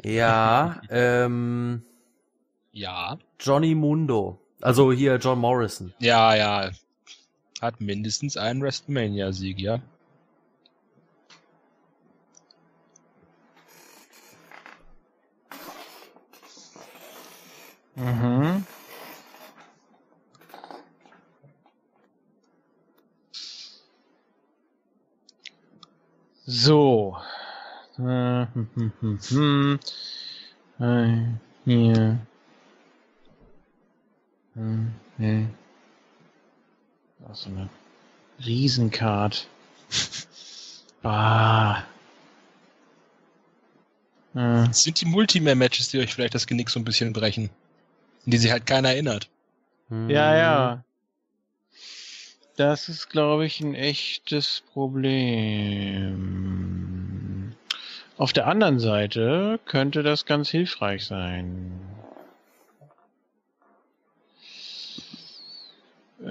Ja, ähm,
Ja.
Johnny Mundo. Also hier John Morrison.
Ja, ja. Hat mindestens einen WrestleMania-Sieg, ja.
Mhm. So. Äh, hm, hm, hm, hm. Hier. Hm, nee. Ach, so eine Riesencard. Ah. Äh,
sind die Multimer-Matches, die euch vielleicht das Genick so ein bisschen brechen. An die sich halt keiner erinnert.
Ja, ja. Das ist, glaube ich, ein echtes Problem. Auf der anderen Seite könnte das ganz hilfreich sein. Äh,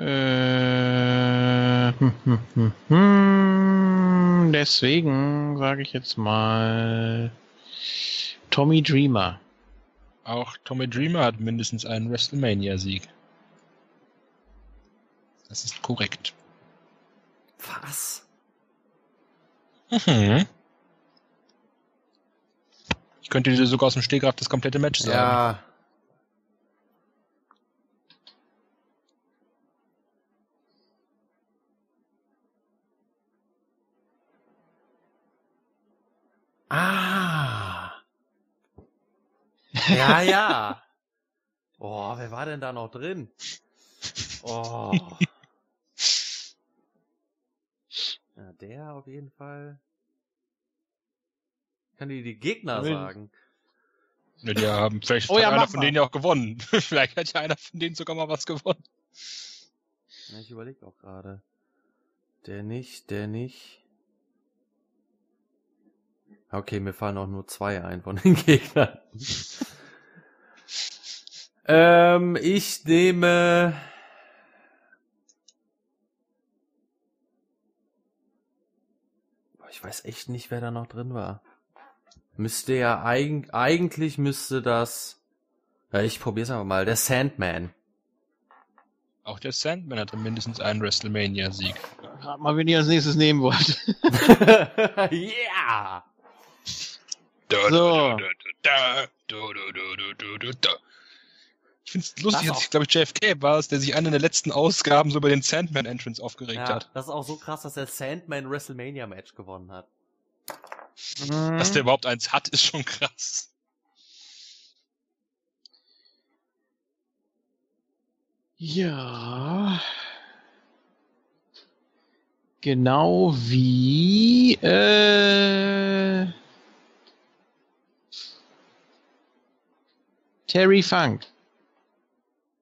hm, hm, hm, hm. Deswegen sage ich jetzt mal Tommy Dreamer.
Auch Tommy Dreamer hat mindestens einen WrestleMania-Sieg. Das ist korrekt.
Was?
Mhm. Ich könnte dir sogar aus dem Stegreif das komplette Match sagen.
Ja. Ah. Ja, ja. Oh, wer war denn da noch drin? Oh. Ja, der auf jeden Fall. Kann dir die Gegner
Will-
sagen.
Ja, die haben vielleicht
Oh
hat
ja,
einer von
mal.
denen ja auch gewonnen. vielleicht hat ja einer von denen sogar mal was gewonnen.
Ja, ich überlege auch gerade. Der nicht, der nicht. Okay, mir fallen auch nur zwei ein von den Gegnern. ähm, ich nehme. Ich weiß echt nicht, wer da noch drin war. Müsste ja eig eigentlich müsste das. Ja, ich probier's einfach mal. Der Sandman.
Auch der Sandman hatte mindestens einen WrestleMania-Sieg.
Mal, wen ihr als nächstes nehmen wollt.
yeah!
So.
Ich finde es lustig,
Das
dass ich glaube ich JFK war es, der sich eine der letzten Ausgaben so über den Sandman-Entrance aufgeregt
Ja,
hat.
das ist auch so krass, dass der Sandman WrestleMania Match gewonnen hat.
Dass der überhaupt eins hat, ist schon krass.
Ja. Genau wie äh, Terry Funk.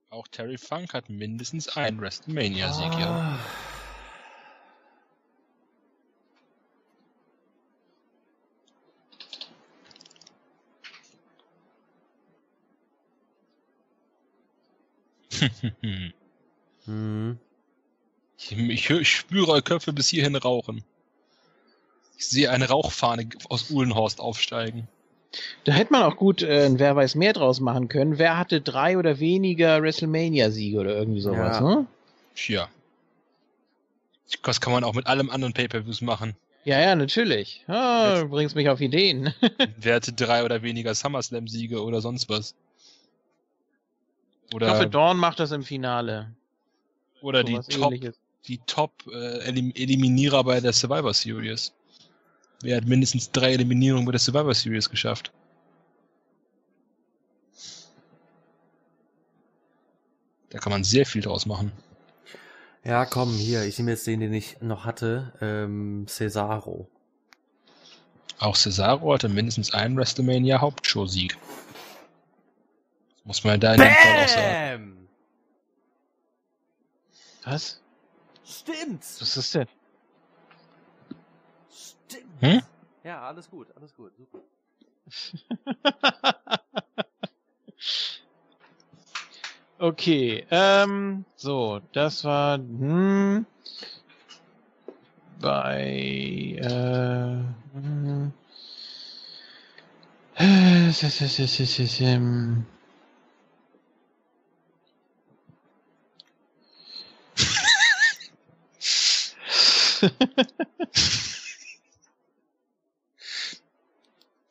Auch Terry Funk hat mindestens einen WrestleMania-Sieg.
Ah. Hm.
Ich, ich, spüre eure Köpfe bis hierhin rauchen. Ich sehe eine Rauchfahne aus Uhlenhorst aufsteigen.
Da hätte man auch gut äh, ein Wer weiß mehr draus machen können. Wer hatte drei oder weniger WrestleMania-Siege oder irgendwie sowas,
Ja.
ne?
Tja. Das kann man auch mit allem anderen Pay-Per-Views machen.
Ja, ja, natürlich. Ah, du bringst mich auf Ideen.
Wer hatte drei oder weniger SummerSlam-Siege oder sonst was?
Ich
Oder,
hoffe, Dawn macht das im Finale.
oder die
Sowas
Top,
Ähnliches.
die Top äh, Elim Eliminierer bei der Survivor Series. Wer hat mindestens drei Eliminierungen bei der Survivor Series geschafft? Da kann man sehr viel draus machen.
Ja, komm, hier, ich nehme jetzt den, den ich noch hatte. Ähm, Cesaro.
Auch Cesaro hatte mindestens einen WrestleMania Hauptshow-Sieg. Das muss man da in dem Fall auch sagen.
Was?
Stimmt!
Was ist denn?
Hm?
Ja, alles gut, alles gut, super.
okay, ähm, so, das war hm, bei äh, hm, äh, s-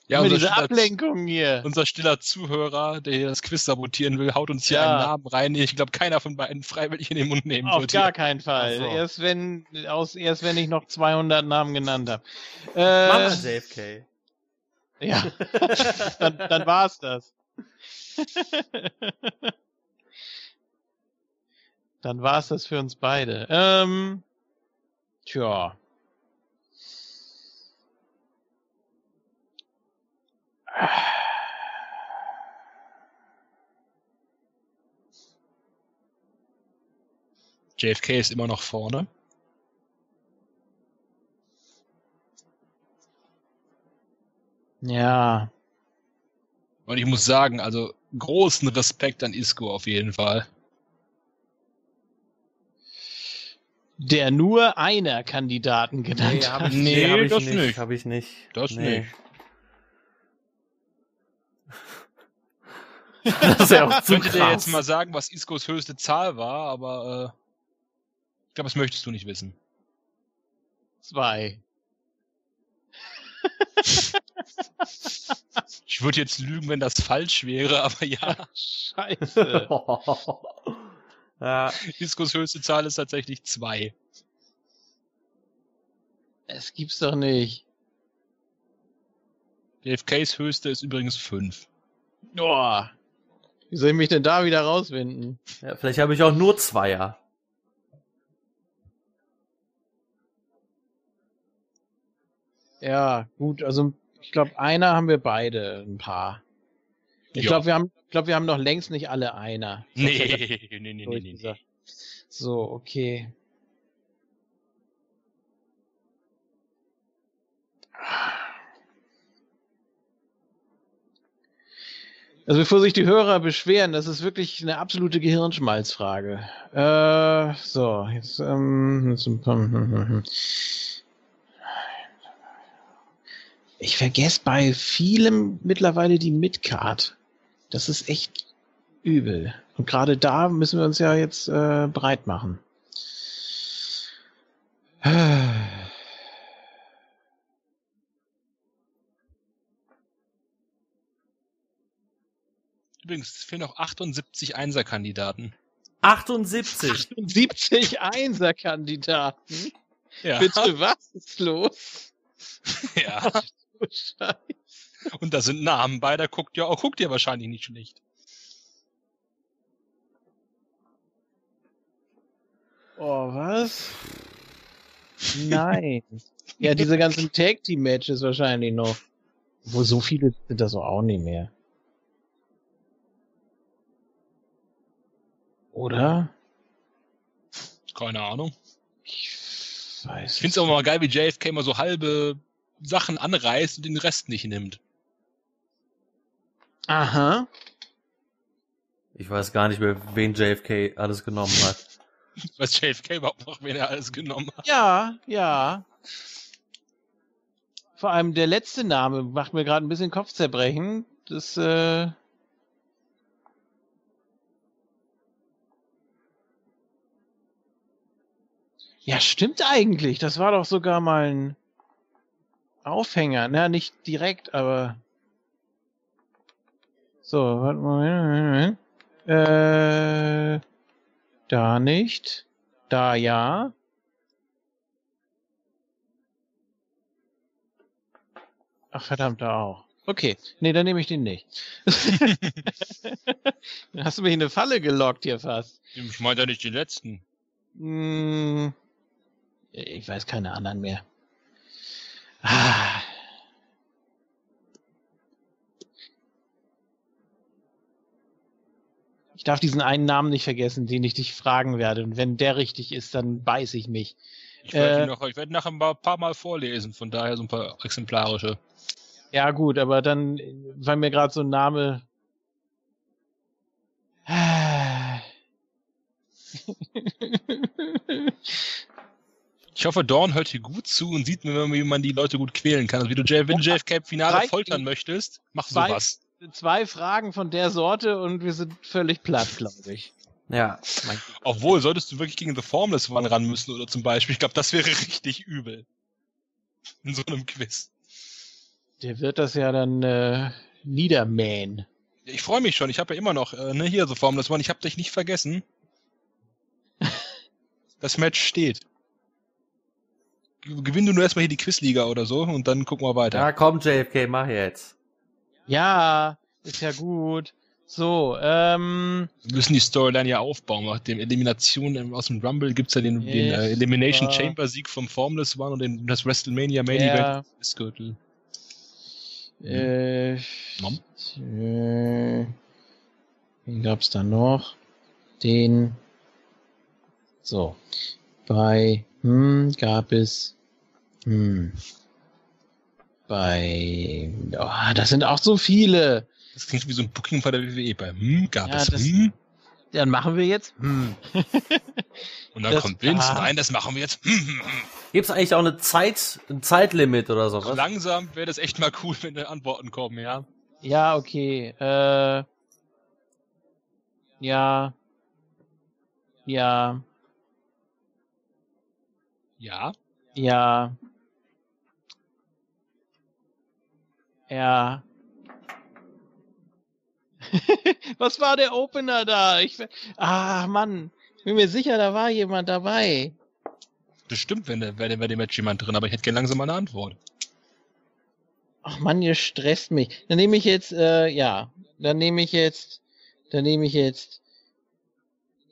Ja,
immer
unser
diese
stiller,
Ablenkung hier.
unser stiller Zuhörer, der hier das Quiz sabotieren will, haut uns hier
Ja.
einen Namen rein, ich glaube, keiner von beiden freiwillig in den Mund nehmen
Auf
wird.
gar
hier.
keinen Fall.
So.
Erst wenn aus erst wenn ich noch 200 Namen genannt habe.
Mama
Äh,
JFK.
ja, dann, dann war's das. dann war's das für uns beide. Ähm, tja.
JFK ist immer noch vorne.
Ja.
Und ich muss sagen, also großen Respekt an Isco auf jeden Fall.
Der nur einer Kandidaten genannt
Nee, hab ich,
Nee,
nee, hab ich
das
nicht.
nicht.
Hab ich nicht.
Das
nee.
nicht.
Das ist ja auch zu
Könnte dir jetzt mal sagen, was Iscos höchste Zahl war, aber äh, ich glaube, das möchtest du nicht wissen.
Zwei.
Ich würde jetzt lügen, wenn das falsch wäre, aber ja,
Scheiße.
ja,
Iscos höchste Zahl ist tatsächlich zwei.
Es gibt's doch nicht.
JFKs höchste ist übrigens fünf.
Oh. Wie soll ich mich denn da wieder rauswinden?
ja, vielleicht habe ich auch nur Zweier.
Ja, gut, also ich glaube, einer haben wir beide, ein paar. Ich glaube, wir haben, ich glaube, wir haben noch längst nicht alle einer.
Nee, nee, nee, nee, nee, nee.
So, okay. Also bevor sich die Hörer beschweren, das ist wirklich eine absolute Gehirnschmalzfrage. Äh, so, jetzt, ähm, jetzt ein paar- ich vergesse bei vielem mittlerweile die Midcard. Das ist echt übel. Und gerade da müssen wir uns ja jetzt äh, breit machen.
Übrigens, es fehlen noch 78 Einserkandidaten.
78.
70 Einser-Kandidaten.
Ja.
Bitte, was ist los?
ja.
Oh.
Und da sind Namen bei, da guckt ja auch, guckt ihr wahrscheinlich nicht schlecht.
Oh, was? Nein. ja, diese ganzen Tag Team Matches wahrscheinlich noch. Wo so viele sind das auch nicht mehr. Oder?
Keine Ahnung.
Ich weiß.
Ich find's auch mal geil, wie JFK immer so halbe Sachen anreißt und den Rest nicht nimmt.
Aha.
Ich weiß gar nicht mehr, wen JFK alles genommen hat.
Weiß JFK überhaupt noch, wen er alles genommen hat?
Ja, ja. Vor allem der letzte Name macht mir gerade ein bisschen Kopfzerbrechen. Das, äh. Ja, stimmt eigentlich. Das war doch sogar mal ein Aufhänger. Na, nicht direkt, aber. So, warte mal. Äh, da nicht. Da ja. Ach verdammt, da auch. Okay, nee, dann nehme ich den nicht. Dann Hast du mich in eine Falle gelockt hier fast.
Ich meinte ja nicht die letzten.
Hm, ich weiß keine anderen mehr. Ah. Ich darf diesen einen Namen nicht vergessen, den ich dich fragen werde. Und wenn der richtig ist, dann beiß ich mich.
Ich werde
Äh.
ihn noch, ich werde nachher ein paar, paar Mal vorlesen, von daher so ein paar exemplarische.
Ja, gut, aber dann, weil mir gerade so ein Name.
Ich hoffe, Dawn hört hier gut zu und sieht mir, wie man die Leute gut quälen kann. Also wie du, J- wenn du JFK im Finale
Reicht
foltern möchtest, mach
Zwei-
sowas.
Zwei Fragen von der Sorte und wir sind völlig platt, glaube ich.
Ja.
Mein-
Obwohl, solltest du wirklich gegen The Formless One ran müssen oder zum Beispiel, ich glaube, das wäre richtig übel. In so einem Quiz.
Der wird das ja dann äh, niedermähen.
Ich freue mich schon, ich habe ja immer noch, äh, ne, hier The Formless One, ich habe dich nicht vergessen. Das Match steht. Gewinn du nur erstmal hier die Quizliga oder so und dann gucken wir weiter.
Ja, komm, JFK, mach jetzt.
Ja, ist ja gut. So, ähm,
Wir müssen die Storyline ja aufbauen. Nach dem Elimination im- aus dem Rumble gibt's ja den, den äh, Elimination Chamber Sieg vom Formless One und den, das WrestleMania Main
Ja.
Event des Gürtel.
äh,
Mom?
äh, wen gab's da noch? Den, so, bei, hm, gab es, hm, bei, oh, das sind auch so viele.
Das klingt wie so ein Booking bei der WWE. Bei hm, gab
Ja,
es
das-
hm,
Dann machen wir jetzt, hm.
und dann
das-
kommt Vince.
ah.
Nein, das machen wir jetzt. Hm, hm, hm.
Gibt's eigentlich auch eine Zeit, ein Zeitlimit oder sowas?
Langsam wäre das echt mal cool, wenn da Antworten kommen, ja.
Ja, okay. Äh, ja. Ja.
Ja.
Ja. Ja. Was war der Opener da? Ich, ah, Mann. Bin mir sicher, da war jemand dabei.
Bestimmt wäre der, wäre bei dem Match jemand drin, aber ich hätte gerne langsam mal eine Antwort.
Ach Mann, ihr stresst mich. Dann nehme ich jetzt, äh, ja. Dann nehme ich jetzt, dann nehme ich jetzt,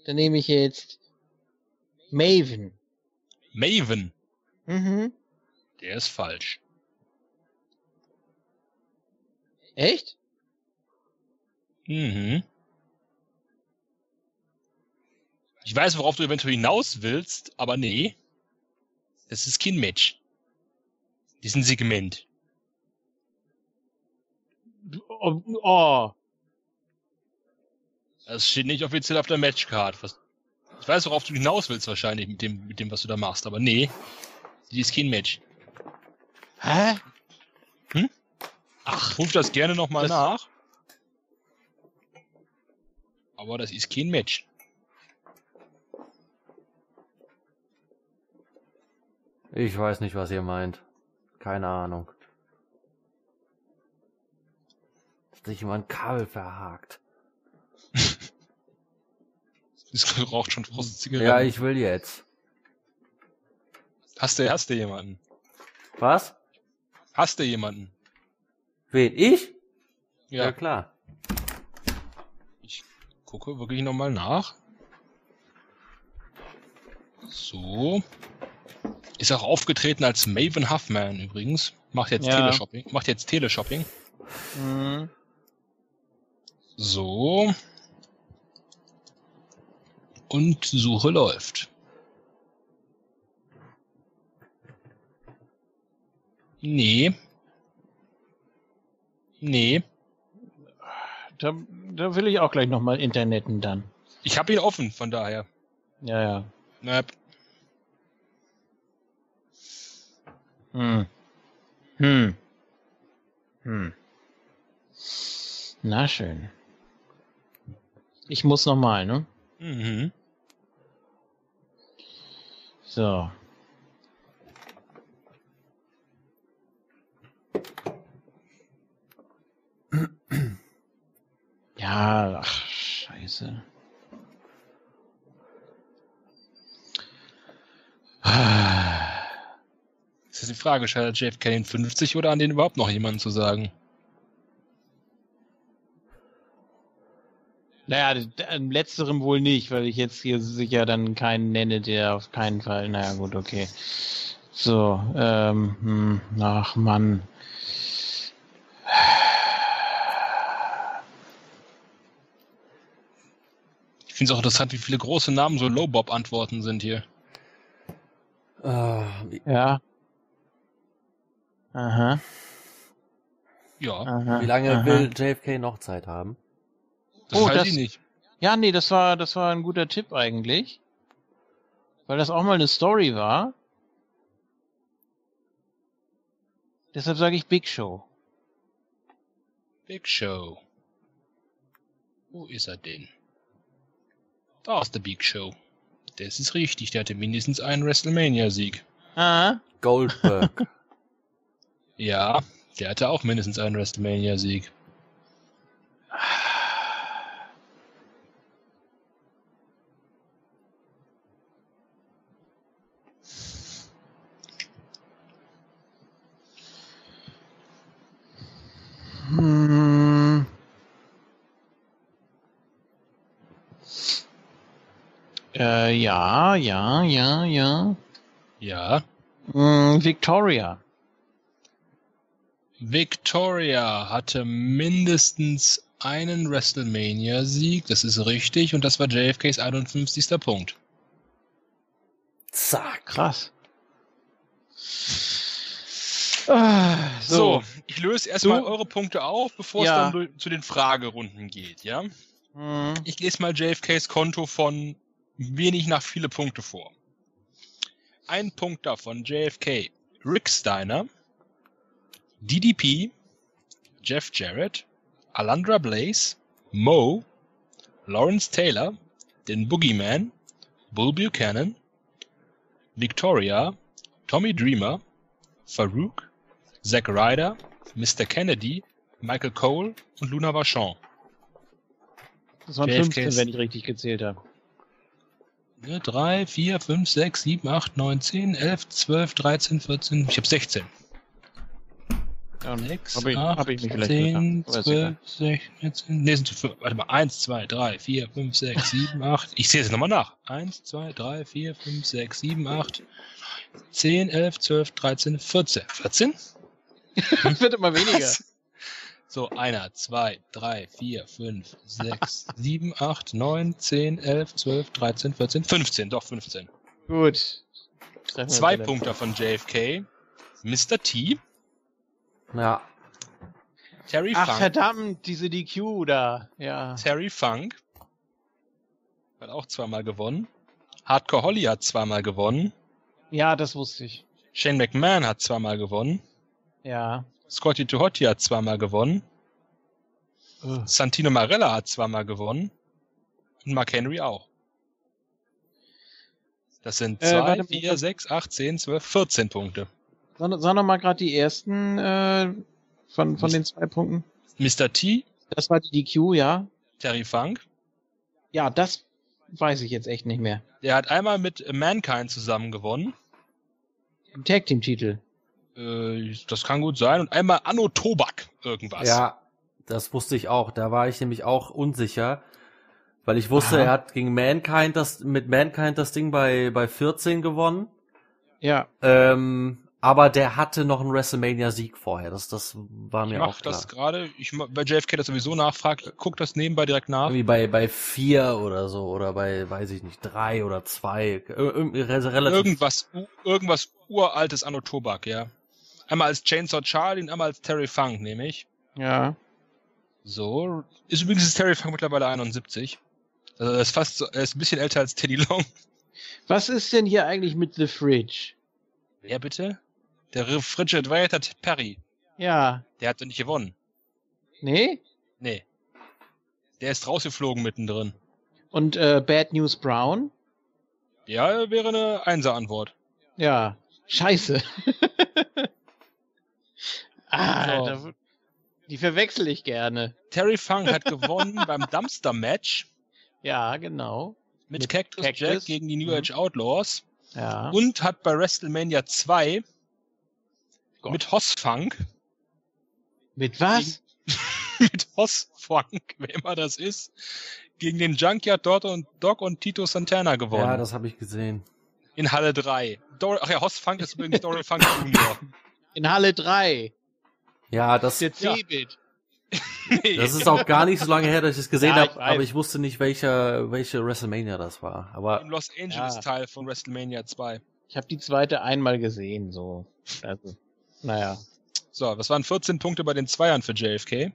dann nehme ich jetzt Maven.
Maven.
Mhm.
Der ist falsch.
Echt?
Mhm. Ich weiß, worauf du eventuell hinaus willst, aber nee. Das ist kein Match. Das ist ein Segment.
Oh, oh.
Das steht nicht offiziell auf der Matchcard. Ich weiß, worauf du hinaus willst wahrscheinlich mit dem, mit dem, was du da machst, aber nee. Die ist kein Match.
Hä?
Ach, ruf das gerne nochmal nach. Aber das ist kein Match.
Ich weiß nicht, was ihr meint. Keine Ahnung. Hat sich jemand ein Kabel verhakt.
Das raucht schon frost Zigaretten.
Ja, ich will jetzt.
Hast du, hast du jemanden?
Was?
Hast du jemanden?
Wen? Ich?
Ja,
klar.
gucke wirklich nochmal nach. So. Ist auch aufgetreten als Maven Huffman übrigens. Macht jetzt
Ja.
Teleshopping. Macht jetzt Teleshopping.
Mhm.
So. Und Suche läuft. Nee. Nee.
Da, da will ich auch gleich nochmal Interneten dann.
Ich habe ihn offen, von daher.
Ja, ja.
Na,
Hm. Hm. Hm. Na schön. Ich muss nochmal, ne?
mhm.
So. Ja, ach, scheiße.
Das ist die Frage, scheitert JFK den 50 oder an den überhaupt noch jemanden zu sagen?
Naja, im letzterem wohl nicht, weil ich jetzt hier sicher dann keinen nenne, der auf keinen Fall. Naja, gut, okay. So, ähm, hm, ach Mann.
Ich finde es auch interessant, wie viele große Namen so Low-Bob-Antworten sind hier.
Äh,
Ja. Aha,
Ja,
aha.
wie lange
aha.
will JFK noch Zeit haben?
das
Oh,
weiß
das-
ich nicht.
Ja, nee, das war, das war ein guter Tipp eigentlich. Weil das auch mal eine Story war. Deshalb sage ich Big Show.
Big Show. Wo ist er denn? Da ist der Big Show. Das ist richtig, der hatte mindestens einen WrestleMania-Sieg.
Ah,
Goldberg.
Ja, der hatte auch mindestens einen WrestleMania-Sieg.
Äh, ja, ja, ja, ja.
Ja,
Hm, Victoria.
Victoria hatte mindestens einen WrestleMania-Sieg, das ist richtig, und das war JFKs 51. Punkt.
Zack.
Krass. Ah,
So, ich löse erstmal eure Punkte auf, bevor
Ja.
es dann zu den Fragerunden geht, ja?
Hm.
Ich lese mal JFKs Konto von wenig nach viele Punkte vor. Ein Punkt davon, JFK, Rick Steiner, DDP, Jeff Jarrett, Alandra Blaze, Mo, Lawrence Taylor, den Boogeyman, Bull Buchanan, Victoria, Tommy Dreamer, Farouk, Zack Ryder, Mr. Kennedy, Michael Cole und Luna Vachon.
Das waren
JFKs.
15, wenn ich richtig gezählt habe.
Ja, 3, 4, 5, 6, 7, 8, 9, 10, 11, 12, 13, 14. Ich habe 16.
Ja,
6,
hab ich,
8,
hab ich mich vielleicht
10,
gedacht. Aber ist
12, 16. Nee, sind fünf- warte mal. 1, 2, 3, 4, 5, 6, 7, 8. Ich sehe es nochmal nach. 1, 2, 3, 4, 5, 6, 7, 8, 10, 11, 12, 13, 14. 14?
egal. wird immer weniger.
Was? So, einer, zwei, drei, vier, fünf, sechs, sieben, acht, neun, zehn, elf, zwölf, dreizehn, vierzehn, fünfzehn, doch 15.
Gut.
Zwei Punkte von JFK. Mr. T,
Ja.
Terry
Ach,
Funk.
verdammt, diese DQ da. Ja.
Terry Funk hat auch zweimal gewonnen. Hardcore Holly hat zweimal gewonnen.
Ja, das wusste ich.
Shane McMahon hat zweimal gewonnen.
Ja.
Scotty Tuhotti hat zweimal gewonnen.
Ugh.
Santino Marella hat zweimal gewonnen. Und Mark Henry auch. Das sind
Äh,
zwei,
warte mal.
vier, sechs, acht, zehn, zwölf, 14 Punkte.
Sag, sag noch mal gerade die ersten äh, von, von den zwei Punkten.
Mr. T,
Das war die DQ, ja.
Terry Funk,
Ja, das weiß ich jetzt echt nicht mehr.
der hat einmal mit Mankind zusammen gewonnen.
Im Tag Team Titel.
Äh, das kann gut sein. Und einmal Anno Tobak irgendwas.
Ja, das wusste ich auch. Da war ich nämlich auch unsicher, weil ich wusste,
Aha.
er hat gegen Mankind das mit Mankind das Ding bei bei 14 gewonnen.
Ja.
Ähm, aber der hatte noch einen WrestleMania-Sieg vorher. Das, das war
Ich
mir
mach
auch klar.
das gerade. Ich bei JFK das sowieso nachfragt. Ich guck das nebenbei direkt nach.
Irgendwie bei, bei vier oder so, oder bei, weiß ich nicht, drei oder zwei. Ir- relativ.
Irgendwas, irgendwas uraltes Anno Tobak, ja. Einmal als Chainsaw Charlie und einmal als Terry Funk, nehme ich.
Ja.
So. Ist übrigens ist Terry Funk mittlerweile 71. Also er ist fast so, er ist ein bisschen älter als Teddy Long.
Was ist denn hier eigentlich mit The Fridge?
Wer bitte? Der Refrigerator Perry.
Ja.
Der hat doch nicht gewonnen.
Nee?
Nee. Der ist rausgeflogen mittendrin.
Und äh, Bad News Brown?
Ja, wäre eine Einser-Antwort.
Ja. Scheiße. ah,
So.
da, die verwechsel ich gerne.
Terry Funk hat gewonnen beim Dumpster Match
Ja, genau.
mit,
Mit
Cactus,
Cactus.
Jack gegen die New
Mhm.
Age Outlaws
Ja.
und hat bei WrestleMania 2
Gott.
mit Hoss Funk,
Mit was?
mit Hoss Funk, wer immer das ist, gegen den Junkyard Dot und Doc und Tito Santana gewonnen.
ja, das habe ich gesehen.
in Halle 3. Dor Ach ja, Hoss Funk ist übrigens Dory Funk Jr.
In Halle 3.
Ja, das,
Der
Ja.
Das ist auch gar nicht so lange her, dass ich es gesehen
Ja,
habe, aber ich wusste nicht, welcher, welche WrestleMania das war. Aber
im Los Angeles
Ja.
Teil von WrestleMania 2.
Ich habe die zweite einmal gesehen, so. Also, naja.
So, das waren 14 Punkte bei den Zweiern für JFK.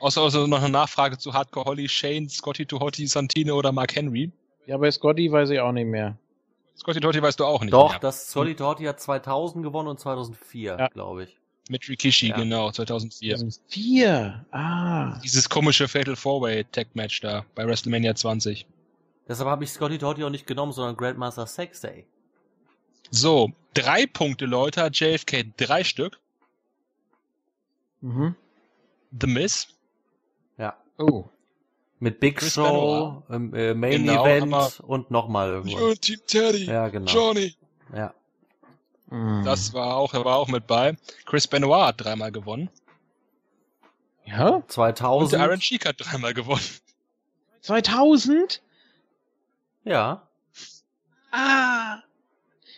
Außer also noch eine Nachfrage zu Hardcore Holly, Shane, Scotty Tuhoti, Santino oder Mark Henry.
Ja, bei Scotty weiß ich auch nicht mehr.
Scotty Tuhoti weißt du auch nicht
doch,
mehr.
das Solly Torti hat 2000 gewonnen und 2004,
Ja.
glaube ich.
Mit Rikishi,
Ja.
genau, 2004.
Vier. Ah.
Dieses komische Fatal Four-Way Tag Match da bei WrestleMania 20.
Deshalb habe ich Scotty Torti auch nicht genommen, sondern Grandmaster Sex Day.
So, drei Punkte, Leute, hat JFK drei Stück.
Mhm.
The Miz,
Ja.
Oh.
Mit Big
Chris
Show, äh, Main
Genau,
Event und nochmal irgendwas.
Team Teddy,
Ja, genau.
Johnny.
Ja.
Mhm.
Das war auch, er war auch mit bei. Chris Benoit hat dreimal gewonnen.
Ja?
Und der
2000.
Iron Sheik hat dreimal gewonnen.
2000?
Ja.
Ah.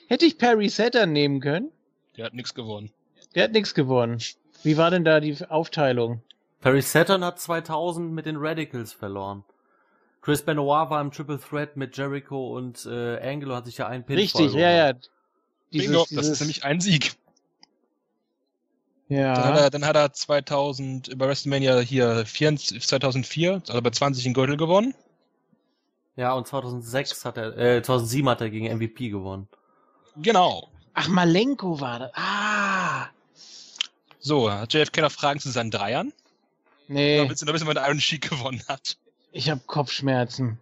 Hätte ich Perry Saturn nehmen können?
Der hat nichts gewonnen.
Der hat nichts gewonnen. Wie war denn da die Aufteilung?
Perry Saturn hat 2000 mit den Radicals verloren. Chris Benoit war im Triple Threat mit Jericho und äh, Angelo hat sich ja einen Pinfall
Richtig, ja, ja. Dieses,
Bingo,
dieses,
das ist nämlich ein Sieg. Dann, hat
ja.
er, dann hat er 2000 bei WrestleMania hier 24, 2004, also bei 20 einen Gürtel gewonnen.
Ja, und 2006 hat er, äh, 2007 hat er gegen MVP gewonnen.
Genau.
Ach, Malenko war das. Ah.
So, hat JFK noch Fragen zu seinen Dreiern?
Nee,
noch wissen, wann der Iron Sheik gewonnen hat?
ich habe Kopfschmerzen.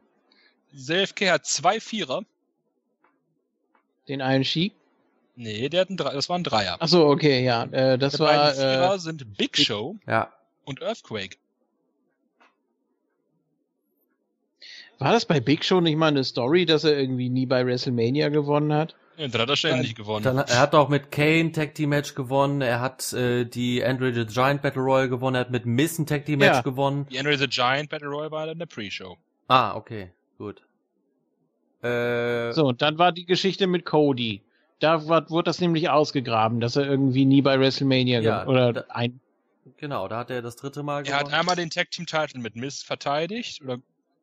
JFK hat zwei Vierer.
Den einen Sheik?
Nee, der hat ein Dreier, das waren Dreier.
Ach so, okay, ja. Äh, das
Die
war.
beiden Vierer
Äh,
sind Big Show
Ja.
und Earthquake.
war das bei Big Show nicht mal eine Story, dass er irgendwie nie bei WrestleMania gewonnen hat?
Ja, dann hat er ständig gewonnen.
Dann, er hat auch mit Kane Tag Team Match gewonnen, er hat äh, die Andre the Giant Battle Royal gewonnen, er hat mit Miss ein Tag Team Match
Ja.
gewonnen.
Die Henry the Giant Battle Royale war in der Pre-Show.
Ah, okay, gut. Äh,
So, und dann war die Geschichte mit Cody. Da wurde das nämlich ausgegraben, dass er irgendwie nie bei WrestleMania
Ja,
oder
da-
ein.
genau, da hat er das dritte Mal
Er hat
gewonnen.
einmal den Tag Team Title mit Miz verteidigt oder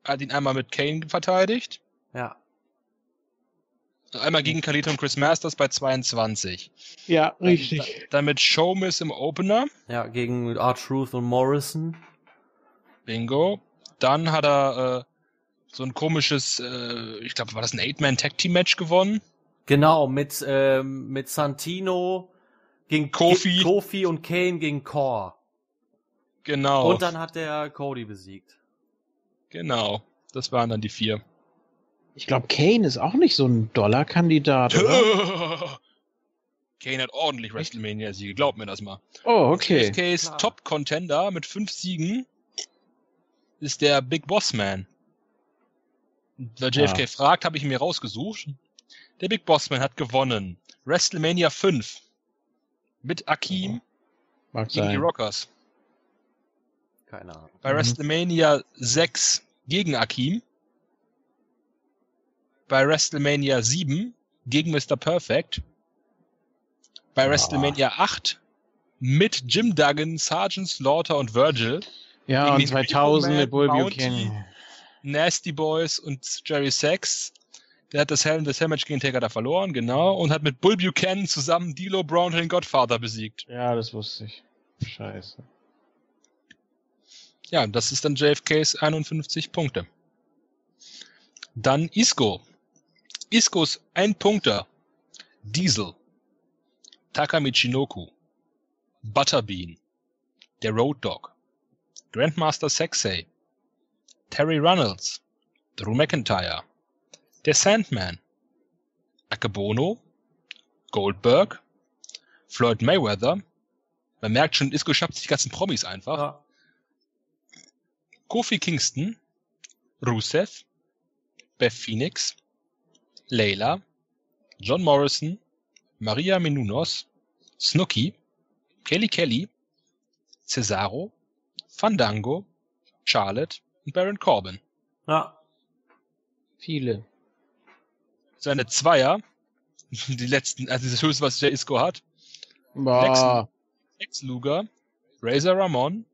hat ihn einmal mit Kane verteidigt.
Ja,
Einmal gegen Kalito und Chris Masters bei 22.
Ja,
Dann, dann mit Show Miz im Opener.
ja, gegen R-Truth und Morrison.
Bingo. Dann hat er äh, so ein komisches, äh, ich glaube, war das ein Eight-Man-Tag-Team-Match gewonnen?
Genau, mit, ähm, mit Santino gegen
Kofi.
Kofi und Kane gegen Core.
Genau.
Und dann hat er Cody besiegt.
genau. Das waren dann die vier.
Ich glaube, Kane ist auch nicht so ein Dollarkandidat, oder?
Kane hat ordentlich WrestleMania-Siege, glaub mir das mal.
Oh, okay.
JFK's
Klar.
Top-Contender mit fünf Siegen ist der Big Boss Man. Weil JFK
Ja.
fragt, habe ich ihn mir rausgesucht. Der Big Boss Man hat gewonnen. WrestleMania 5 mit Akeem
Mag
gegen die
sein.
Rockers.
Keine Ahnung.
Bei
Mhm.
WrestleMania 6 gegen Akeem. Bei WrestleMania 7 gegen Mr. Perfect. Bei
Ah.
WrestleMania 8 mit Jim Duggan, Sergeant Slaughter und Virgil.
Ja,
Gegen
und
den
2000 mit Bull Buchanan.
Nasty Boys und Jerry Sachs. Der hat das Helm, das Helmmatch gegen Taker da verloren, genau, und hat mit Bull Buchanan zusammen D'Lo Brown und den Godfather besiegt.
Ja, das wusste ich. Scheiße.
Ja, das ist dann JFKs 51 Punkte. Dann Isco. Iscos ein Punkter. Diesel. Taka Michinoku. Butterbean. Der Road Dog. Grandmaster Sexay. Terry Runnels. Drew McIntyre. Der Sandman. Akebono. Goldberg. Floyd Mayweather. Man merkt schon, Isco schafft sich die ganzen Promis einfach.
Ja.
Kofi Kingston, Rusev, Beth Phoenix, Layla, John Morrison, Maria Menounos, Snooki, Kelly Kelly, Cesaro, Fandango, Charlotte und Baron Corbin.
ja.
Viele.
Seine Zweier, die letzten, also das höchste, was der Isco hat,
Boah.
Lex Luger, Razor Ramon,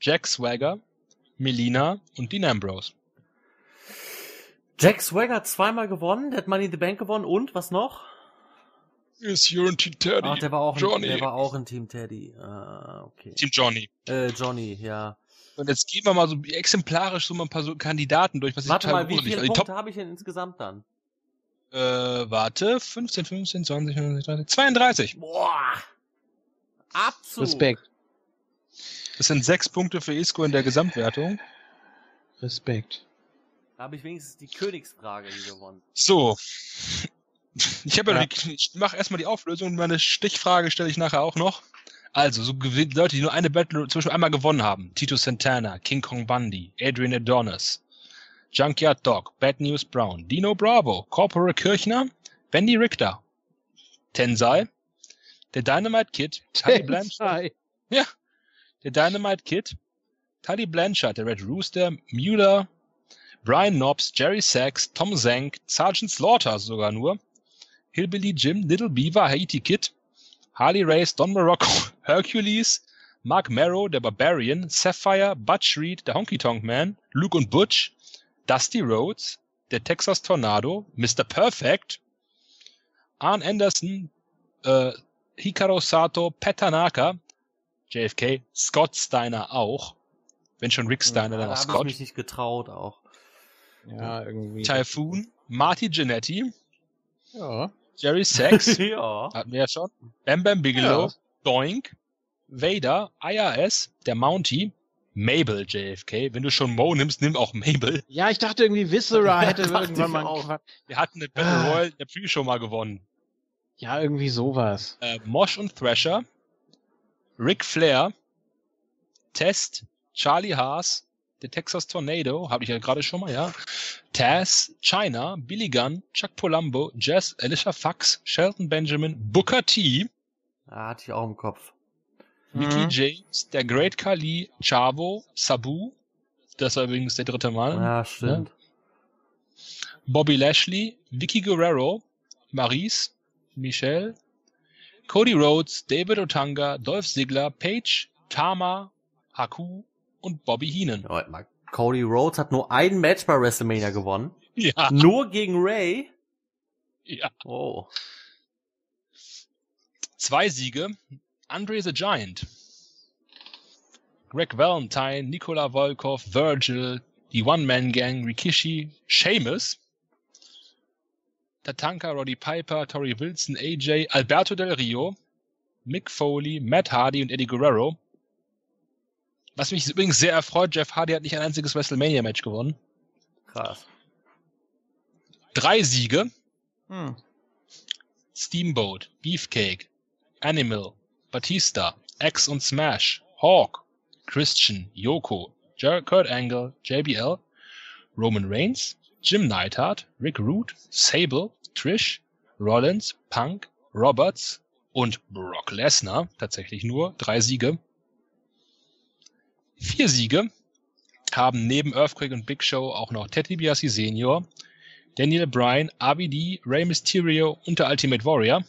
Jack Swagger, Melina und Dean Ambrose.
Jack Swagger hat zweimal gewonnen, der hat Money in the Bank gewonnen und was noch?
Is your Team Teddy?
Ach, der war auch,
Johnny.
In, der war auch in Team Teddy. Ah, okay.
Team Johnny.
Äh, Johnny, ja.
Und jetzt gehen wir mal so exemplarisch so mal ein paar so Kandidaten durch, was
Warte
ich
mal, wie
total
viele
wunderlich-
Punkte habe ich denn insgesamt dann?
Äh, warte, 15, 15, 20, 25, 30, 32.
Boah! Abzug!
Respekt.
Das sind sechs Punkte für Isco in der Gesamtwertung.
Respekt.
Da habe ich wenigstens die Königsfrage hier gewonnen.
So. Ich habe ja,
Ja.
noch die, ich mache erstmal die Auflösung und meine Stichfrage stelle ich nachher auch noch. Also, so Leute, die nur eine Battle zum Beispiel einmal gewonnen haben. Tito Santana, King Kong Bundy, Adrian Adonis, Junkyard Dog, Bad News Brown, Dino Bravo, Corporal Kirchner, Wendy Richter, Tensai, der Dynamite Kid, Tully Blanchard,
Tensai.
der Dynamite Kid, Tully Blanchard, der Red Rooster, Mueller, Brian Knobs, Jerry Sachs, Tom Zank, Sergeant Slaughter sogar nur, Hillbilly Jim, Little Beaver, Haiti Kid, Harley Race, Don Morocco, Hercules, Mark Marrow, der Barbarian, Sapphire, Butch Reed, der Honky Tonk Man, Luke und Butch, Dusty Rhodes, der Texas Tornado, Mr. Perfect, Arn Anderson, äh, Hikaru Sato, Pat Tanaka, JFK, Scott Steiner auch. Wenn schon Rick Steiner, dann
da
auch
habe ich
Scott.
mich nicht getraut auch.
Ja, irgendwie.
Typhoon, Marty Jannetty,
Ja.
Jerry Sachs,
ja.
hatten wir ja schon, Bam Bam Bigelow,
Ja.
Doink, Vader, IRS, der Mountie, Mabel JFK. Wenn du schon Mo nimmst, nimm auch Mabel.
Ja, ich dachte irgendwie, Viscera
Ja,
hätte irgendwann mal
auch.
einen.
Wir hatten eine Battle
Ah.
Royale in der Pre-Show mal gewonnen.
Ja, irgendwie sowas.
Äh, Mosh und Thrasher, Ric Flair, Test, Charlie Haas, der Texas Tornado, habe ich ja gerade schon mal, ja. Taz, China, Billy Gunn, Chuck Polambo, Jess, Alicia Fox, Shelton Benjamin, Booker T,
Da hatte ich auch im Kopf.
Mickey
Mhm.
James, der Great Khali, Chavo, Sabu, das war übrigens der dritte Mal,
Ja, stimmt.
Bobby Lashley, Vicky Guerrero, Maurice, Michelle, Cody Rhodes, David Otanga, Dolph Ziggler, Paige, Tama, Haku und Bobby Heenan.
Warte mal. Cody Rhodes hat nur ein Match bei WrestleMania gewonnen.
Ja,
Nur gegen Ray.
ja.
Oh.
Zwei Siege. Andre the Giant. Greg Valentine, Nikola Volkov, Virgil, die One-Man-Gang, Rikishi, Sheamus, Tatanka, Roddy Piper, Tori Wilson, AJ, Alberto Del Rio, Mick Foley, Matt Hardy und Eddie Guerrero. Was mich übrigens sehr erfreut, Jeff Hardy hat nicht ein einziges WrestleMania-Match gewonnen.
Krass.
Drei Siege.
Hm.
Steamboat, Beefcake, Animal, Batista, X und Smash, Hawk, Christian, Yoko, Jer Kurt Angle, JBL, Roman Reigns, Jim Neidhart, Rick Root, Sable, Trish, Rollins, Punk, Roberts, Und Brock Lesnar, tatsächlich nur drei Siege. Vier Siege haben neben Earthquake und Big Show auch noch Ted DiBiase Senior, Daniel Bryan, RVD, Rey Mysterio und der Ultimate Warrior.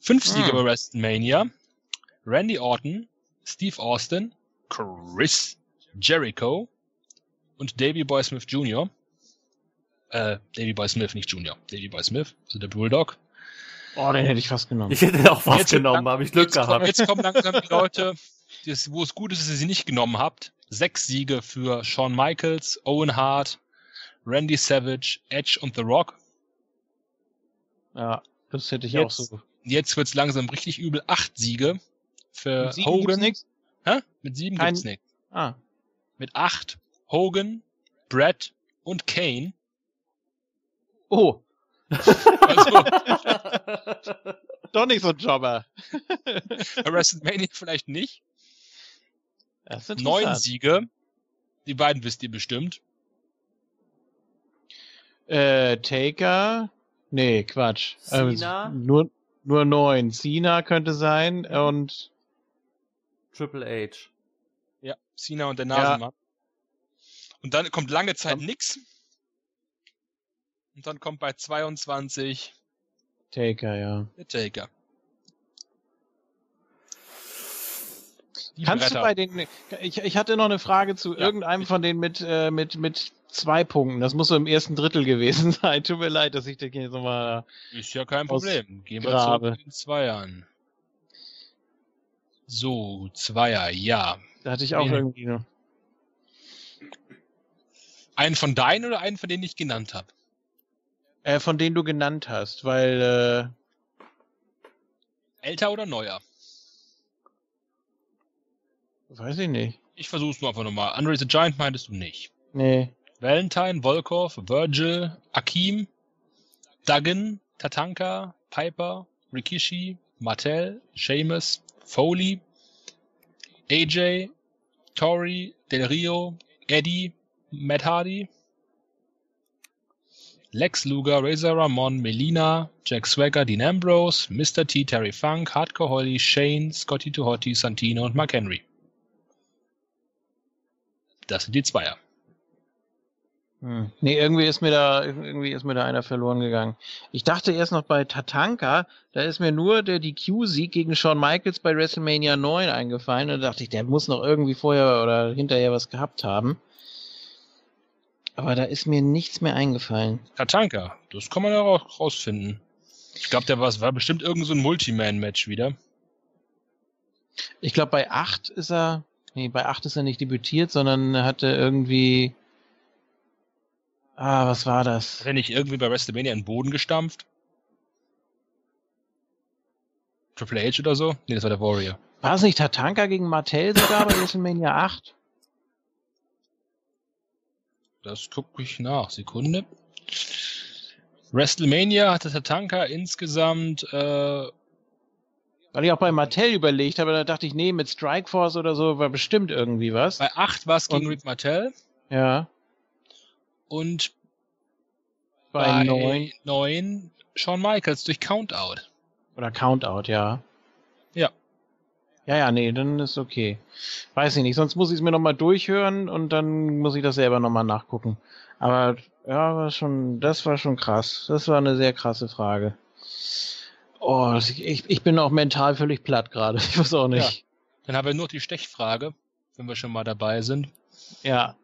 Fünf Siege
Hm.
bei WrestleMania. Randy Orton, Steve Austin, Chris Jericho und Davey Boy Smith Jr. Äh, Davey Boy Smith, nicht Jr. Davey Boy Smith, also der Bulldog.
Oh, den hätte ich fast genommen.
Ich hätte auch was
Jetzt-
genommen, habe ich Glück
jetzt, kommen,
gehabt.
jetzt kommen langsam die Leute, das, wo es gut ist, dass ihr sie nicht genommen habt. Sechs Siege für Shawn Michaels, Owen Hart, Randy Savage, Edge und The Rock.
Ja, das hätte ich
Jetzt-
auch so.
Jetzt wird's langsam richtig übel. Acht Siege für
Mit sieben gibt's
Hogan.
nix?
Hä? Mit sieben
Kein-
gibt's nichts.
Ah,
Mit acht Hogan, Brett und Kane.
oh,
Also
doch nicht so ein Jobber.
bei WrestleMania vielleicht nicht.
Das ist
Neun. Siege. Die beiden wisst ihr bestimmt.
Äh, Taker? Nee, Quatsch.
Cena?
Äh, nur, nur neun. Cena könnte sein und
Triple H.
Ja, Cena und der Nasenmann. Und dann kommt lange Zeit
Ja.
nix. Und dann kommt bei 22
Taker, ja.
der Taker. Die
Kannst du
Bretter.
bei den, ich, ich hatte noch eine Frage zu
Ja,
irgendeinem von denen mit, äh, mit, mit zwei Punkten. Das muss so im ersten Drittel gewesen sein. Tut mir leid, dass ich da jetzt nochmal,
Ist ja kein Problem. Gehen wir in den Zweiern. So, Zweier, ja.
da hatte ich auch
Nee.
irgendwie noch.
Einen von deinen oder einen von denen ich genannt habe?
Äh, von denen du genannt hast, weil,
Älter oder neuer?
äh, weiß ich nicht.
Ich versuch's nur einfach nochmal. Andre the Giant meintest du nicht.
Nee.
Valentine, Volkov, Virgil, Akim, Duggan, Tatanka, Piper, Rikishi, Martel, Seamus, Foley, AJ, Tori, Del Rio, Eddie, Matt Hardy, Lex Luger, Razor Ramon, Melina, Jack Swagger, Dean Ambrose, Mr. T, Terry Funk, Hardcore Holly, Shane, Scotty Tuhotti, Santino und Mark Henry. Das sind die Zweier.
Hm. Nee, irgendwie ist mir da, irgendwie ist mir da einer verloren gegangen. Ich dachte erst noch bei Tatanka, da ist mir nur der DQ-Sieg gegen Shawn Michaels bei WrestleMania 9 eingefallen. Und da dachte ich, der muss noch irgendwie vorher oder hinterher was gehabt haben. Aber da ist mir nichts mehr eingefallen.
Tatanka, das kann man ja auch rausfinden. Ich glaube, der war, war bestimmt irgend so ein Multiman-Match wieder.
Ich glaube, bei 8 ist er, nee, bei 8 ist er nicht debütiert, sondern hatte irgendwie, ah, was war das?
Hat er nicht irgendwie bei WrestleMania in den Boden gestampft? Triple H oder so? Nee, das war der Warrior.
War es nicht Tatanka gegen Martell sogar bei WrestleMania 8?
Das gucke ich nach. Sekunde. WrestleMania hatte Tatanka insgesamt, äh,
Weil ich auch bei Martell überlegt habe, da dachte ich, nee, mit Strikeforce oder so war bestimmt irgendwie was.
bei 8 war es gegen Rick Martel
Ja,
und
bei,
bei
neun
9 Shawn Michaels durch Countout.
oder Countout, ja.
Ja.
Ja, ja, nee, dann ist okay. Weiß ich nicht, sonst muss ich es mir nochmal durchhören und dann muss ich das selber nochmal nachgucken. Aber ja, war schon, das war schon krass. Das war eine sehr krasse Frage. Oh, ich, ich bin auch mental völlig platt gerade. Ich weiß auch nicht.
Dann haben wir nur die Stechfrage, wenn wir schon mal dabei sind.
Ja.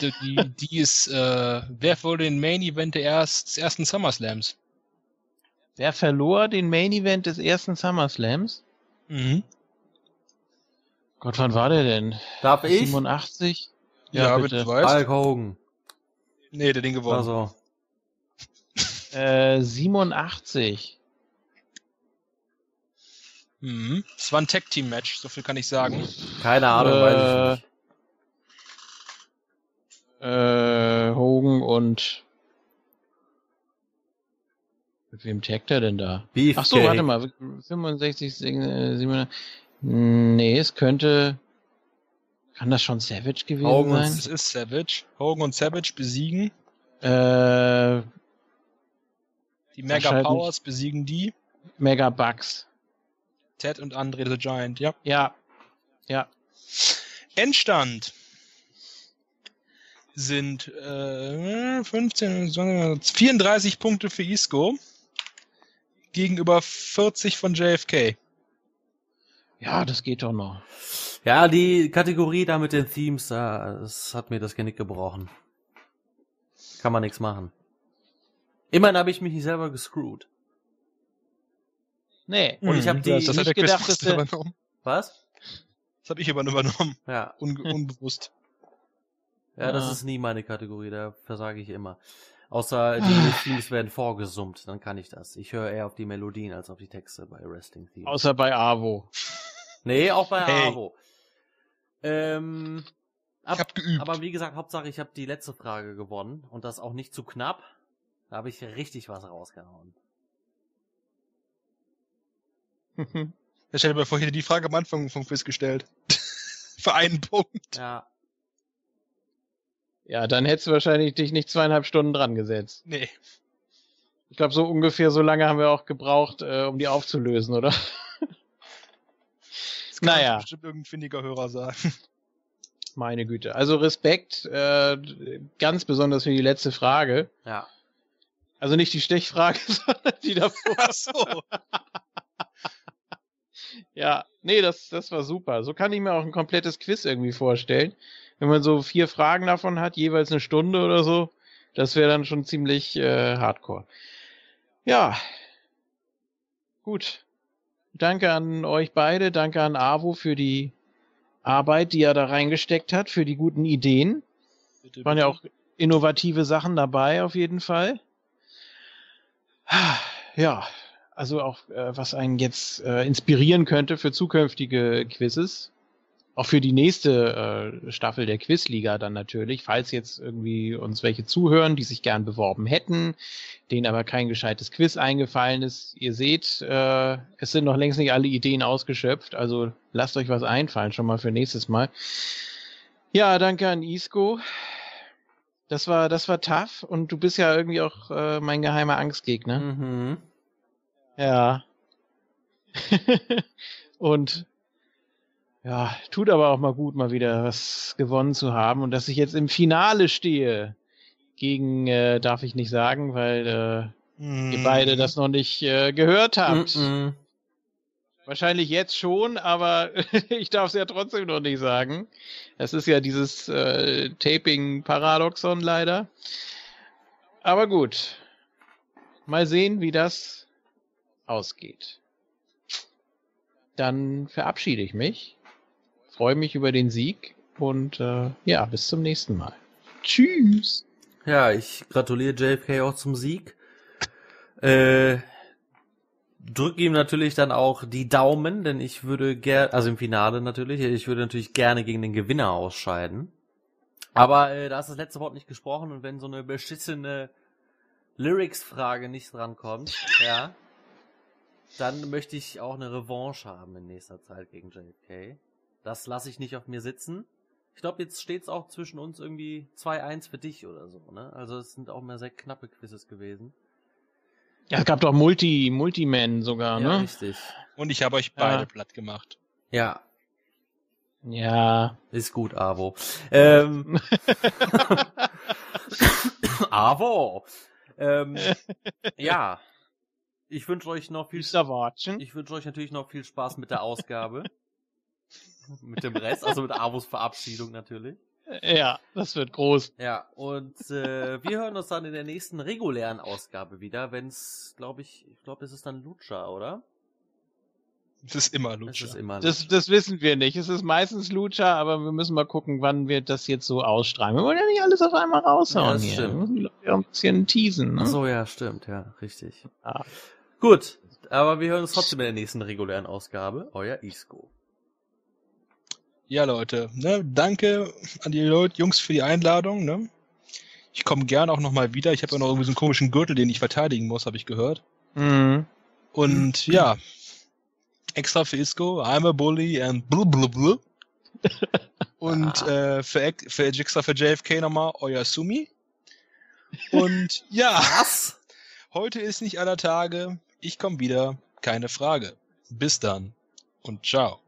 Die, die, die ist, äh, wer wurde den Main Event erst, des ersten SummerSlams?
Wer verlor den Main Event des ersten SummerSlams?
Mhm.
Gott, wann war der denn?
Darf ich?
87?
Ja,
Ja,
bitte,
bitte.
Hulk Hogan.
Nee, der Ding gewonnen.
Also,
Äh, 87.
Mhm. Es war ein Tag-Team-Match, so viel kann ich sagen.
keine Ahnung,
Äh,
weiß ich nicht.
Äh, Hogan und mit wem taggt er denn da?
Beefcake.
Ach so, warte mal. 65, äh, 700. Nee, es könnte. Kann das schon Savage gewesen
Hogan
sein?
Es ist Savage. Hogan und Savage besiegen.
Äh,
Die Mega Powers besiegen die.
Megabugs.
Ted und Andre the Giant, ja.
Ja. Ja.
Endstand sind äh, 15, 34 Punkte für Isco gegenüber 40 von JFK.
Ja, das geht doch noch.
Ja, die Kategorie da mit den Themes, das hat mir das Genick gebrochen. Kann man nichts machen. Immerhin habe ich mich nicht selber gescrewt.
Nee.
Und ich habe die
das, das hat
nicht
der
gedacht, dass der-
was?
Das habe ich aber übernommen.
Ja,
Un unbewusst.
Ja, das
Ah.
ist nie meine Kategorie, da versage ich immer. Außer die Themes werden vorgesummt, dann kann ich das. Ich höre eher auf die Melodien als auf die Texte bei Wrestling Themes.
Außer bei AWO.
Nee, auch bei
Hey.
Avo. Ähm, ab,
Ich habe geübt.
aber wie gesagt, Hauptsache ich habe die letzte Frage gewonnen und das auch nicht zu knapp. Da habe ich richtig was rausgehauen.
Ich stell dir mal vor, ich hätte die Frage am Anfang vom Quiz gestellt. Für einen Punkt.
Ja,
ja, dann hättest du wahrscheinlich dich nicht zweieinhalb Stunden dran gesetzt.
Nee.
Ich glaube, so ungefähr so lange haben wir auch gebraucht, äh, um die aufzulösen, oder?
Das kann
Naja.
bestimmt irgendein findiger Hörer sagen.
Meine Güte. Also Respekt, äh, ganz besonders für die letzte Frage.
ja.
Also nicht die Stechfrage, sondern die davor.
Ach so.
Ja, nee, das, das war super. So kann ich mir auch ein komplettes Quiz irgendwie vorstellen. Wenn man so vier Fragen davon hat, jeweils eine Stunde oder so, das wäre dann schon ziemlich äh, hardcore. Ja. Gut. Danke an euch beide, danke an Avo für die Arbeit, die er da reingesteckt hat, für die guten Ideen.
Bitte,
Waren ja auch innovative Sachen dabei, auf jeden Fall. Ja, also auch äh, was einen jetzt äh, inspirieren könnte für zukünftige Quizzes. Auch für die nächste äh, Staffel der Quizliga dann natürlich, falls jetzt irgendwie uns welche zuhören, die sich gern beworben hätten, denen aber kein gescheites Quiz eingefallen ist. Ihr seht, äh, es sind noch längst nicht alle Ideen ausgeschöpft, also lasst euch was einfallen schon mal für nächstes Mal. Ja, danke an Isco. Das war, das war tough und du bist ja irgendwie auch äh, mein geheimer Angstgegner.
Mhm.
Ja. und ja, tut aber auch mal gut, mal wieder was gewonnen zu haben und dass ich jetzt im Finale stehe gegen, äh, darf ich nicht sagen, weil äh, ihr
Mhm.
beide das noch nicht äh, gehört habt.
Mhm.
Wahrscheinlich jetzt schon, aber ich darf es ja trotzdem noch nicht sagen. Das ist ja dieses äh, Taping-Paradoxon leider. Aber gut. Mal sehen, wie das ausgeht. Dann verabschiede ich mich. Freue mich über den Sieg und äh, ja, bis zum nächsten Mal. Tschüss.
Ja, ich gratuliere JFK auch zum Sieg. Äh, drück ihm natürlich dann auch die Daumen, denn ich würde gerne, also im Finale natürlich, ich würde natürlich gerne gegen den Gewinner ausscheiden. Aber äh, da ist das letzte Wort nicht gesprochen und wenn so eine beschissene Lyrics-Frage nicht drankommt, ja, dann möchte ich auch eine Revanche haben in nächster Zeit gegen JFK. Das lasse ich nicht auf mir sitzen. Ich glaube, jetzt steht's auch zwischen uns irgendwie 2-1 für dich oder so, ne? Also es sind auch mehr sehr knappe Quizzes gewesen.
Ja, es gab doch Multi, Multiman sogar,
Ja,
ne?
richtig.
Und ich habe euch beide
Ja.
platt gemacht.
Ja,
Ja.
ist gut, Avo. Ähm, Avo! Ähm, ja. Ich wünsche euch noch viel. Ich wünsche euch natürlich noch viel Spaß mit der Ausgabe. Mit dem Rest, also mit Avos Verabschiedung natürlich.
Ja, das wird groß.
Ja, und äh, wir hören uns dann in der nächsten regulären Ausgabe wieder, wenn's, glaube ich, ich glaube, es ist dann Lucha, oder?
Es ist immer
Es
Lutscher.
ist immer
Das,
Lucha.
das wissen wir nicht. Es ist meistens Lucha, aber wir müssen mal gucken, wann wir das jetzt so ausstrahlen. Wir wollen ja nicht alles auf einmal
Ja,
raushauen
das
hier.
stimmt.
Wir müssen die Leute ja ein bisschen teasen. Ne?
Ach so, ja, stimmt, ja, richtig.
Ja.
Gut, aber wir hören uns trotzdem in der nächsten regulären Ausgabe. Euer Isco.
Ja, Leute, ne, danke an die Leute, Jungs für die Einladung. Ne? Ich komme gern auch nochmal wieder. Ich habe ja noch irgendwie so einen komischen Gürtel, den ich verteidigen muss, habe ich gehört.
Mhm.
Und ja, extra für Isco, I'm a bully and blub blub blub. Und äh, für, für extra für JFK nochmal euer Sumi. Und ja,
Was?
heute ist nicht aller Tage. Ich komme wieder. keine Frage. Bis dann und ciao.